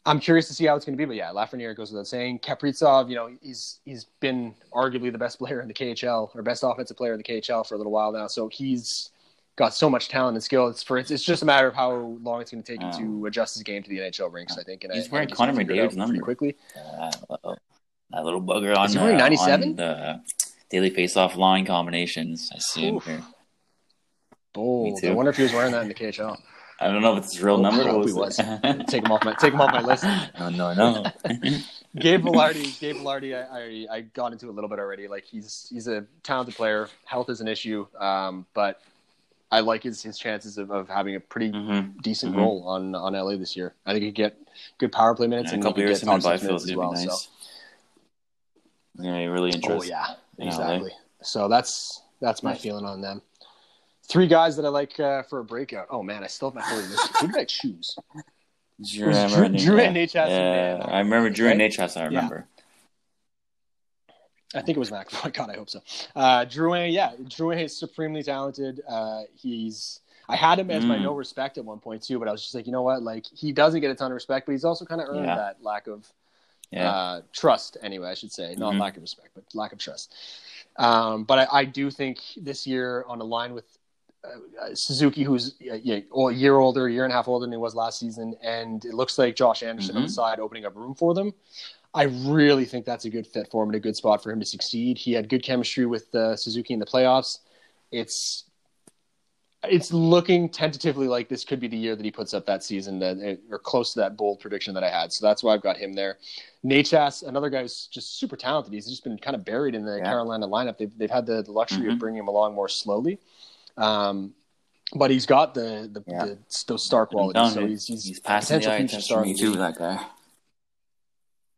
I'm curious to see how it's going to be. But yeah, Lafreniere goes without saying. Kaprizov, you know, he's he's been arguably the best player in the KHL or best offensive player in the KHL for a little while now. So he's got so much talent and skill. It's for it's, it's just a matter of how long it's going to take him to adjust his game to the NHL rinks. I think. And He's I, wearing I Connor gonna figure it out McDavid's number. quickly. Uh, that little bugger on Is he wearing 97? on the daily face-off line combinations. I see him here. Bold. too. I wonder if he was wearing that in the KHL. I don't know if it's his real Oh, number. I hope or he was was. *laughs* Take him off my take him off my list. *laughs* no, no, no. *laughs* Gabe Vilardi, Gabe Vilardi, I, I, I got into a little bit already. Like he's he's a talented player. Health is an issue, um, but I like his, his chances of, of having a pretty hmm decent Mhm. role on on LA this year. I think he could get good power play minutes Yeah, a couple years get in the top six Byfield as well. be So. Yeah, you're really oh yeah, in LA. exactly. So that's that's my Nice. feeling on them. Three guys that I like uh, for a breakout. Oh man, I still have my whole list. Who did I choose? Drew, Drew- Drew and and Yeah, I remember Drew and? Necas. I remember. I think it was Mac. *laughs* Oh God, I hope so. Uh, Drouin, yeah, Drouin is supremely talented. Uh, he's. I had him as my Mm. no respect at one point too, but I was just like, you know what? Like he doesn't get a ton of respect, but he's also kind of earned Yeah. that lack of Yeah. uh, trust. Anyway, I should say, not Mhm. lack of respect, but lack of trust. Um, but I, I do think this year on a line with uh, Suzuki, who's uh, a year older, a year and a half older than he was last season, and it looks like Josh Anderson on the Mhm. side opening up room for them. I really think that's a good fit for him and a good spot for him to succeed. He had good chemistry with uh, Suzuki in the playoffs. It's it's looking tentatively like this could be the year that he puts up that season that or close to that bold prediction that I had. So that's why I've got him there. Necas, another guy who's just super talented. He's just been kind of buried in the Yeah. Carolina lineup. They've they've had the, the luxury Mhm. of bringing him along more slowly. Um, but he's got the the, Yeah. the those star qualities. So he's he's, He's passing the potential eye future test star me too. That guy.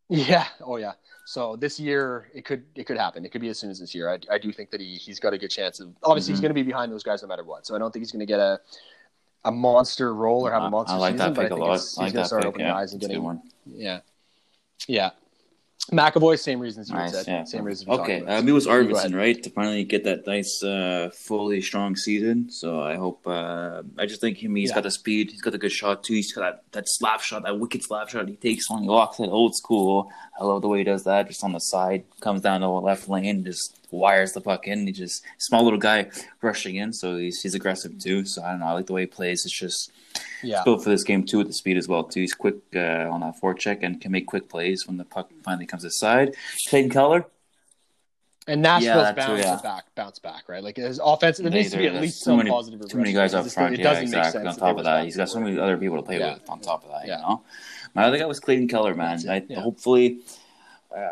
Yeah. Oh, yeah. So this year, it could it could happen. It could be as soon as this year. I, I do think that he he's got a good chance of. Obviously, he's Mhm. going to be behind those guys no matter what. So I don't think he's going to get a a monster role or have a monster I like season. that but I a lot. I like he's going to start pick. opening Yeah, eyes and it's getting. one. Yeah. Yeah. McAvoy, same reasons you Nice, said. yeah. Same reasons. Okay, about. um, it was You Arvidsson, right? To finally get that nice, uh, fully strong season. So I hope. Uh, I just think him. He's Yeah. got the speed. He's got the good shot too. He's got that, that slap shot, that wicked slap shot he takes when he walks it old school. I love the way he does that. Just on the side, comes down to the left lane, just wires the puck in. He just small little guy rushing in, so he's he's aggressive too. So I don't know. I like the way he plays. It's just Yeah. built for this game too with the speed as well too. He's quick uh, on that forecheck and can make quick plays when the puck finally comes aside. Clayton Keller, And Nashville's Yeah, bound yeah. back bounce back, right? Like his offense, there needs to be at least some many- positive. Too many guys up front. It Yeah, doesn't exactly. make sense. On top of that, he's got so many other people to play with. On top of that, Yeah. you know, my other guy was Clayton Keller, man. I. Hopefully, uh,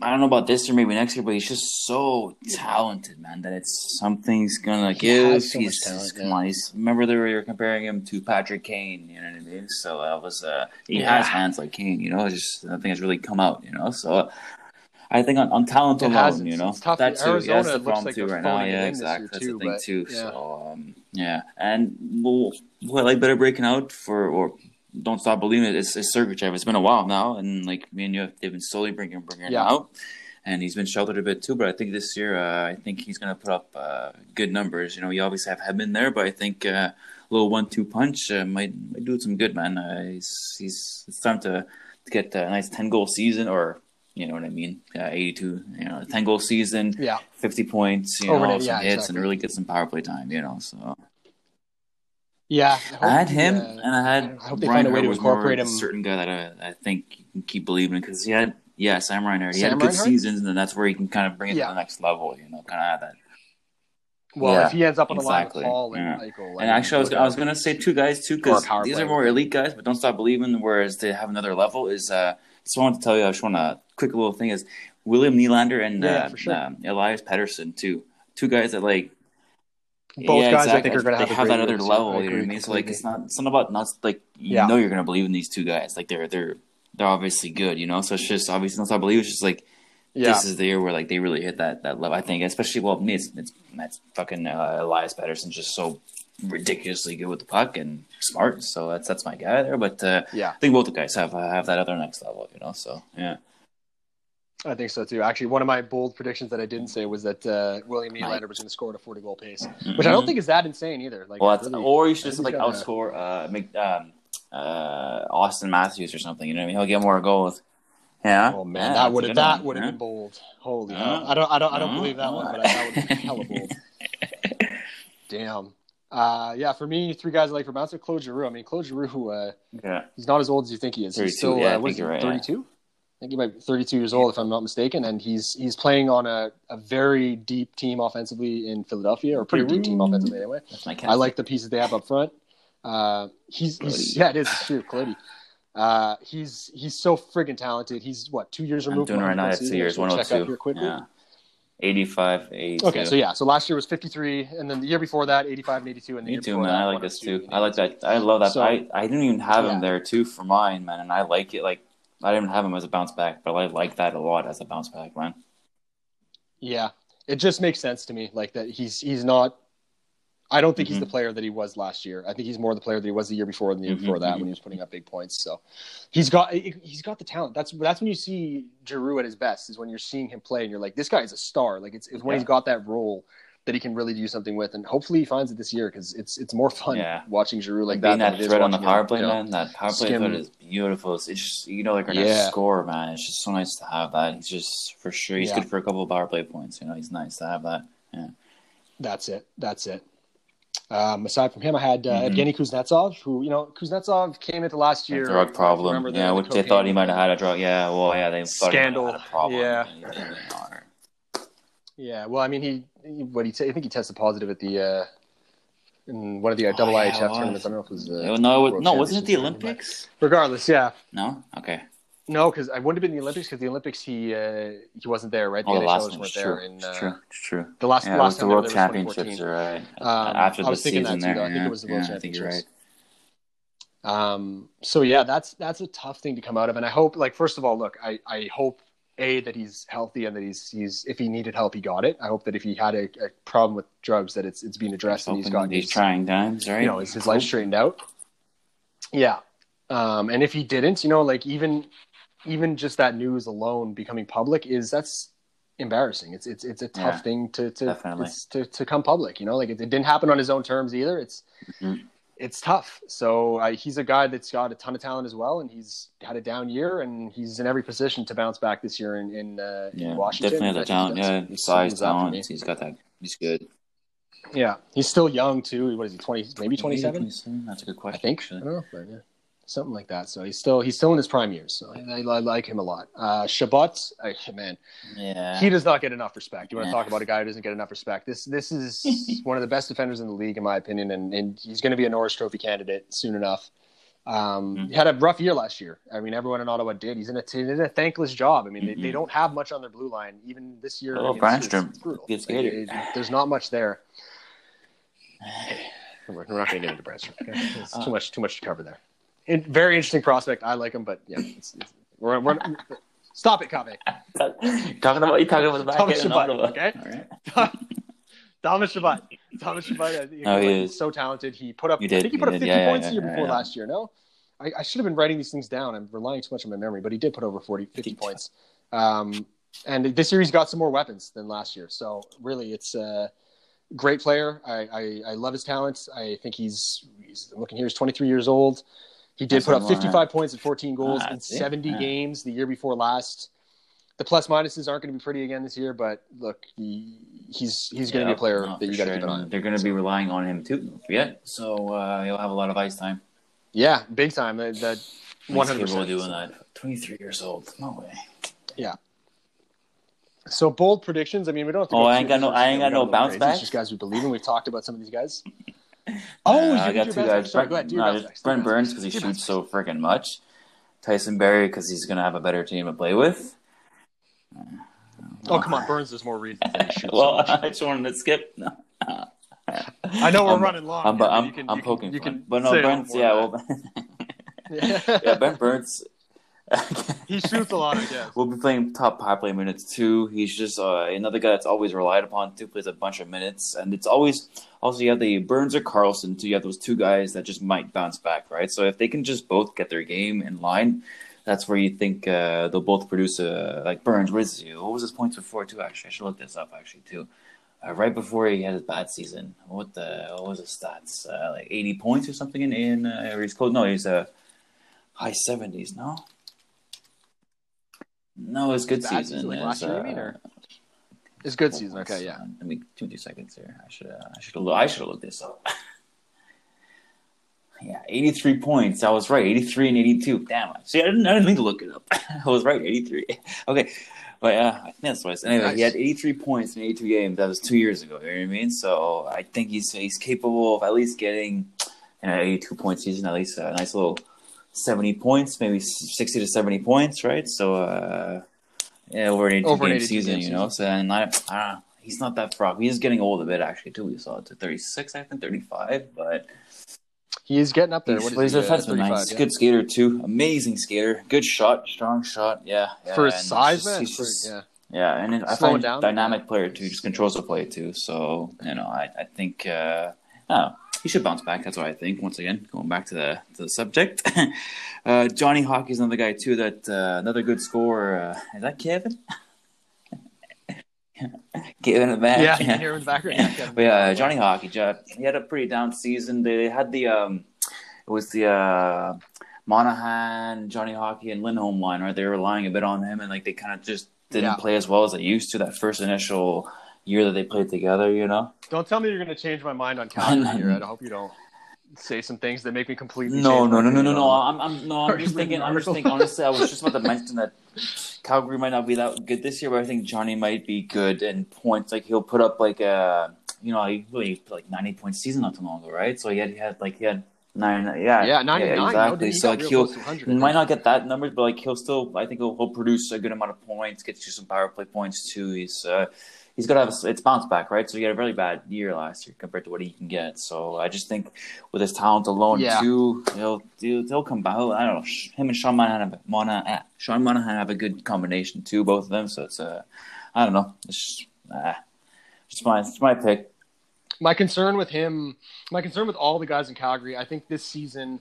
I don't know about this or maybe next year, but he's just so talented, man. That it's something's gonna He give. so he's, talent, yeah. come on. He's remember they were comparing him to Patrick Kane. You know what I mean? So that was uh, he Yeah. has hands like Kane. You know, it's just I think it's really come out. You know, so. I think on, on talent It alone, has. you know, it's tough. that too. Arizona yeah, that's the looks problem like too right now. Yeah, exactly. That's too, the thing but, too. yeah. So um, yeah, and well, what I like better breaking out for or don't stop believing it is, is Sergachev. It's been a while now, and like me and you, have, they've been slowly bringing bringing Yeah. him out, and he's been sheltered a bit too. But I think this year, uh, I think he's going to put up uh, good numbers. You know, you obviously have Hedman there, but I think uh, a little one-two punch uh, might might do some good, man. Uh, he's he's it's time to to get a nice ten goal season or. You know what I mean? Uh, 82, you know, 10 goal season, Yeah, 50 points, you Over know, the- some yeah, hits, exactly. and really get some power play time, you know. So yeah. hope I had him, uh, and I had I hope they find a way to incorporate a him. certain guy that I, I think you can keep believing in because he had, yeah, Sam Reinhart. He Sam had good seasons, and then that's where he can kind of bring it Yeah. to the next level, you know, kind of have that. Well, Yeah, if he ends up on the exactly, line with Hall and yeah. Eichel, And actually, I was, I was going to say two guys too because these play. are more elite guys, but don't stop believing. Whereas they have another level is. uh Just wanted to tell you, I just want a quick little thing is William Nylander and Yeah, uh, sure. um, Elias Pettersson too. Two guys that like both yeah, guys. I think are going to they have, that other year this year. level. I You know what I mean? So like, it's not it's not about not like you Yeah. know you're gonna believe in these two guys. Like they're they're they're obviously good. You know, so it's just obviously not I believe. It's just like yeah. this is the year where like they really hit that that level. I think, especially well, me, it's it's, it's fucking uh, Elias Pettersson just so ridiculously good with the puck and smart. So that's that's my guy there. But uh, yeah, I think both the guys have uh, have that other next level. You know, so yeah. I think so too. Actually, one of my bold predictions that I didn't say was that uh, William. Nylander was going to score at a 40 goal pace, which I don't think is that insane either. Like, Well, really- or you should just like he's got a- outscore uh, make, um, uh, Auston Matthews or something. You know what I mean? He'll get more goals. Yeah. Oh man, Yeah, that would have that would have yeah. been bold. Holy! I don't I don't I don't believe that one, but that would have been hella bold. *laughs* Damn. Uh, yeah, for me, three guys I like for bouncer. Claude Giroux. I mean, Claude Giroux. Uh, Yeah. he's not as old as you think he is. 32, He's still yeah, uh, what is he, right, yeah. 32? I think he might be 32 years old if I'm not mistaken, and he's he's playing on a, a very deep team offensively in Philadelphia, or pretty deep team offensively anyway. That's my cat. I like the pieces they have up front. Uh, he's, he's yeah, it is it's true, Clady. Uh, he's he's so friggin' talented. He's what two years I'm removed. doing from right now. It's two years. Just wanna check up 102. here. Yeah. 85, 82. Okay, so yeah, so last year was 53, and then the year before that, 85 and 82, and the Me year too, before man. that, I like this too. I like that. I love that. So- I, I didn't even have Yeah. him there too for mine, man. And I like it. Like I didn't have him as a bounce back, but I like that a lot as a bounce back, man. Yeah, it just makes sense to me, like that he's he's not. I don't think he's Mhm. the player that he was last year. I think he's more the player that he was the year before and the year Mhm, before that mhm. when he was putting up big points. So he's got he's got the talent. That's that's when you see Giroux at his best is when you're seeing him play and you're like, this guy is a star. Like it's, it's when Yeah. he's got that role that he can really do something with, and hopefully he finds it this year because it's it's more fun Yeah. watching Giroux like Like that. being that threat on the power him, play, you know? man. That power play threat is beautiful. It's it's just you know they're gonna Yeah. score, man. It's just so nice to have that. He's just for sure. He's Yeah. good for a couple of power play points. You know, he's nice to have that. Yeah, that's it. That's it. Um, aside from him, I had uh, Mhm. Evgeny Kuznetsov, who you know Kuznetsov came into last year. drug problem. Yeah, which they thought he might have had a drug. Yeah, well, yeah, they thought Scandal. he had a problem. Yeah. and he didn't, or- Yeah, well, I mean, he, he what he t- I think he tested positive at the uh, in one of the uh, double Oh, yeah, IHF tournaments. I don't know if it was the no, no, wasn't it the Championships or something, Olympics? Regardless, yeah, No, okay. no, because I wouldn't have been the Olympics because the Olympics he uh, he wasn't there, right? The Oh, the last one weren't was there. true. In, It's uh, true. It's true. The last Yeah, the it last was the time they were World there Championships, 2014. you're right. Um, After I the was thinking that season too, there, though. I think it yeah, was the World yeah, I think you're Championships. right. Um, so yeah, that's that's a tough thing to come out of, and I hope, like, first of all, look, I I hope a that he's healthy and that he's he's if he needed help, he got it. I hope that if he had a, a problem with drugs, that it's it's being addressed and he's got these trying times, right? you know his, his life straightened out. Yeah, um, and if he didn't, you know, like even even just that news alone becoming public is that's embarrassing. It's it's it's a tough Yeah, thing to to, to to come public. You know, like it, it didn't happen on his own terms either. It's Mhm. It's tough. So uh, he's a guy that's got a ton of talent as well, and he's had a down year, and he's in every position to bounce back this year in in, uh, Yeah, in Washington. definitely has the talent. Yeah, size, sums up for talent. He's got that. He's good. Yeah, he's still young too. What is he? Twenty, maybe twenty seven. That's a good question. I think. I don't know, but yeah. Something like that. So he's still he's still in his prime years. So I, I like him a lot. Uh, Chabot, I, man, Yeah. he does not get enough respect. You want to Yeah. talk about a guy who doesn't get enough respect? This this is *laughs* one of the best defenders in the league, in my opinion, and, and he's going to be a Norris Trophy candidate soon enough. Um, Mhm. He had a rough year last year. I mean, everyone in Ottawa did. He's in a, he did a thankless job. I mean, they, they Mhm. don't have much on their blue line even this year. Oh, mean, it's- it's Brännström. Like, it- there's not much there. *sighs* We're, we're not going to get into Brännström. Okay? *laughs* It's Uh. too much too much to cover there. In, very interesting prospect. I like him, but yeah, it's, it's, we're, we're stop it, Kaveh. *laughs* talking about you talking about the back Thomas end in Chabot, Ottawa. okay? All right. *laughs* Thomas Chabot. Thomas Chabot. I think Oh, he is. so talented. He put up. He I think he he put up 50 Yeah, yeah, points yeah, the year before yeah. last year. No, I, I should have been writing these things down. I'm relying too much on my memory, but he did put over 40, 50 points. Um, and this year he's got some more weapons than last year. So really, it's a great player. I, I, I love his talents. I think he's, he's I'm looking here. He's 23 years old. He did That's put up a lot. 55 points and 14 goals Ah, in 70 Yeah. games the year before last. The plus minuses aren't going to be pretty again this year, but look, he, he's he's going to be a player no, that you got to sure. keep an eye on. They're going to be relying on him too. Don't. So uh, he'll have a lot of ice time. Yeah, big time. That, 100% capable of doing that. Twenty three years old. No way. Yeah. So bold predictions. I mean, we don't. Have to Oh, I ain't got no- I ain't got no bounce back? It's just guys we believe in. We've talked about some of these guys. Uh, Oh, you I got two guys. Sorry, Brent. No, best. Brent Do Burns because he your shoots best so freaking much. Tyson Barrie because he's going to have a better team to play with. Oh, come on, Burns. There's more reasons than he *laughs* shoots. so well, much. *laughs* I just wanted to skip. No. *laughs* I know we're I'm- running long. I'm, but I'm, you can- I'm you can- poking You fun. can, but no, say a little Brent's more yeah, well, yeah, Brent Burns. He shoots a lot. I guess. We'll be playing top power play minutes too. He's just uh, another guy that's always relied upon too. Plays a bunch of minutes, and it's always also you have the Burns or Carlson too. You have those two guys that just might bounce back, right? So if they can just both get their game in line, that's where you think uh, they'll both produce a like Burns. What, is, what was his points before too? Actually, I should look this up actually too. Uh, right before he had his bad season, what the what was his stats? Uh, like eighty points or something in in uh, close. No, he's uh, high seventies. No. No, it's good Bad season. like last It's, year, you uh, mean, or it's good season. hold Okay, yeah. Let me two, two seconds here. I should uh, I should have I should have looked this up. *laughs* yeah, eighty three points. I was right. Eighty three and eighty two. Damn. See, I didn't I didn't mean to look it up. *laughs* I was right. Eighty three. *laughs* Okay. But yeah, I think that's what I said. Anyway, he had 83 points in 82 games. That was two years ago. You know what I mean? So I think he's he's capable of at least getting an 82 point season, at least a nice little 70 points, maybe 60 to 70 points, right? So uh, yeah, over an 82 Over game 82 season, game you know. So and I, I don't know. He's not that far. He's getting old a bit actually too. We saw it to 36, I think 35, but He is getting up there. he's, What but he's he, a uh, nice, yeah. good skater too. Amazing skater. Good shot, strong shot. Yeah, yeah for his size, he's man. he's for- yeah. yeah, and it, I find down, dynamic player too. Just controls the play too. So you know, I I think uh, oh, he should bounce back. That's what I think. Once again, going back to the to the subject, *laughs* uh, Johnny Hockey's another guy too. That uh, another good scorer. Uh, is that Kevin? *laughs* Kevin in the back. Yeah, you can hear him in the background. Yeah, But yeah, Johnny Hockey, he had a pretty down season. They had the um, it was the uh, Monahan, Johnny Hockey, and Lindholm line, right? They were relying a bit on him, and like they kind of just didn't Yeah. play as well as they used to that first initial year that they played together. You know? Don't tell me you're going to change my mind on *laughs* Calgary here. I hope you don't say some things that make me completely. No, no, no, no, no, no. I'm, I'm, no, I'm just thinking. I'm just thinking. Honestly, I was just about to mention that *laughs* Calgary might not be that good this year, but I think Johnny might be good in points. Like he'll put up like a, you know, he really put like 90 point season not too long ago, right? So he had, he had like he had nine, yeah, Yeah, 99. no, exactly. so like he'll. close to 100, He I might not get that numbers, but like he'll still. I think he'll, he'll produce a good amount of points. Get you some power play points too. He's uh, he's gonna have a, it's bounce back, right? So he had a really bad year last year compared to what he can get. So I just think with his talent alone Yeah. too, he'll he'll, he'll come back. I don't know. Him and Sean Monahan have Monahan, eh, Sean Monahan have a good combination too, both of them. So it's uh, I don't know. It's just, uh, it's my it's my pick. My concern with him, my concern with all the guys in Calgary, I think this season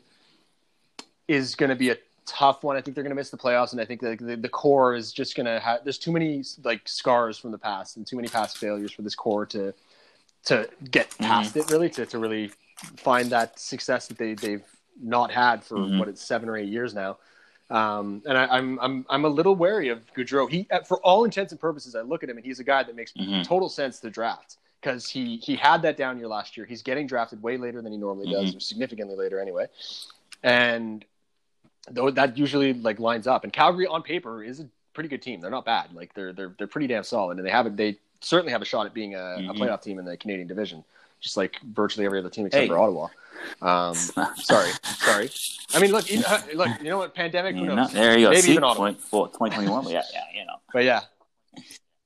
is going to be a tough one. I think they're going to miss the playoffs, and I think the, the, the core is just going to have. There's too many like scars from the past and too many past failures for this core to to get past it. Really, to to really find that success that they they've not had for Mhm. what it's seven or eight years now. Um, and I, I'm I'm I'm a little wary of Gaudreau. He, for all intents and purposes, I look at him and he's a guy that makes Mhm. total sense to draft because he he had that down year last year. He's getting drafted way later than he normally does, Mhm. or significantly later anyway. And though that usually like lines up. And Calgary on paper is a pretty good team. They're not bad. Like they're they're they're pretty damn solid, and they have they certainly have a shot at being a, Mhm. a playoff team in the Canadian division, just like virtually every other team except Hey. for Ottawa. Um, *laughs* sorry, sorry. I mean, look, you know, look, you know what? Pandemic. Who knows? there you go. Maybe See, even Ottawa. 2021, but yeah, yeah, you know. *laughs* But yeah,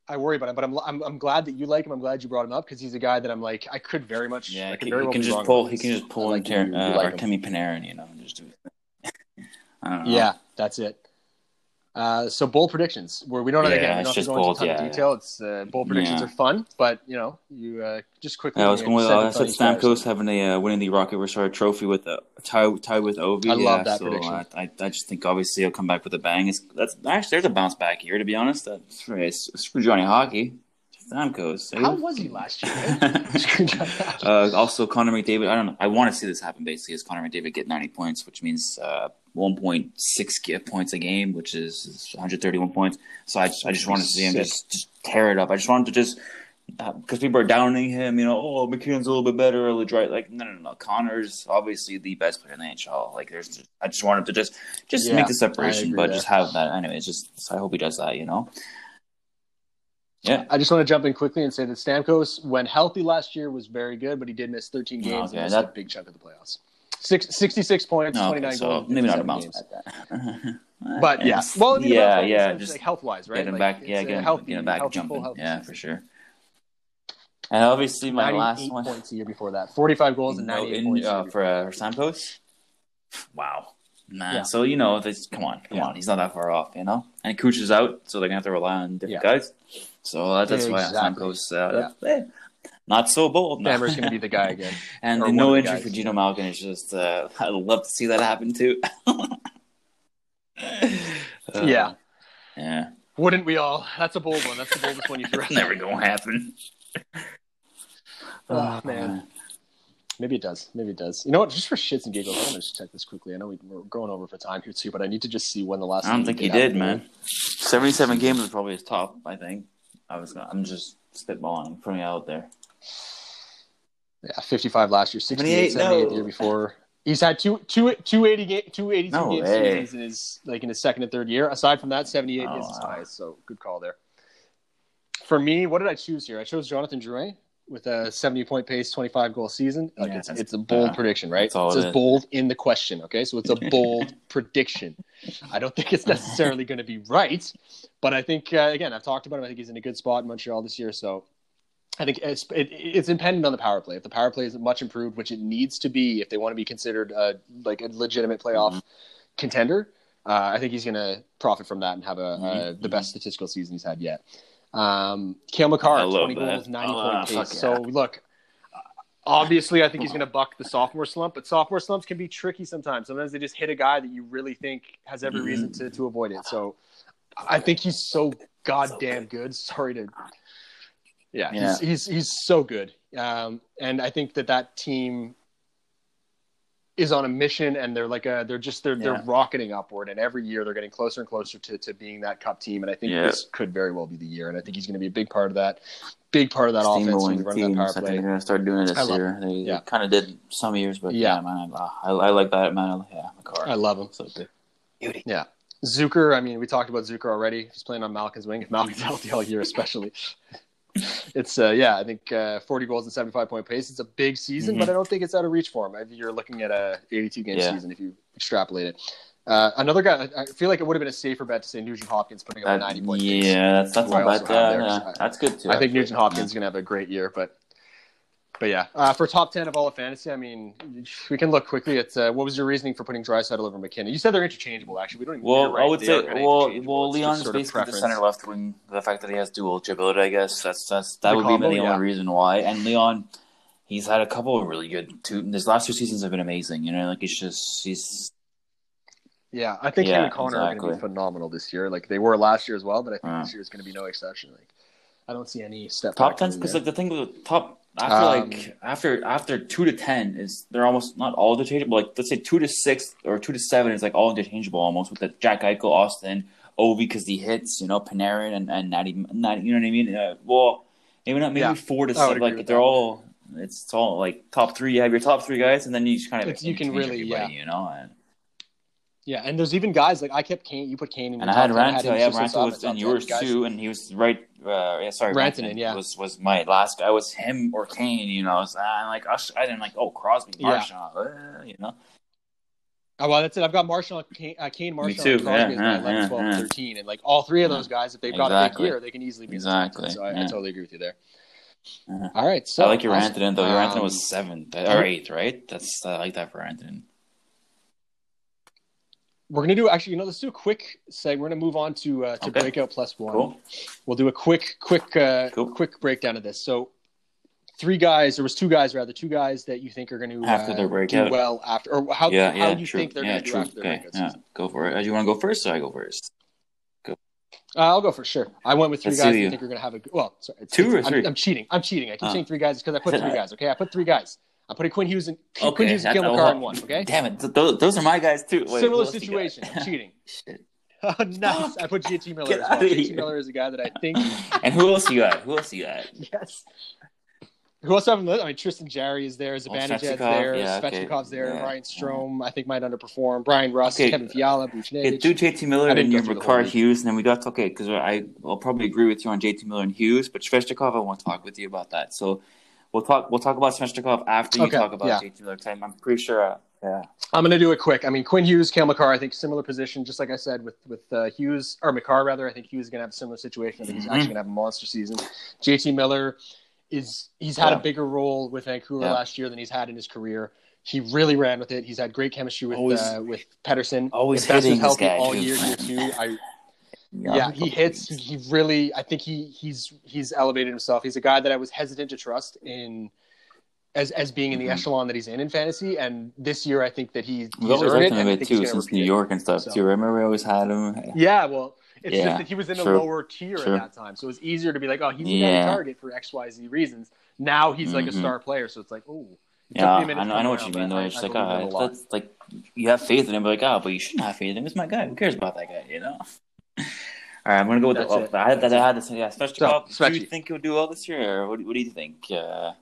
I worry about him. But I'm, I'm, I'm glad that you like him. I'm glad you brought him up because he's a guy that I'm like, I could very much. Yeah, I he could very he well can just pull. He can just pull in like you, you uh, like. Artemi Panarin, you know, just do. I don't know. Yeah, that's it. Uh, so bold predictions, where we don't Yeah, again, we don't have to go into bold, a ton yeah, of yeah. detail. It's uh, bold predictions Yeah. are fun, but you know, you uh, just quickly. I was going with uh, I said on each guy. Stamkos having a uh, winning the Rocket Richard Trophy with a tie tie with Ovi. I love that so prediction. I, I I just think obviously he'll come back with a bang. It's, that's actually there's a bounce back here to be honest. That's it's, it's for Johnny Hockey. Stamkos. How was he last year? *laughs* uh, also, Connor McDavid. I don't know. I want to see this happen. Basically, is Connor McDavid get 90 points, which means uh, 1.6 get points a game, which is, is 131 points. So I just, I just wanted to see him just, just tear it up. I just wanted to just uh, because people are downing him. You know, oh MacKinnon's a little bit better. Ledry. Like no, no, no. Connor's obviously the best player in the NHL. Like there's, just, I just wanted to just just Yeah, make the separation, but just have that. Anyways, just so I hope he does that. You know. Yeah. I just want to jump in quickly and say that Stamkos, when healthy last year, was very good, but he did miss 13 games Okay, and missed that- a big chunk of the playoffs. Six, 66 points, No, 29 okay, so goals, maybe not a 57 bounce *laughs* But yeah, well, I mean, yeah, about- yeah, just like health wise, right? Get him Like, back, yeah, get him, healthy, get him back healthy, jumping, healthy yeah, for sure. And obviously, my last one points a year before that, 45 goals and 98 in, points. uh, for uh, Stamkos. Wow, man. Yeah. So you know, this, come on, come Yeah. on, he's not that far off, you know. And Kuch is out, so they're gonna have to rely on different Yeah. guys. So uh, that's why Exactly. Stamkos, uh, eh, not so bold. no. Going to be the guy again. *laughs* and the no of the entry guys. for Geno Malkin is just. Uh, *laughs* I'd love to see that happen too. *laughs* Uh, yeah. yeah. Wouldn't we all? That's a bold one. That's the boldest one you threw. out. Never gonna happen. Oh, man. Maybe it does. Maybe it does. You know what? Just for shits and giggles, I'm going to just check this quickly. I know we, we're going over for time here too, but I need to just see when the last. I don't think he did, man. Seventy-seven games is probably his top. I think. I was. Gonna, I'm just spitballing, putting it out there. Yeah, 55 last year, 68, 78, 78 no. the year before. He's had two, two, 280 ga- 282 No game way. seasons in his like in his second and third year. Aside from that, 78 Oh, is his wow. highest. So good call there. For me, what did I choose here? I chose Jonathan Drouin with a 70 point pace, 25 goal season. Like Yeah, it's, it's a bold yeah, prediction, right? that's all it it says is. bold in the question. Okay, so it's a *laughs* bold prediction. I don't think it's necessarily going to be right, but I think uh, again I've talked about him. I think he's in a good spot in Montreal this year. So I think it's it, it's dependent on the power play. If the power play is much improved, which it needs to be, if they want to be considered uh, like a legitimate playoff Mhm. contender, uh, I think he's going to profit from that and have a uh, Mhm. the best statistical season he's had yet. Um, Cale Makar, twenty that. goals, ninety Oh, point pace. yeah. So look, obviously, I think he's going to buck the sophomore slump, but sophomore slumps can be tricky sometimes. Sometimes they just hit a guy that you really think has every reason Mm-hmm. to, to avoid it. So I think he's so goddamn good. Sorry to, yeah, Yeah. He's, he's he's so good, um, and I think that that team is on a mission, and they're like a they're just they're Yeah. they're rocketing upward, and every year they're getting closer and closer to to being that cup team, and I think Yeah. this could very well be the year, and I think he's going to be a big part of that, big part of that offense when Steamrolling they're running that teams. power I think they're gonna start doing it this love year. They, Yeah. kind of did some years, but yeah, Yeah. man, I, I, I like that man. Yeah, Makar. I love him. so good. Beauty. Yeah. Zucker, I mean, we talked about Zucker already. He's playing on Malkin's wing. If Malkin's *laughs* healthy all year, especially. It's, uh, yeah, I think uh, 40 goals and 75 point pace. It's a big season, Mhm. but I don't think it's out of reach for him. I think you're looking at a 82 game Yeah. season if you extrapolate it. Uh, another guy, I feel like it would have been a safer bet to say Nugent Hopkins putting up a That- 90 point pace. yeah, that's that's not bad. Yeah, yeah, that's good too. I think actually. Nugent Hopkins is going to have a great year, but but yeah, uh, for top ten of all of fantasy, I mean, we can look quickly at uh, what was your reasoning for putting Draisaitl over MacKinnon? You said they're interchangeable. Actually, we don't even. Well, you're right, I would they say, well, interchangeable. well, It's just Leon's basically the center left wing. The fact that he has dual agility, I guess that's that's that The would combo, be the yeah. only reason why. And Leon, he's had a couple of really good two. His last two seasons have been amazing. You know, like he's just he's Yeah, I think Yeah, him and Connor are going to be phenomenal this year. Like they were last year as well, but I think Yeah. this year is going to be no exception. Like I don't see any step top back ten because like the thing with the top after Um, like after after two to ten is they're almost not all interchangeable. Like let's say two to six or two to seven is like all interchangeable almost with the Jack Eichel, Auston, Ovi because he hits. You know, Panarin and and Natty, Natty you know what I mean? Uh, well, maybe not. Maybe Yeah, four to I six. Like with they're all. It's, it's all like top three. You have your top three guys, and then you just kind of It's- you can really, everybody, you know. And Yeah, and there's even guys like I kept Kane. You put Kane in, And I had top 10, Yeah, just outside was in yours guys. too, and he was right. Uh, yeah, sorry, Rantanen, Rantanen, yeah. was was my last guy. Was him or Kane? You know, so I'm like, I I didn't like, oh, Crosby, Yeah. Uh, you know. Oh, well, that's it. I've got Marshall, Kane, uh, Kane Marshall, and Crosby Yeah, as my yeah, 11, yeah, 12, yeah. 13. And like all three of those guys, if they've got a big year, they can easily be in the top 10. Exactly, So I, I totally agree with you there. All right. So I like your. Rantanen though. Your Rantanen Um, was seventh or eighth, right? That's I like that for Rantanen. We're gonna do actually. You know, let's do a quick seg. We're gonna move on to uh, to Okay. breakout plus one. Cool. We'll do a quick, quick, uh, Cool. quick breakdown of this. So, three guys. There was two guys rather. Two guys that you think are going to After uh, their do well after, or how yeah, how yeah, do you true. think they're yeah, going to do true. after their Okay, breakout yeah, season? go for it. Uh, Do you want to go first, or I go first? Uh, I'll go for sure. I went with three Let's guys. I you. think going to have a well. Sorry, it's, Two it's- or three? I'm, I'm cheating. I'm cheating. I keep Oh. saying three guys because I put three *laughs* guys. Okay, I put three guys. I'm putting Quinn Hughes and Quinn Okay, Hughes and oh, Makar in one. Okay, Damn it, those, those are my guys too. Wait, similar else you got? situation. I'm *laughs* cheating. Shit. *laughs* Oh, nice. I put JT Miller Get as well. JT. Miller is a guy that I think *laughs* And who else you got? Who else you got? Yes. Who else have? I mean, Tristan Jarry is there. Zibanejad's oh, Svechnikov, there. yeah, okay. Svechnikov's there. Yeah. Brian Strom, I think, might underperform. Bryan Rust, Okay. Kevin Fiala, Okay, Buchnevich. do JT Miller and your through the whole Makar. Hughes, and then we got okay because I will probably agree with you on JT Miller and Hughes, but Svechnikov I want to talk with you about that. So we'll talk we'll talk about Svechnikov after you Okay, talk about yeah. JT Miller. I'm, I'm pretty sure. Uh, yeah. I'm going to do it quick. I mean, Quinn Hughes, Cale Makar, I think similar position, just like I said with with uh, Hughes or McCarr rather. I think Hughes is going to have a similar situation. I think he's Mhm. actually going to have a monster season. JT Miller is he's had Yeah. a bigger role with Vancouver Yeah. last year than he's had in his career. He really ran with it. He's had great chemistry with Always- uh, with Pettersson. always hitting this healthy guy, all year, year two. I yeah, he hits. He, he really. I think he he's he's elevated himself. He's a guy that I was hesitant to trust in as as being in the Mhm. echelon that he's in in fantasy. And this year, I think that he, We he's always earned liked it. him a bit too gonna since repeat New it. York and stuff So- you Remember we always had him. Yeah, well, it's Yeah, just that he was in a lower tier True. at that time, so it was easier to be like, oh, he's a guy Yeah. to target for X, Y, Z reasons. Now he's like a Mhm. star player, so it's like, oh, Yeah, I know, I know what you mean. Though it's like, ah, ah, that's like you have faith in him, but like, ah, but you shouldn't have faith in him. It's my guy. Who cares about that guy? You know. All right, I'm gonna go with That's the. it. Oh, I had that. I had this. Yeah, Svechnikov. So, do you think he'll do well this year, or what, do- what do you think? Uh,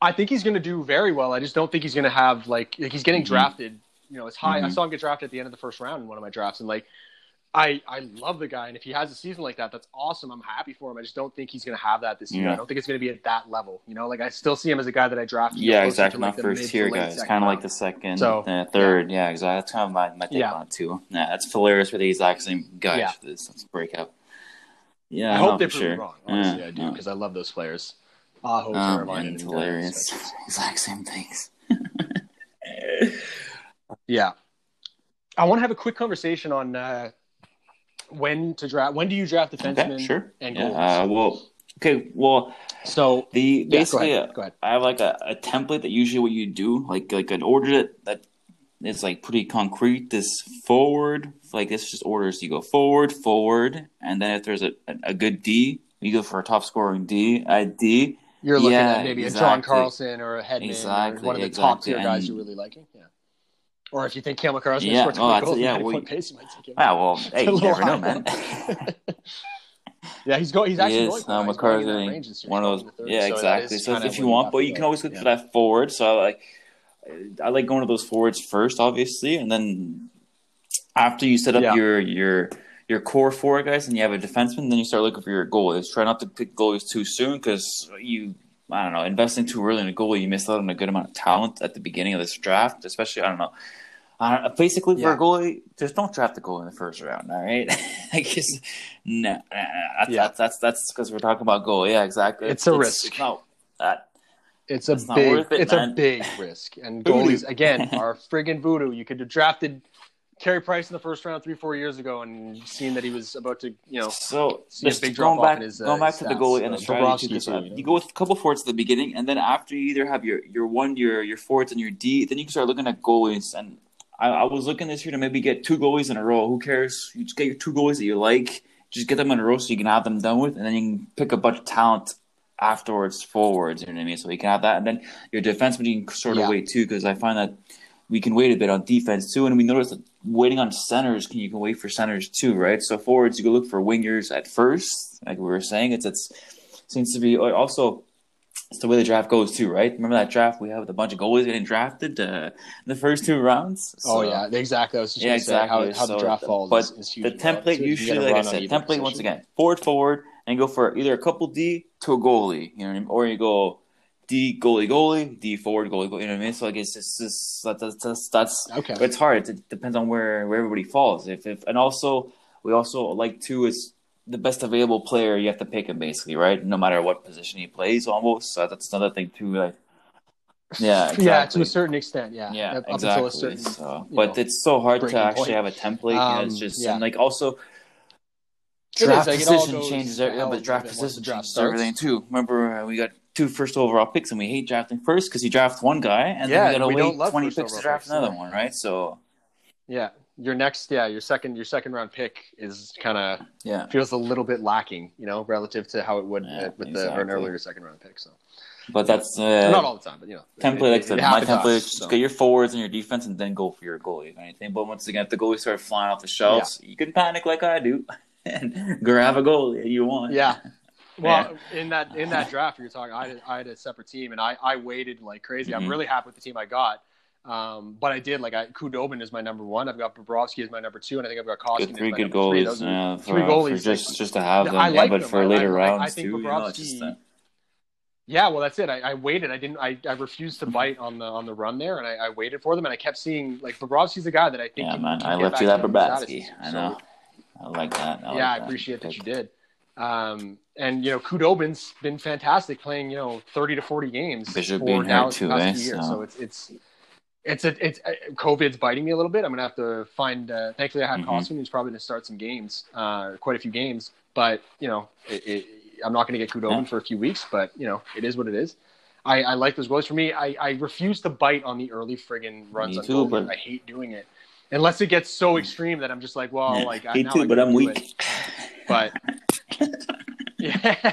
I think he's going to do very well. I just don't think he's going to have like, like he's getting Mhm. drafted. You know, it's high. I Mhm. saw him get drafted at the end of the first round in one of my drafts, and like, I I love the guy, and if he has a season like that, that's awesome. I'm happy for him. I just don't think he's going to have that this year. Yeah. I don't think it's going to be at that level. You know, like I still see him as a guy that I drafted. yeah, exactly. Not like, first tier guy. It's kind of like the second, So, uh, third. Yeah, exactly. That's kind of my, my take Yeah. on it too. Yeah, that's hilarious for the exact same guys Yeah. for this breakout. Yeah, I no, hope they prove sure. me wrong. Honestly, Yeah, I do because I love those players. Aho, Carolina, and, hilarious. Exact same things. *laughs* Yeah, I want to have a quick conversation on uh, when to draft. When do you draft defensemen? Okay, sure. and yeah, uh, well, okay, well, So the yeah, go basically, ahead. uh, Go ahead. I have like a, a template that usually what you do, like like an order that that is like pretty concrete. This forward, like this just orders. You go forward, forward, and then if there's a, a, good D, you go for a top scoring D. A D, You're looking Yeah, at maybe a John. Carlson or a Hedman Exactly, or one of the top tier guys and- you're really liking. Yeah. Or if you think Cam to Yeah, score 20 well, that's- goals yeah, at well, pace, you might take him. ah, well, *laughs* hey, you never know, man. *laughs* Yeah, he's going. He's He actually is. going. For. He's Makar's going in that getting range one of those. the Yeah. So exactly. So, if you want, but you can always look Yeah. for that forward. So I like, I like going to those forwards first, obviously, and then after you set up Yeah. your your your core four guys, and you have a defenseman, then you start looking for your goalies. Try not to pick goalies too soon because you. I don't know. Investing too early in a goalie, you miss out on a good amount of talent at the beginning of this draft. Especially, I don't know. Uh, basically, for a goalie, just don't draft the goalie in the first round. All right, *laughs* I guess no, nah, nah, that's, Yeah. that's that's that's because we're talking about goal. Yeah, exactly. It's a risk. It's not that. It's a big. it, it's man. a big risk. And *laughs* goalies again are *laughs* friggin' voodoo. You could have drafted Carey Price in the first round three, four years ago, and seeing that he was about to, you know, So see a big going drop-off back, in his, uh, going back his to the goalie and the strategy. Bobrovsky so you know? you go with a couple forwards at the beginning, and then after you either have your your one, your your forwards, and your D, then you can start looking at goalies. And I, I was looking this year to maybe get two goalies in a row. Who cares? You just get your two goalies that you like. Just get them in a row so you can have them done with, and then you can pick a bunch of talent afterwards, forwards. You know what I mean? So you can have that, and then your defenseman you can sort of Yeah. wait too, because I find that we can wait a bit on defense too, and we notice that waiting on centers can you can wait for centers too, right? So forwards you can look for wingers at first, like we were saying. It's it's seems to be also it's the way the draft goes too, right? Remember that draft we had with a bunch of goalies getting drafted uh, in the first two rounds? oh yeah, exactly. I was just Yeah, say how, exactly. how the draft falls but is, is the template So usually, like I said, template once again, forward, forward, and go for either a couple D to a goalie, you know I mean? Or you go D goalie, goalie, D forward, goalie, goalie, you know what I mean? So like it's just, it's just that's, that's, that's Okay. but it's hard. It depends on where, where everybody falls. If, if and also we also like too is the best available player you have to pick him basically, right? No matter what position he plays, almost. So that's another thing too. Like, yeah, exactly. *laughs* Yeah, to a certain extent, yeah. Yeah, Up exactly. until a certain, so, but know, it's so hard to actually point. have a template. you know, it's Um, just yeah. and like also is, draft like, position changes. Yeah, but draft position draft changes starts. everything too. Remember, uh, we got two first overall picks, and we hate drafting first because you draft one guy, and Yeah, then you got to wait twenty picks to draft picks, another yeah. one, right? So Yeah, your next, yeah, your second, your second round pick is kind of yeah, feels a little bit lacking, you know, relative to how it would Yeah, with the, or an earlier second round pick. So but that's uh, not all the time, but you know, template. like I it- it my template us, is just so. get your forwards and your defense, and then go for your goalie. If anything, but once again, if the goalie start flying off the shelves, you can panic like I do *laughs* and grab a goalie you want. Yeah. Well, in that in that draft you're talking, I had, I had a separate team, and I, I waited like crazy. I'm Mhm. really happy with the team I got, um, but I did like I Khudobin is my number one. I've got Bobrovsky as my number two, and I think I've got Koskinen Good, three good number three. goalies. Those yeah, for, three goalies, just like- just to have them. I yeah, but them. for I- later I- I rounds think too, you know, Bobrovsky- Yeah, well, that's it. I, I waited. I didn't. I, I refused to bite on the on the run there, and I, I waited for them, and I kept seeing like Bobrovsky's a guy that I think. yeah, can, man. can I left you that status. I So, know. I like that. I like yeah, I that. appreciate that you did. Um, and you know, Khudobin's been fantastic playing. You know, thirty to forty games Bishop for Dallas too, eh? So- So it's it's it's a it's uh, COVID's biting me a little bit. I'm gonna have to find. Uh, thankfully, I Mhm. Cosman, who's probably gonna start some games, uh, quite a few games. But you know, it, it, I'm not gonna get Kudobin Yeah. for a few weeks. But you know, it is what it is. I, I like those goals. For me, I, I refuse to bite on the early friggin' runs Me on too, but- I hate doing it. Unless it gets so extreme that I'm just like, well, Yeah, like I, me now too, I but I'm weak. it. But *laughs* yeah,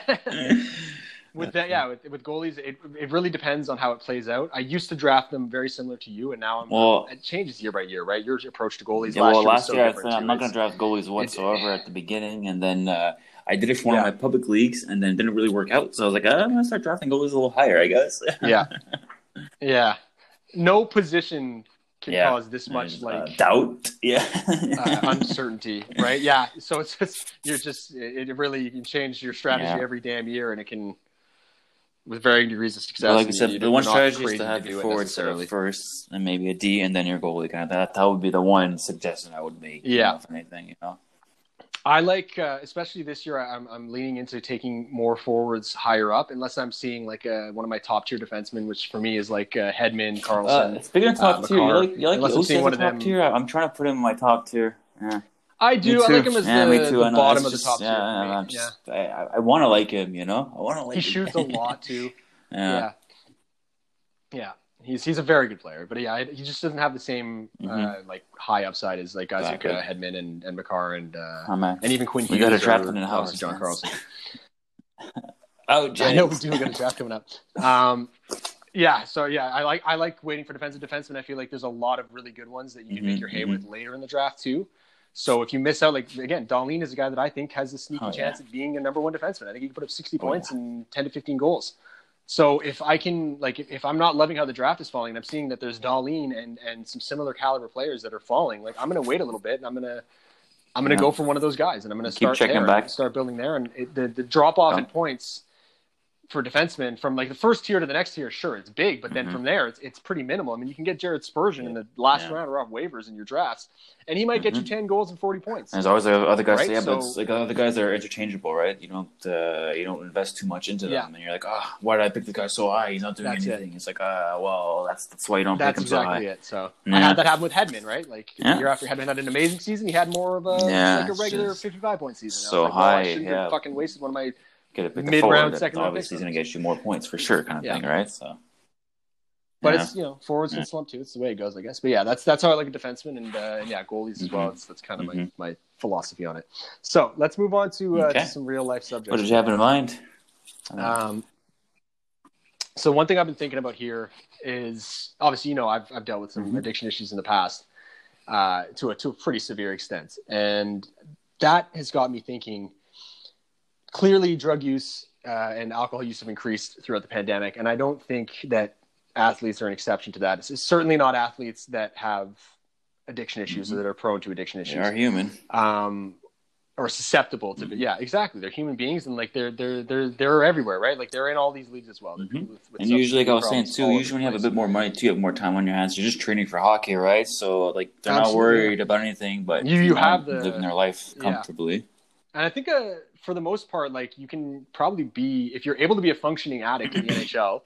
with that, yeah, with, with goalies, it it really depends on how it plays out. I used to draft them very similar to you, and now I'm. Well- it changes year by year, right? Your approach to goalies Yeah, last well, year last so year I said I'm not going to draft goalies whatsoever at the *laughs* beginning, and then uh, I did it for one Yeah. of my public leagues, and then it didn't really work out. So I was like, uh, I'm going to start drafting goalies a little higher, I guess. yeah, *laughs* yeah. No position can Yeah. cause this much Uh, like doubt. *laughs* Yeah. uh, uncertainty, right? Yeah. So it's just you're just it, really you can change your strategy Yeah. every damn year, and it can with varying degrees of success. Well, like I said, you- the one strategy is to have your forward first, and maybe a D, and then your goalie. Kind of that. That would be the one suggestion I would make. you Yeah. know, if anything, you know. I like, uh, especially this year, I'm, I'm leaning into taking more forwards higher up, unless I'm seeing like uh, one of my top tier defensemen, which for me is like uh, Hedman, Carlson. Uh, speaking of top uh, tier, you like you like Unless I'm Josi seeing one a of top them- tier. I'm trying to put him in my top tier. Yeah. I do. I like him as yeah, the, too. the bottom It's of the top yeah, tier. I'm just, I, I, I want to like him. You know, I want to like. He him. shoots a lot too. *laughs* yeah. yeah. Yeah. He's he's a very good player, but yeah, he just doesn't have the same uh, Mhm. like high upside as like guys Exactly. like uh, Hedman and, and Makar and uh, and even Quinn We Hughes. *laughs* *laughs* gotta draft him in Howard, John. Carlson. Oh, I know we do. We got a draft coming up. Um, yeah, so yeah, I like I like waiting for defensive defensemen. I feel like there's a lot of really good ones that you can Mhm, make your hay mhm. with later in the draft too. So if you miss out, like again, Dahlin is a guy that I think has a sneaky Oh, chance yeah. at being a number one defenseman. I think he can put up 60 Oh, points and 10 to 15 goals. So if I can, like, if, I'm not loving how the draft is falling, I'm seeing that there's mm-hmm. Dahlin and and some similar caliber players that are falling, like I'm going to wait a little bit and I'm going to. I'm going to Yeah. go for one of those guys, and I'm going to start checking there back. and start building there. And it, the the drop off in points for defensemen from like the first tier to the next tier, sure, it's big, but then Mhm. from there, it's it's pretty minimal. I mean, you can get Jared Spurgeon in the last Yeah. round or off waivers in your drafts, and he might get you Mhm. ten goals and forty points. And there's always other guys. Right, Yeah, but it's like other guys that are interchangeable, right? You don't uh, you don't invest too much into them, Yeah. and you're like, ah, why did I pick the guy so high? He's not doing That's it. anything. It's like, uh, well, that's that's why you don't That's pick him so exactly high. it. So Yeah. I had that happen with Hedman, right? Like Yeah. year after Hedman had an amazing season, he had more of a like a regular fifty-five point season. So like, well, I high, yeah. have fucking wasted one of my. Get a pick the Mid-round, forward. second-round obviously, he's going to get you more points for sure, kind of Yeah. thing, right? So, But yeah. it's you know forwards Yeah. can slump too. It's the way it goes, I guess. But yeah, that's that's how I like a defenseman and, uh, and yeah, goalies as well. Mhm. It's, that's kind of Mhm. my, my philosophy on it. So let's move on to, uh, Okay. to some real life subjects. what did you have in mind? Um, so one thing I've been thinking about here is obviously you know I've I've dealt with some Mhm. addiction issues in the past uh, to a to a pretty severe extent, and that has got me thinking. Clearly, drug use uh, and alcohol use have increased throughout the pandemic, and I don't think that athletes are an exception to that. It's certainly not athletes that have addiction issues Mhm. or that are prone to addiction issues. They are human. um, or susceptible to. Mhm. Yeah, exactly. They're human beings, and like they're they're they're they're everywhere, right? Like they're in all these leagues as well. Mhm. with- with And usually, like I was saying too, usually when you have a bit more money too, you have more time on your hands. You're just training for hockey, right? So like they're not worried about anything, but You- you know, have the- living their life Yeah. And I think uh, for the most part, like you can probably be if you're able to be a functioning addict in the *clears throat* NHL.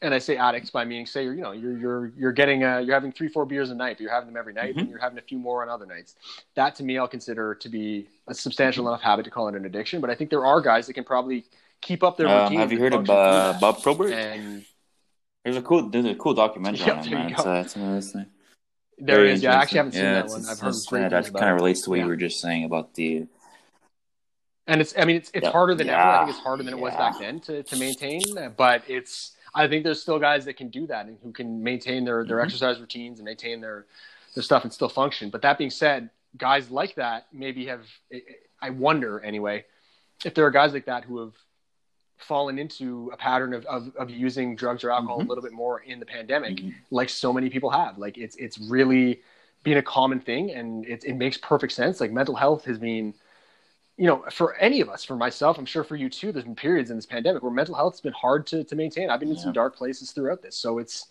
And I say addicts by meaning, say you're you know you're you're you're getting uh, you're having three four beers a night, but you're having them every night, Mhm. and you're having a few more on other nights. That to me, I'll consider to be a substantial enough habit to call it an addiction. But I think there are guys that can probably keep up their Um, routine. have you heard of uh, Bob Probert? And There's a cool, there's a cool documentary Yeah, on it, there you man. It's, go. uh, it's interesting. there Very is, yeah, I actually haven't seen Yeah, that one. I've heard it's- great yeah, that kind of relates to what you were just saying about the And it's, I mean, it's it's Yeah. harder than ever. I think it's harder than it was back then to, to maintain. But it's, I think there's still guys that can do that and who can maintain their, their Mhm. exercise routines and maintain their their stuff and still function. But that being said, guys like that maybe have, I wonder anyway, if there are guys like that who have fallen into a pattern of, of, of using drugs or alcohol Mhm. a little bit more in the pandemic, Mhm. like so many people have. Like it's it's really been a common thing, and it it makes perfect sense. Like mental health has been, you know, for any of us, for myself, I'm sure for you too. There's been periods in this pandemic where mental health has been hard to to maintain. I've been in some dark places throughout this, so it's.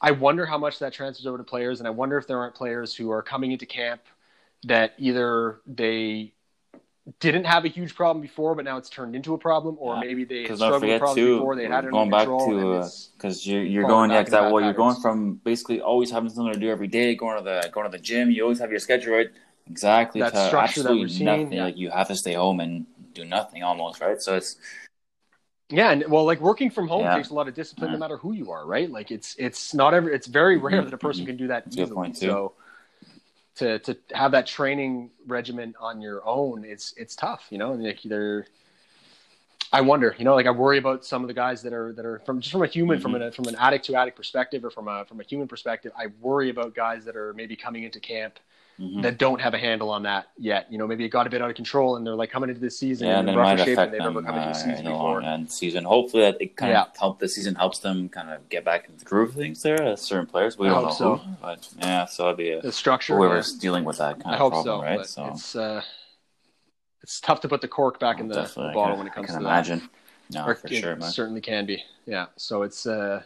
I wonder how much that transfers over to players, and I wonder if there aren't players who are coming into camp that either they didn't have a huge problem before, but now it's turned into a problem, or Yeah. maybe they had Because don't struggled with forget problems too, before they had it going uh, back to because you're you're going back yeah, that well, you're going from basically always having something to do every day, going to the going to the gym. You always have your schedule right, exactly. That to structure, that absolutely routine, nothing. yeah. Like you have to stay home and do nothing almost, right? So it's Yeah, and well, like working from home Yeah. takes a lot of discipline, no matter who you are, right? Like it's it's not every it's very *clears throat* rare that a person can do that That's easily. point. So to to have that training regimen on your own, it's it's tough, you know. And like they're, I wonder, you know, like I worry about some of the guys that are that are from just from a human, from Mhm. an from an addict to addict perspective, or from a from a human perspective. I worry about guys that are maybe coming into camp mhm. that don't have a handle on that yet. You know, maybe it got a bit out of control, and they're like coming into this season yeah, in then it rougher might shape than affect they've them ever come into uh, a season in before. long end season. Hopefully, that it kind Yeah. of help the season helps them kind of get back into the groove of things there. Uh, certain players, we I don't hope know so. who, but yeah, so it'd be a, The structure, yeah. whoever's dealing with that kind I of hope problem, so, right? So it's uh, it's tough to put the cork back in the, definitely, the bottle can, when it comes I can to imagine. that. No, Or for sure, man. certainly can be. Yeah. So it's uh,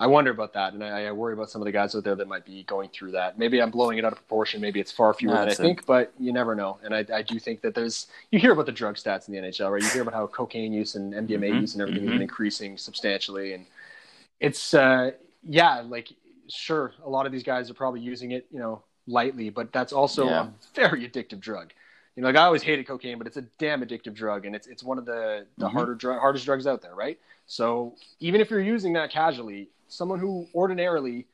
I wonder about that, and I, I worry about some of the guys out there that might be going through that. Maybe I'm blowing it out of proportion. Maybe it's far fewer No, than I it. think, but you never know. And I, I do think that there's you hear about the drug stats in the NHL, right? You hear about how cocaine use and MDMA Mhm, use and everything has mhm. been increasing substantially, and it's uh, yeah, like sure, a lot of these guys are probably using it, you know, lightly, but that's also Yeah. a very addictive drug. You know, like I always hated cocaine, but it's a damn addictive drug, and it's it's one of the the Mhm. harder dr- hardest drugs out there, right? So even if you're using that casually, someone who ordinarily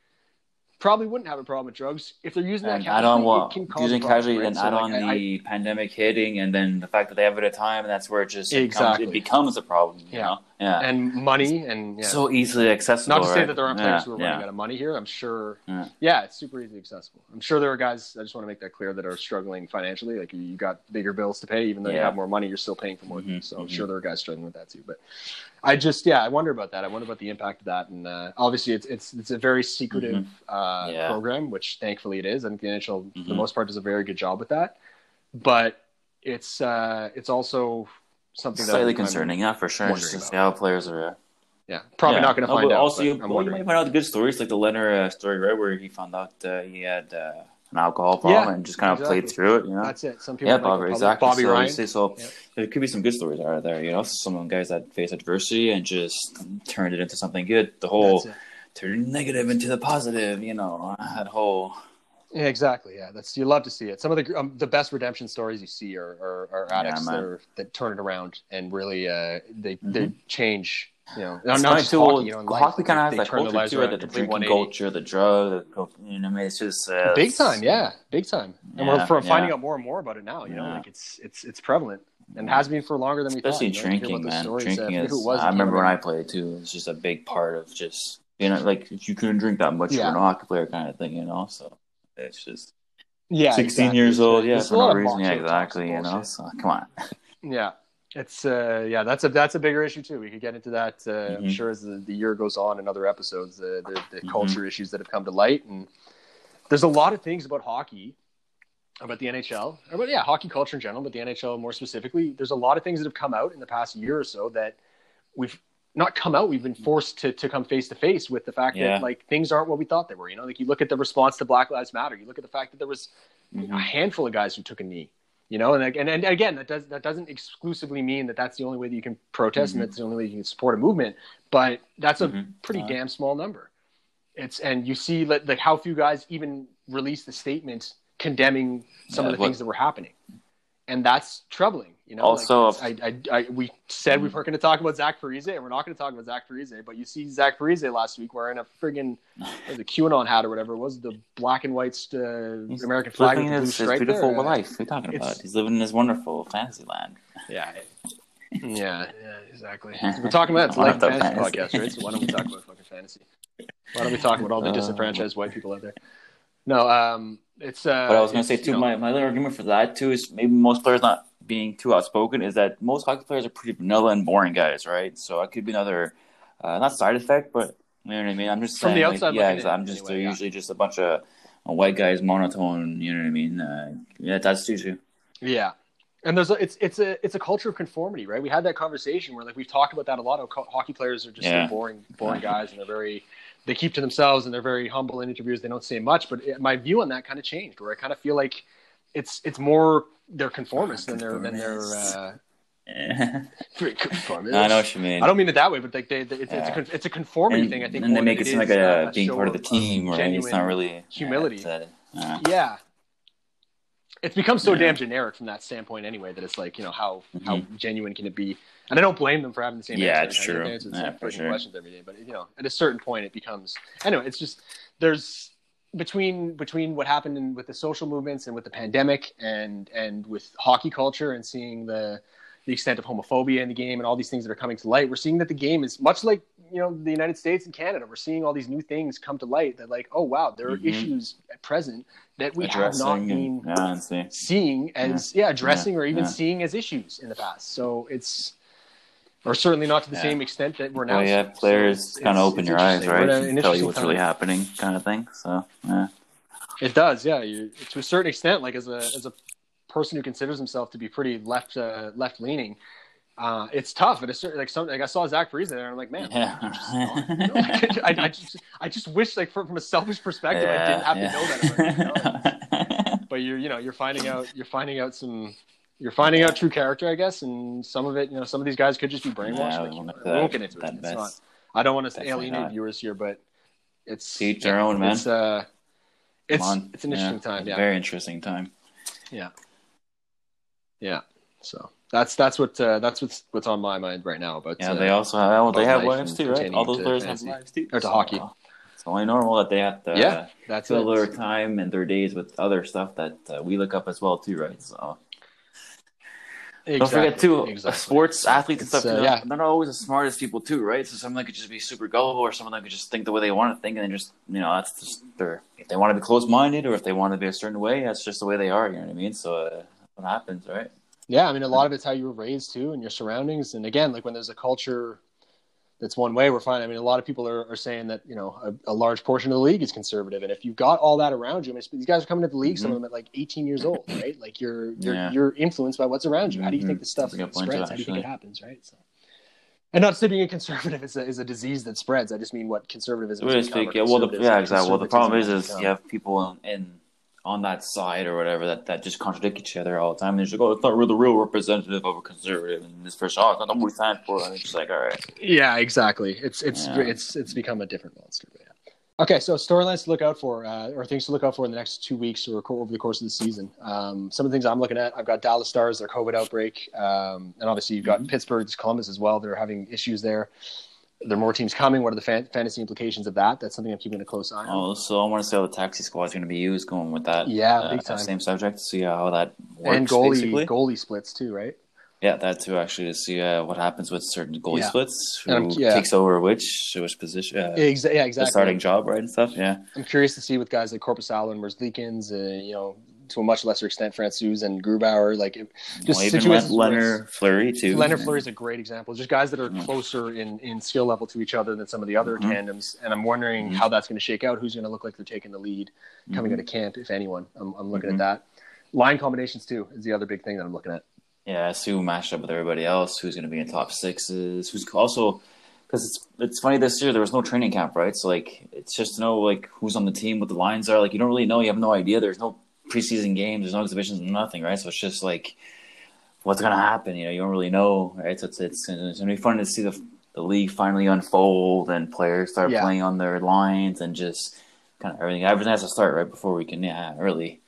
probably wouldn't have a problem with drugs, if they're using that casually, add on what can cause using casually, right? then So, add like, on I- I- the pandemic hitting, and then the fact that they have it at a time, and that's where it just it becomes, Exactly. it becomes a problem. You Yeah. know? Yeah, and money and yeah. so easily accessible. not to say that there aren't yeah, players who are yeah. running out of money here. I'm sure. Yeah. Yeah. it's super easily accessible. I'm sure there are guys. I just want to make that clear that are struggling financially. Like you, got bigger bills to pay, even though you have more money, you're still paying for more Mhm, things. So I'm mhm. sure there are guys struggling with that too. But I just, yeah, I wonder about that. I wonder about the impact of that. And uh, obviously, it's it's it's a very secretive uh, Yeah. program, which thankfully it is. I think the NHL, for the Mhm. most part, does a very good job with that. But it's uh, it's also something that Slightly I'm- concerning, yeah, for sure. wondering Just to see how players are. Uh, yeah, probably yeah. not going to No, find but out. Also, but you, I'm well, you might find out the good stories, like the Leonard uh, story, right, where he found out uh, he had uh, an alcohol problem Yeah, and just kind of played through it. You know, That's it. Some people yeah, Bobby, public- exactly. Bobby so, Ryan. so Yeah. there could be some good stories out there. You know, some guys that face adversity and just turned it into something good. The whole That's turn negative into the positive. You know, that whole Yeah, exactly. Yeah, that's you love to see it. Some of the um, the best redemption stories you see are are, are Yeah, addicts that, are, that turn it around and really uh, they Mhm. they change. You know, It's not, just too, hockey. You know, life, hockey like, kind of has that culture too, right? The drinking culture, the drug, the, you know, I mean, it's just uh, Big it's- time, yeah, big time. And Yeah, we're from finding out more and more about it now. You know, like it's it's it's prevalent and has been for longer than we especially thought. you know, drinking, man. Drinking is. who was, I remember when I played too. It's just a big part of just you know, like if you couldn't drink that much, Yeah. you're a hockey player kind of thing, you know. So it's just Yeah, sixteen exactly. years old, yeah, There's for no reason, yeah, exactly, you know. So come on, *laughs* Yeah. It's uh, yeah, that's a that's a bigger issue too. We could get into that. Uh, I'm Mhm. sure as the, the year goes on in other episodes, the the, the Mhm. culture issues that have come to light, and there's a lot of things about hockey, about the NHL, or about yeah, hockey culture in general, but the NHL more specifically. There's a lot of things that have come out in the past year or so that we've not come out. We've been forced to to come face to face with the fact Yeah. that like things aren't what we thought they were. You know, like you look at the response to Black Lives Matter. You look at the fact that there was a Mhm. handful of guys who took a knee. You know, and, like- and and again, that does that doesn't exclusively mean that that's the only way that you can protest Mhm. and that's the only way you can support a movement. But that's a Mhm. pretty Uh, damn small number. It's and you see like, like how few guys even released the statement condemning some Yeah, of the what- things that were happening, and that's troubling. You know, Also, like, I, I, I, we said we Mhm. weren't going to talk about Zach Parise, and we're not going to talk about Zach Parise. But you see Zach Parise last week wearing a friggin' the QAnon hat or whatever it was, the black and white uh, He's American flag with living the blue his, his stripe beautiful there. Life. We're talking it's- about? He's living in his wonderful fantasy land. Yeah. Yeah, *laughs* yeah, exactly. We're talking about *laughs* it's a life fantasy fantasy. podcast, right? So why don't we talk about fucking fantasy? Why don't we talk about all the *laughs* Uh, disenfranchised white people out there? No, um, it's. Uh, But I was going to say too, you know, my, my other argument for that too is maybe most players not being too outspoken is that most hockey players are pretty vanilla and boring guys, right? So it could be another uh, not side effect, but you know what I mean. I'm just From saying, the like, outside yeah, looking in, I'm just anyway, they're yeah. usually just a bunch of uh, white guys, monotone. You know what I mean? Uh, yeah, that's too too. Yeah, and there's a, it's it's a it's a culture of conformity, right? We had that conversation where like we've talked about that a lot. Of co- hockey players are just Yeah. boring, boring guys, and they're very they keep to themselves and they're very humble in interviews. They don't say much, but it, my view on that kind of changed, where I kind of feel like it's it's more they're conformists than they're than they're uh, conformists. I know what you mean. I don't mean it that way, but like they, they it's, it's, a, Yeah. it's a conformity and, thing. I think, and they make it seem like a, uh, being part of the team, right? It's not really humility. Yeah, it's, uh, Yeah, it's become so Yeah. damn generic from that standpoint anyway that it's like you know how how Mhm. genuine can it be? And I don't blame them for having the same. Yeah, answer it's true. Answer the Yeah, same for sure. questions every day, but you know, at a certain point, it becomes anyway. It's just there's between between what happened in, with the social movements and with the pandemic and and with hockey culture and seeing the the extent of homophobia in the game and all these things that are coming to light we're seeing that the game is much like you know the united states and canada we're seeing all these new things come to light that like oh wow there are Mhm. issues at present that we have not been and, yeah, see. seeing as yeah, addressing or even Yeah. seeing as issues in the past so it's or certainly not to the Yeah. same extent that we're now Well, yeah, seeing. So players kind of open your eyes, right? We're at an And tell you what's really happening, kind of thing. So, yeah. It does, yeah. You, to a certain extent, like as a as a person who considers himself to be pretty left uh, left leaning, uh, it's tough. At a certain like some like I saw Zach Parise there, and I'm like, man, Yeah. know, like, *laughs* I, I just I just wish like from, from a selfish perspective, I didn't have to know that. About, you know? But you're you know you're finding out you're finding out some. You're finding out true character, I guess, and some of it, you know, some of these guys could just be brainwashed. Yeah, like, you know, won't we get won't get into it. It's not, I don't want to alienate not. viewers here, but it's each their own, man. It's uh, it's it's an interesting Yeah, time. Yeah, Very interesting time. Yeah. Yeah. So that's that's what uh, that's what's what's on my mind right now. But Yeah, uh, they also have, well, they have wives too, right? All those players have wives too. Or to So, hockey. uh, It's only normal that they have to Yeah, that's fill it. their time and their days with other stuff that uh, we look up as well too, right? So exactly. don't forget too, exactly. sports athletes and stuff. uh, you know, yeah. they're not always the smartest people too, right? So someone of them could just be super gullible, or someone of them could just think the way they want to think, and then just you know that's just their if they want to be close minded or if they want to be a certain way, that's just the way they are. You know what I mean? So uh, what happens, right? Yeah, I mean, a lot of it's how you were raised too, and your surroundings. And again, like when there's a culture that's one way, we're fine. I mean, a lot of people are, are saying that you know a, a large portion of the league is conservative, and if you've got all that around you, I mean, these guys are coming to the league, some of them at like 18 years old, right? Like you're you're Yeah. you're influenced by what's around you. How do you Mhm. think this stuff That's a good point, spreads? too, How do you think it happens, right? So. And not to being a conservative is a, is a disease that spreads. I just mean what conservatism to speak, yeah. Well, the, yeah, exactly. Well, the problem is, is you have people in, in on that side or whatever that, that just contradict each other all the time. And they're just like, oh, it's not really the real representative of a conservative. And this person, oh, it's not what we stand for. And it's just like, all right. Yeah, exactly. It's it's Yeah. it's it's become a different monster. But yeah. Okay, so storylines to look out for, uh, or things to look out for in the next two weeks or over the course of the season. Um, some of the things I'm looking at, I've got Dallas Stars, their COVID outbreak, um, and obviously you've got Mhm. Pittsburgh's Columbus as well. They're having issues there. There are more teams coming. What are the fan- fantasy implications of that? That's something I'm keeping a close eye on. Oh, so I want to see how the taxi squad is going to be used going with that. Yeah, uh, big time. Same subject. See how that works. and goalie basically. goalie splits too, right? Yeah, that too. Actually, to see uh, what happens with certain goalie Yeah. splits, who yeah. takes over which which position, uh, Exa- yeah, the exactly. starting job, right, and stuff. Yeah, I'm curious to see with guys like Korpisalo, Merzlikins, uh, you know, to a much lesser extent Francouz and Grubauer. Like it, just Well, even situations Len- Leonard Fleury too. Leonard Fleury is a great example. Just guys that are Mhm. closer in, in skill level to each other than some of the other Mhm. tandems. And I'm wondering Mhm. how that's going to shake out. Who's going to look like they're taking the lead coming out of camp, if anyone. I'm, I'm looking Mhm. at that. Line combinations too is the other big thing that I'm looking at. Yeah, see who matched up with everybody else. Who's going to be in top sixes? Who's also because it's it's funny this year there was no training camp, right? So like it's just to know like who's on the team, what the lines are. Like you don't really know. You have no idea. There's no preseason games. There's no exhibitions. Nothing, right? So it's just like what's going to happen. You know, you don't really know, right? So it's it's, it's going to be fun to see the the league finally unfold and players start Yeah. playing on their lines and just kind of everything. Everything has to start right before we can yeah really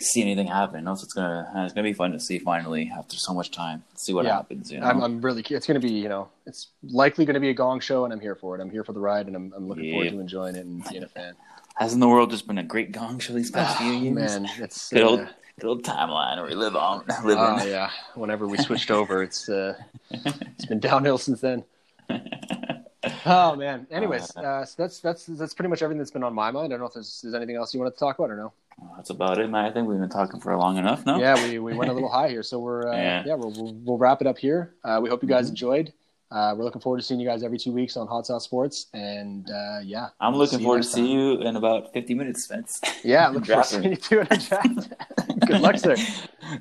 see anything happen. You know? So it's gonna uh, it's gonna be fun to see finally after so much time. See what Yeah. happens. You know? I'm, I'm really. It's going to be. You know, it's likely going to be a gong show, and I'm here for it. I'm here for the ride, and I'm, I'm looking forward to enjoying it and being a fan. Hasn't the world just been a great gong show these past few Oh, years? man, it's Good old, uh, good old timeline where we live on, *laughs* live oh, yeah. Whenever we switched over, it's uh, it's been downhill since then. *laughs* Oh man. Anyways, uh, so that's that's that's pretty much everything that's been on my mind. I don't know if there's, there's anything else you wanted to talk about or no. That's about it, man. I think we've been talking for long enough now. Yeah, we, we went a little high here, so we're uh, *laughs* yeah, Yeah. we'll, we'll we'll wrap it up here. Uh, we hope you guys Mhm. enjoyed. Uh, we're looking forward to seeing you guys every two weeks on Hot Sauce Sports, and uh, yeah, I'm looking forward to next see you in about 50 minutes, Spence. Yeah, look forward to seeing *laughs* you too in a draft. *laughs* Good luck, sir.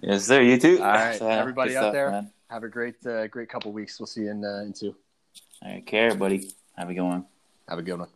Yes, sir. You too. All right, *laughs* So, everybody out stuff, there. Man. Have a great uh, great couple weeks. We'll see you in uh, in two. All right, care, buddy. Have a good one. Have a good one.